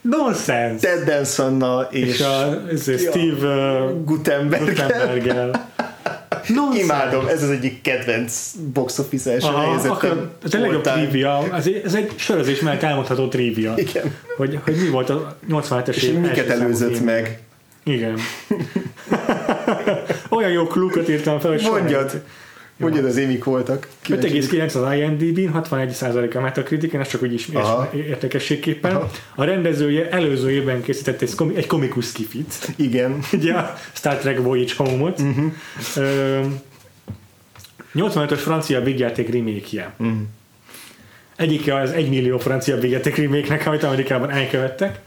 Nonsense. Ted Dansonnal és, És a ez Steve uh, Gutenberg. Gutenberg-el. Nonsense. Imádom, ez az egyik kedvenc box office első akkor ez a legjobb trivia, ez egy, ez egy sörözés mellett elmondható trivia. Igen. Hogy, hogy mi volt a 87-es És év miket előzött meg? Igen. Olyan jó klúkat írtam fel, hogy Mondjad. nem- Mondjad az émik voltak. Kíváncsi. 5,9 az IMDb-n, 61% a Metacriticen, ez csak úgy is értékességképpen. Aha. A rendezője előző évben készített egy, komi- egy komikus skifit, Igen. ugye a Star Trek Voyage Home-ot. Mhm. Uh-huh. 85-ös francia vígjáték remake-je. Mhm. Uh-huh. Egyike az 1 millió francia vígjáték remake-nek, amit Amerikában elkövettek.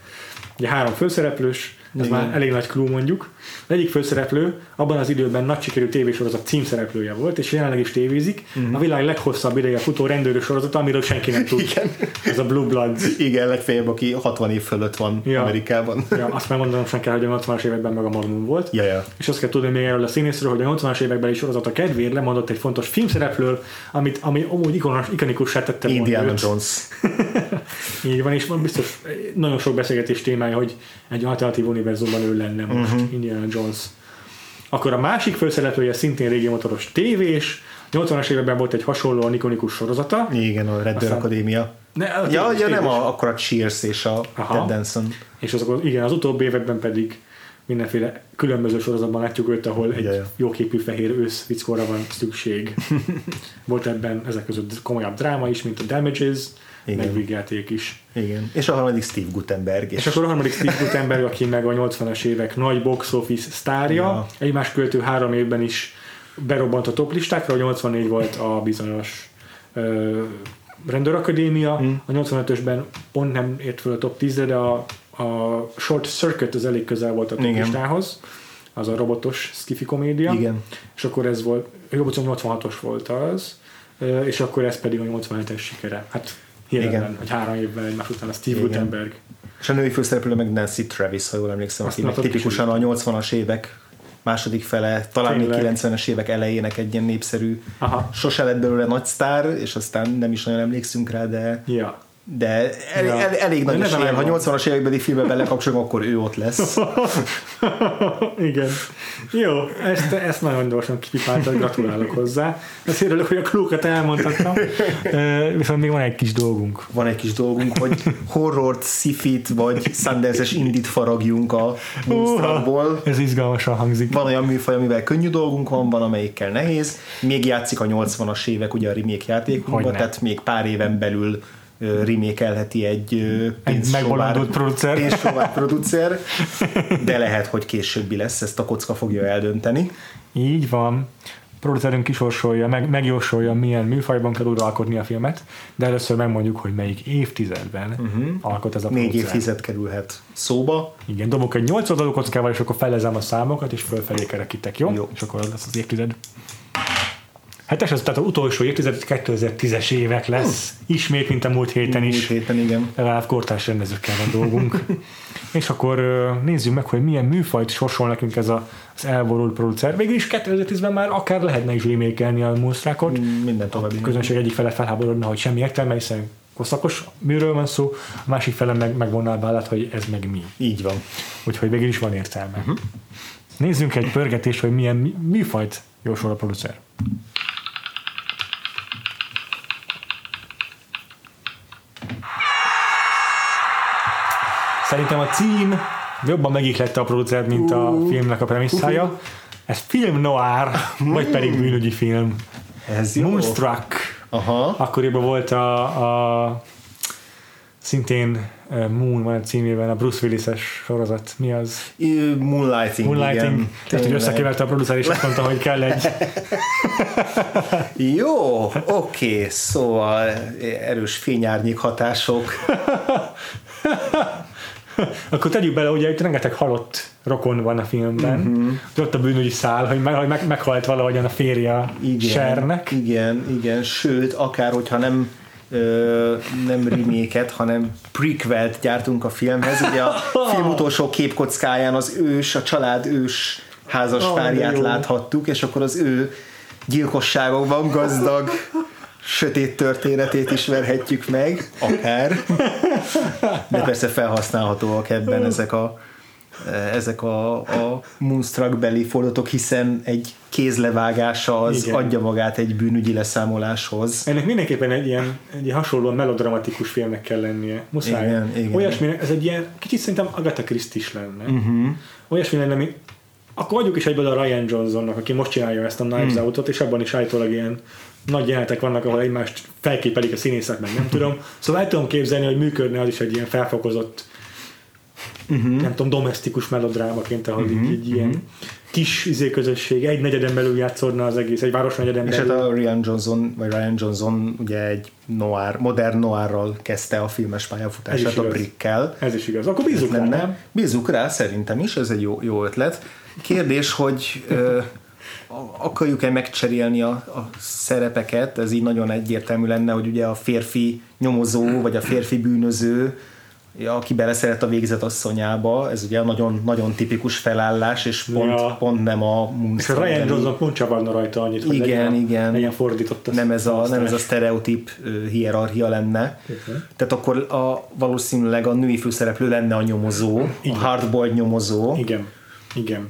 Ugye három főszereplős, ez Igen. már elég nagy clue mondjuk. Az egyik főszereplő abban az időben nagy sikerű tévésorozat címszereplője volt, és jelenleg is tévézik. Uh-huh. A világ leghosszabb ideje futó rendőrös sorozata, amiről senki nem tud. Igen. Ez a Blue Bloods. Igen, legfeljebb, aki 60 év fölött van Ja. Amerikában. Ja, azt már mondanom sem kell, hogy a 80-as években meg a Magnum volt. Ja, ja. És azt kell tudni még erről a színészről, hogy a 80-as években is sorozat a kedvéért lemondott egy fontos filmszereplőről, amit, ami amúgy ikonos, ikonikussá tette Indiana. Jones. Így van, és van biztos nagyon sok beszélgetés témája, hogy egy alternatív univerzumban ő lenne most uh-huh. Indiana Jones. Akkor a másik főszereplője szintén régi motoros tévés, 80-as években volt egy hasonlóan ikonikus sorozata. Igen, a Red Aztán- Akadémia. Ne, a Ja, ja nem a, akkor a Cheers és a Aha. Ted Danson. És azok, igen, az utóbbi években pedig mindenféle különböző sorozatban látjuk őt, ahol egy jóképű fehér ősz fickóra van szükség. Volt ebben ezek között komolyabb dráma is, mint a Damages, Igen. meg vígjáték is. Igen. És a harmadik Steve Gutenberg. És akkor a harmadik Steve Gutenberg, aki meg a 80-as évek nagy box office sztárja, Ja. egymás követő három évben is berobbant a top listákra, a 84 volt a bizonyos ö, rendőrakadémia, Hmm. a 85-ösben pont nem ért föl a top 10 de a, a Short Circuit az elég közel volt a top Igen. listához, az a robotos skifi komédia, Igen. és akkor ez volt, jó, bocsánat, 86-os volt az, és akkor ez pedig a 87-es sikere. Hát hihetetlen, Igen. hogy három évvel egymás után a Steve Igen. Gutenberg. És a női főszereplő meg Nancy Travis, ha jól emlékszem, Azt aki meg tipikusan a 80-as évek második fele, talán még Tényleg. 90-es évek elejének egy ilyen népszerű, Aha. sose lett belőle nagy sztár, és aztán nem is nagyon emlékszünk rá, de Ja. De el, Ja. el, elég nagy esélye, ha megvan. 80-as évekbeli filmbe belekapcsolunk, akkor ő ott lesz. Igen. Jó, ezt, ezt nagyon gyorsan kipipáltad, gratulálok hozzá. Azt örülök, hogy a klókat elmondhattam. Viszont még van egy kis dolgunk. Van egy kis dolgunk, hogy horrort, szifit vagy Sundance-es indit faragjunk a Moonstruckból. Ez izgalmasan hangzik. Van olyan műfaj, amivel könnyű dolgunk van, van amelyikkel nehéz. Még játszik a 80-as évek ugye a remake játékunkban, tehát még pár éven belül remékelheti egy megbolondult producer. pénzsovár producer, de lehet, hogy későbbi lesz, ezt a kocka fogja eldönteni. Így van. A producerünk kisorsolja, meg, megjósolja, milyen műfajban kell uralkodni a filmet, de először megmondjuk, hogy melyik évtizedben uh-huh. alkot ez a Négy producer. évtized kerülhet szóba. Igen, dobok egy 8 oldalú kockával, és akkor felezem a számokat, és fölfelé kerekítek, jó? Jó. És akkor lesz az évtized. Hetes, az tehát az utolsó évtized 2010-es évek lesz. Ismét, mint a múlt héten Múlt is. héten, igen. Legalább kortárs rendezőkkel van dolgunk. és akkor nézzük meg, hogy milyen műfajt sorsol nekünk ez a, az elborult producer. Végül is 2010-ben már akár lehetne is remékelni a Moonstruckot. Minden további. A közönség egyik fele felháborodna, hogy semmi értelme, hiszen koszakos műről van szó, a másik fele meg megvonná a vállát, hogy ez meg mi. Így van. Úgyhogy végül is van értelme. Uh-huh. Nézzünk egy pörgetést, hogy milyen mi- műfajt jósol a producer. Szerintem a cím jobban megihlette a producer, mint a filmnek a premisszája. Ez film noir, vagy pedig bűnügyi film. Ez jó. Moonstruck. Aha. Akkoriban volt a, a szintén Moon van a címében, a Bruce Willis-es sorozat. Mi az? Moonlighting, Moonlighting. igen. Ezt, hogy Tényleg. összekevelte a producer, és azt mondta, hogy kell egy... Jó, oké, szóval erős fényárnyék hatások. Akkor tegyük bele, ugye itt rengeteg halott rokon van a filmben. Uh-huh. Ott a bűnügyi szál, hogy meg, hogy meg, meghalt valahogyan a férje Igen, Sernek. Igen, igen, sőt, akár hogyha nem ö, nem reméket, hanem prequelt gyártunk a filmhez. Ugye a film utolsó képkockáján az ős, a család ős házas Oh, párját láthattuk, és akkor az ő gyilkosságokban gazdag sötét történetét ismerhetjük meg, akár. De persze felhasználhatóak ebben ezek a ezek a, a Moonstruck beli fordulatok, hiszen egy kézlevágása az Igen. adja magát egy bűnügyi leszámoláshoz. Ennek mindenképpen egy ilyen egy hasonlóan melodramatikus filmnek kell lennie. Muszáj. Igen, igen. Olyasmi, ez egy ilyen, kicsit szerintem Agatha Christie is lenne. Uh-huh. Olyasmi lenne, ami akkor adjuk is egyből a Ryan Johnsonnak, aki most csinálja ezt a Knives hmm. Out-ot, és abban is állítólag ilyen nagy jelenetek vannak, ahol egymást felképelik a színészek, meg nem tudom. Szóval el tudom képzelni, hogy működne az is egy ilyen felfokozott, uh-huh. nem tudom, domestikus melodrámaként, ahol uh-huh. így, így ilyen kis izé közösség, egy negyeden belül játszódna az egész, egy város negyeden És hát belül. a Ryan Johnson, vagy Ryan Johnson ugye egy noir, modern noirral kezdte a filmes pályafutását a. Brickkel. Ez is igaz. Akkor bízunk rá, nem? Bízzuk rá, szerintem is, ez egy jó, jó ötlet. Kérdés, hogy akarjuk-e megcserélni a, a szerepeket, ez így nagyon egyértelmű lenne, hogy ugye a férfi nyomozó, vagy a férfi bűnöző, aki beleszeret a végzet asszonyába, ez ugye nagyon, nagyon tipikus felállás, és pont, Ja. pont nem a És a Ryan Johnson pont csavarna rajta annyit, hogy Igen, legyen, igen. legyen fordított a nem ez a, nem ez a sztereotíp hierarchia lenne. Igen. Tehát akkor a, valószínűleg a női főszereplő lenne a nyomozó, Igen. a hardboiled nyomozó, Igen, igen.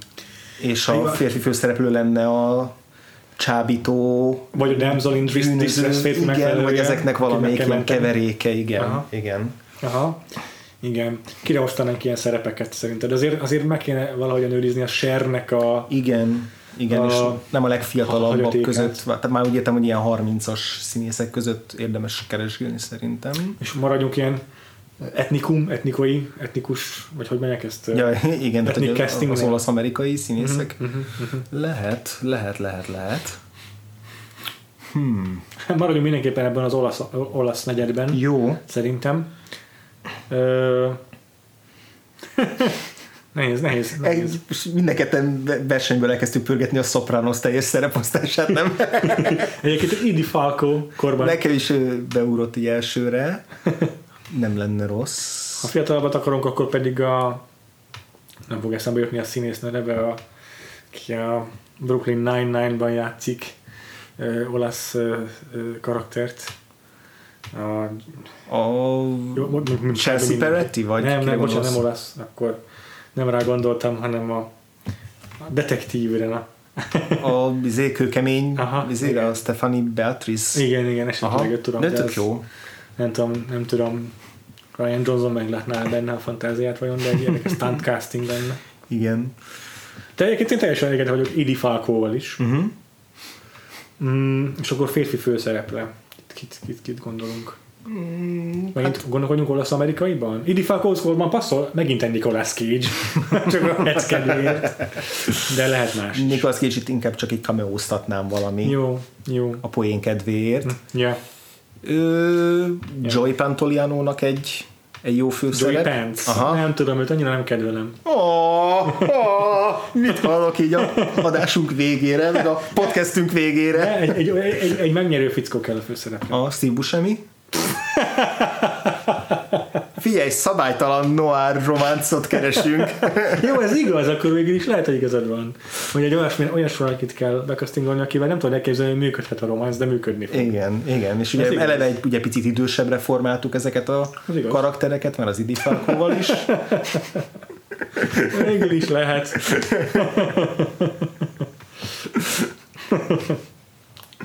És a férfi főszereplő lenne a csábító Vagy a Damsel in Distress- igen, vagy ezeknek valamelyik ilyen keveréke, igen, Aha. igen. Aha. Igen. Kire osztanánk ilyen szerepeket szerinted? Azért, azért meg kéne valahogyan őrizni a Shernek a... Igen, igen, A- és nem a legfiatalabbak között, tehát már úgy értem, hogy ilyen 30-as színészek között érdemes keresgélni szerintem. És maradjunk ilyen etnikum, etnikai, etnikus, vagy hogy megyek ezt? Ja, igen, Ethnic hogy az olasz-amerikai színészek. Mhm, Lehet, lehet, lehet, lehet. Maradjunk mindenképpen ebben az olasz, olasz negyedben. Jó, Szerintem. Ö... nehéz, nehéz. nehéz. Egy, most mindenketten versenyből elkezdtük pörgetni a Sopranos teljes szereposztását, nem? Egyébként Idi Falco korban, Nekem is ő beugrott így elsőre. Nem lenne rossz. ha fiatalabbat akarunk, akkor pedig a nem fog eszembe jutni a színész neve, a, ki a Brooklyn Nine-Nine-ban játszik ö, olasz ö, ö, karaktert. A, A jó, Chelsea Peretti, vagy Nem, nem, bocsánat, nem olasz, akkor nem rá gondoltam, hanem a, a detektívre, na. a izé, kőkemény, Aha, izére, igen. a Stephanie Beatrice. Igen, igen, esetleg őt tudom. de de tök ez- jó. Nem tudom, nem tudom, Ryan Johnson meglátná benne a fantáziát vajon, de egy érdekes stunt casting lenne. Igen. De egyébként én teljesen elégedett vagyok Idi Falkóval is. Uh-huh. Mm, és akkor férfi főszereple. Kit, kit, kit, kit gondolunk? Mm, Megint hát, gondolkodjunk olasz-amerikaiban? Idi Falkóhoz korban passzol? Megint egy Nicolas Cage. csak a hec kedvéért. De lehet más. Nicolas Cage itt inkább csak egy cameóztatnám valami Jó, jó. a poén kedvéért. Ja. Ö, Joey Pantolianónak egy, egy jó főszerep. Pants. Aha. Nem tudom, őt annyira nem kedvelem. Oh, oh, mit hallok így a adásunk végére, meg a podcastünk végére? De egy, egy, egy, egy megnyerő fickó kell a főszereple. A Steve Buscemi? Figyelj, szabálytalan noir románcot keresünk. Jó, ez igaz, akkor végül is lehet, hogy igazad van. Hogy egy olyasmi, olyas valakit kell bekasztingolni, akivel nem tudod elképzelni, hogy működhet a románc, de működni fog. Igen, igen, és Ez ugye igaz. eleve egy ugye picit idősebbre formáltuk ezeket a Ez karaktereket, mert az Idi Falkóval is. Végül is lehet.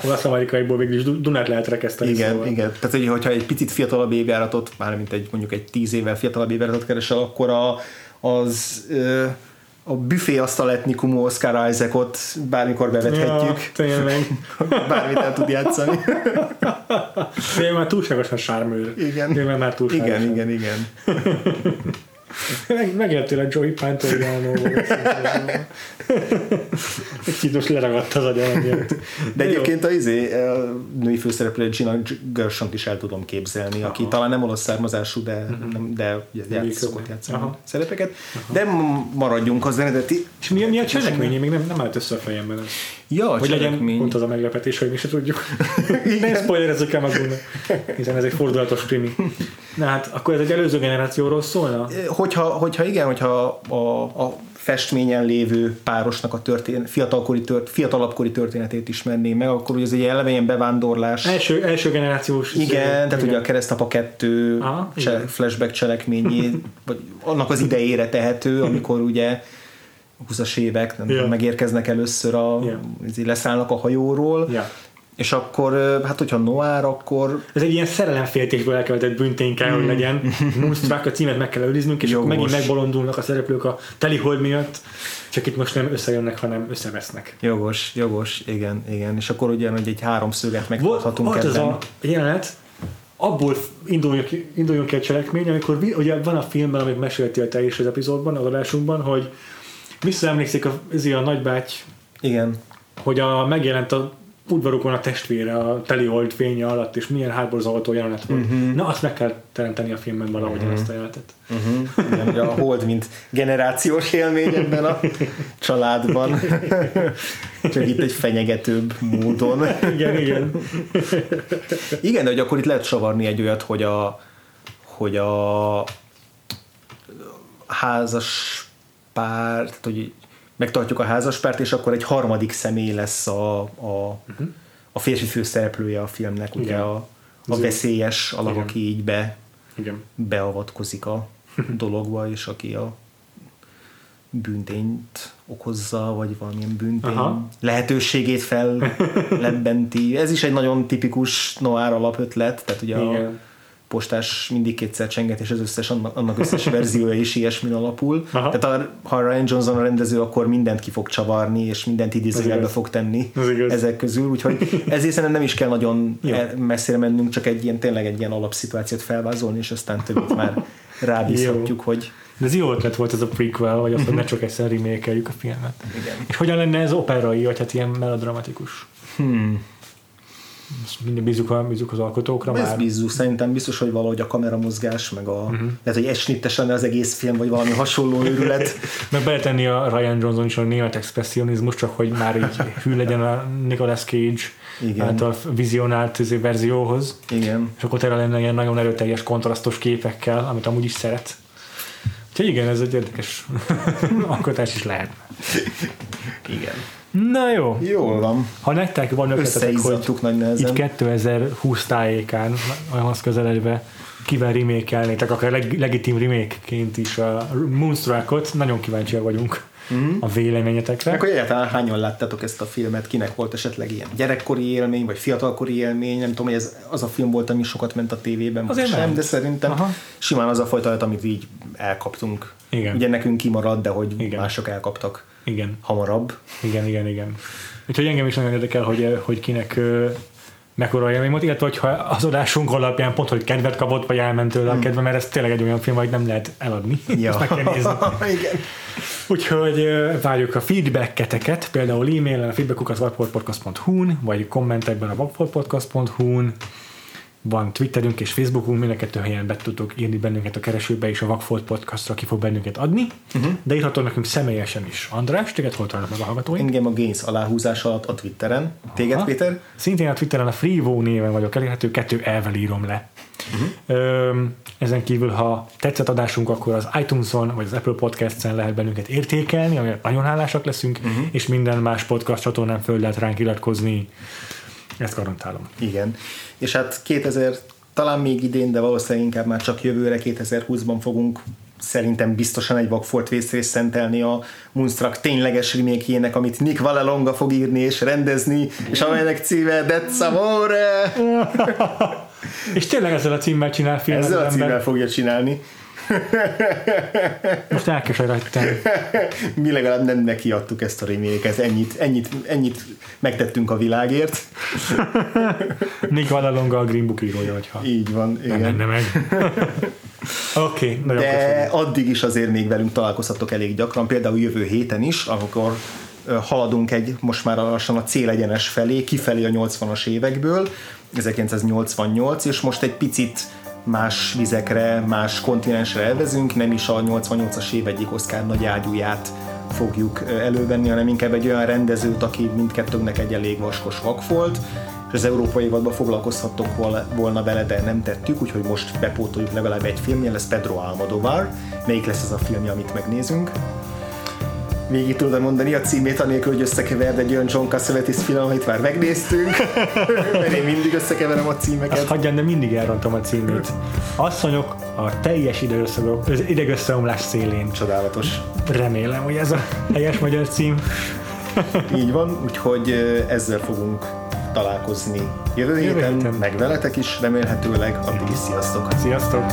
Olasz amerikaiból végül is Du- Dunát lehet rekeszteni. Igen, szóval. igen. Tehát, hogy, hogyha egy picit fiatalabb évjáratot, már mint egy mondjuk egy tíz évvel fiatalabb évjáratot keresel, akkor a, az ö, a büfé asztal etnikumú Oscar Isaacot bármikor bevethetjük. Ja, tényleg. Bármit el tud játszani. De ő már túlságosan sármőr. Igen. Ő már, már túlságosan. Igen, igen, igen. Meg, megértél a Joey Pantoliano Egy most leragadt az agyam emiatt. De egyébként a izé, a női főszereplő Gina gershon is el tudom képzelni, aki talán nem olasz származású, de, nem, de játsz, szokott játszani Aha. szerepeket. De m- maradjunk az eredeti. És mi, mi a cselekmény? Még nem, nem állt össze a fejemben. Ja, Hogy legyen pont az a meglepetés, hogy mi se tudjuk. nem spoilerezzük el magunknak, hiszen ez egy fordulatos krimi. Na hát, akkor ez egy előző generációról szólna? Hogyha, hogyha igen, hogyha a, a festményen lévő párosnak a történet, fiatalkori tört, fiatalabbkori történetét ismerném meg, akkor ugye ez egy eleve ilyen bevándorlás. Első, első generációs... Igen, tehát ugye a Keresztapa 2 Aha, igen. flashback cselekményé, vagy annak az idejére tehető, amikor ugye 20-as évek nem tudom, megérkeznek először, a, yeah. leszállnak a hajóról, Ja. és akkor, hát hogyha noir, akkor Ez egy ilyen szerelemféltésből elkövetett büntény kell, hogy legyen. Moonstruck a címet meg kell őriznünk, és akkor Jogos. megint megbolondulnak a szereplők a telihold miatt, csak itt most nem összejönnek, hanem összevesznek. jogos, jogos, igen, igen, és akkor ugye hogy egy háromszöget Volt, megtarthatunk volt ebben. a jelenet, abból induljunk, ki- induljunk ki a cselekmény, amikor ugye van a filmben, amit meséltél te is az epizódban, az adásunkban, hogy visszaemlékszik a, ez a nagybáty, Igen, hogy a, megjelent a udvarukon a testvére a telihold fénye alatt, és milyen hátborzolható jelenet volt. Uh-huh. Na, azt meg kell teremteni a filmben valahogy uh-huh. ezt a jelenetet. uh-huh. igen a hold, mint generációs élmény ebben a családban. Csak itt egy fenyegetőbb módon. Igen, igen. Igen, de hogy akkor itt lehet savarni egy olyat, hogy a, hogy a házas pár, tehát hogy megtartjuk a házaspárt, és akkor egy harmadik személy lesz a, a, a férfi főszereplője a filmnek, ugye Igen. a, a veszélyes alak, Igen. aki így be, igen. beavatkozik a dologba, és aki a büntényt okozza, vagy valamilyen büntény Aha. lehetőségét fellebbenti. Ez is egy nagyon tipikus noir alapötlet, tehát ugye a Igen. Postás mindig kétszer csenget, és az összes, annak, összes verziója is ilyesmin alapul. Aha. Tehát a, ha Ryan Johnson a rendező, akkor mindent ki fog csavarni, és mindent idézőjelbe fog tenni ezek közül, úgyhogy ezért szerintem nem is kell nagyon el- messzire mennünk, csak egy ilyen, tényleg egy ilyen alapszituációt felvázolni, és aztán többit már rábízhatjuk, hogy De ez jó ötlet volt ez a prequel, vagy azt, hogy ne csak egyszer remake a filmet. igen. És hogyan lenne ez operai, vagy hát ilyen melodramatikus? Hmm. Most minden bízunk, a, bízunk az alkotókra Ez már. bízzuk, szerintem biztos, hogy valahogy a kameramozgás, meg a, Mhm. uh-huh. lehet, hogy esnittes lenne az egész film, vagy valami hasonló őrület. Meg beletenni a Ryan Johnson is a német expressionizmus, csak hogy már így hű legyen a Nicolas Cage Igen. által vizionált izé verzióhoz. Igen. És akkor tele lenne ilyen nagyon erőteljes, kontrasztos képekkel, amit amúgy is szeret. Úgyhogy igen, ez egy érdekes alkotás is lehet. Igen. Na jó, Jól van. ha nektek van ötletetek, hogy nagy nehezen. így 2020 tájékán, olyanhoz közeledve kivel remékelnétek, akár leg, legitim remékként is a Moonstruckot, nagyon kíváncsiak vagyunk Mhm. a véleményetekre. Hogy egyáltalán hányan láttátok ezt a filmet, kinek volt esetleg ilyen gyerekkori élmény, vagy fiatalkori élmény, nem tudom, hogy ez az a film volt, ami sokat ment a tévében, vagy sem, ment. de szerintem Aha. simán az a fajta, amit így elkaptunk. Igen. Ugye nekünk kimarad, de hogy Igen. mások elkaptak Igen, hamarabb. igen, igen, igen. Úgyhogy engem is nagyon érdekel, hogy, hogy kinek ö, mekkora élmény volt, illetve hogyha az adásunk alapján pont, hogy kedvet kapott, vagy elment tőle a kedve, mert ez tényleg egy olyan film, hogy nem lehet eladni. Ja. Ezt meg kell nézni. Igen. Úgyhogy ö, várjuk a feedbacketeket, például e-mailen a feedbackukat vakfoltpodcast.hu-n, vagy kommentekben a vakfoltpodcast.hu-n, van Twitterünk és Facebookunk, mind a kettő helyen be tudtok írni bennünket a keresőbe, és a Vakfolt Podcastra ki fog bennünket adni, uh-huh. de írhatod nekünk személyesen is. András, téged hol találnak meg a hallgatóink? Engem a Gains aláhúzás alatt a Twitteren. Téged, Aha. Péter? Szintén a Twitteren a Freevo néven vagyok elérhető, kettő elvel írom le. Uh-huh. Öm, ezen kívül, ha tetszett adásunk, akkor az iTunes-on vagy az Apple Podcast-en lehet bennünket értékelni, amiért nagyon hálásak leszünk, uh-huh. és minden más podcast csatornán föl lehet ránk iratkozni. Ezt garantálom. Igen. És hát 2000, talán még idén, de valószínűleg inkább már csak jövőre, 2020-ban fogunk szerintem biztosan egy vakfolt vészrészt szentelni a Moonstruck tényleges remake amit Nick Vallelonga fog írni és rendezni, és amelynek címe Dead Samore! És tényleg ezzel a címmel csinál filmet Ezzel a címmel fogja csinálni. Most elkeseredtem. Mi legalább nem nekiadtuk ezt a remake ennyit, ennyit, ennyit megtettünk a világért. Nick Vallelonga a Green Book írója, hogyha Így van, igen. nem menne meg. Oké, okay, De köszönöm. addig is azért még velünk találkozhatok elég gyakran, például jövő héten is, amikor haladunk egy most már lassan a célegyenes felé, kifelé a 80-as évekből, 1988, és most egy picit más vizekre, más kontinensre elvezünk, nem is a 88-as év egyik Oscar nagy ágyúját fogjuk elővenni, hanem inkább egy olyan rendezőt, aki mindkettőnknek egy elég vaskos vak volt, és az európai évadban foglalkozhattok volna- vele, de nem tettük, úgyhogy most bepótoljuk legalább egy filmje, lesz Pedro Almodovar. Melyik lesz ez a filmje, amit megnézünk? Végig tudod mondani a címét, anélkül, hogy összekeverd egy olyan John Cassavetes film, amit már megnéztünk. Mert én mindig összekeverem a címeket. Azt hagyjam, de mindig elrontom a címét. Asszonyok a teljes idegösszeomlás szélén. Csodálatos. Remélem, hogy ez a helyes magyar cím. Így van, úgyhogy ezzel fogunk találkozni jövő, Jövő héten, héten. meg veletek is remélhetőleg. Addig is sziasztok! Sziasztok!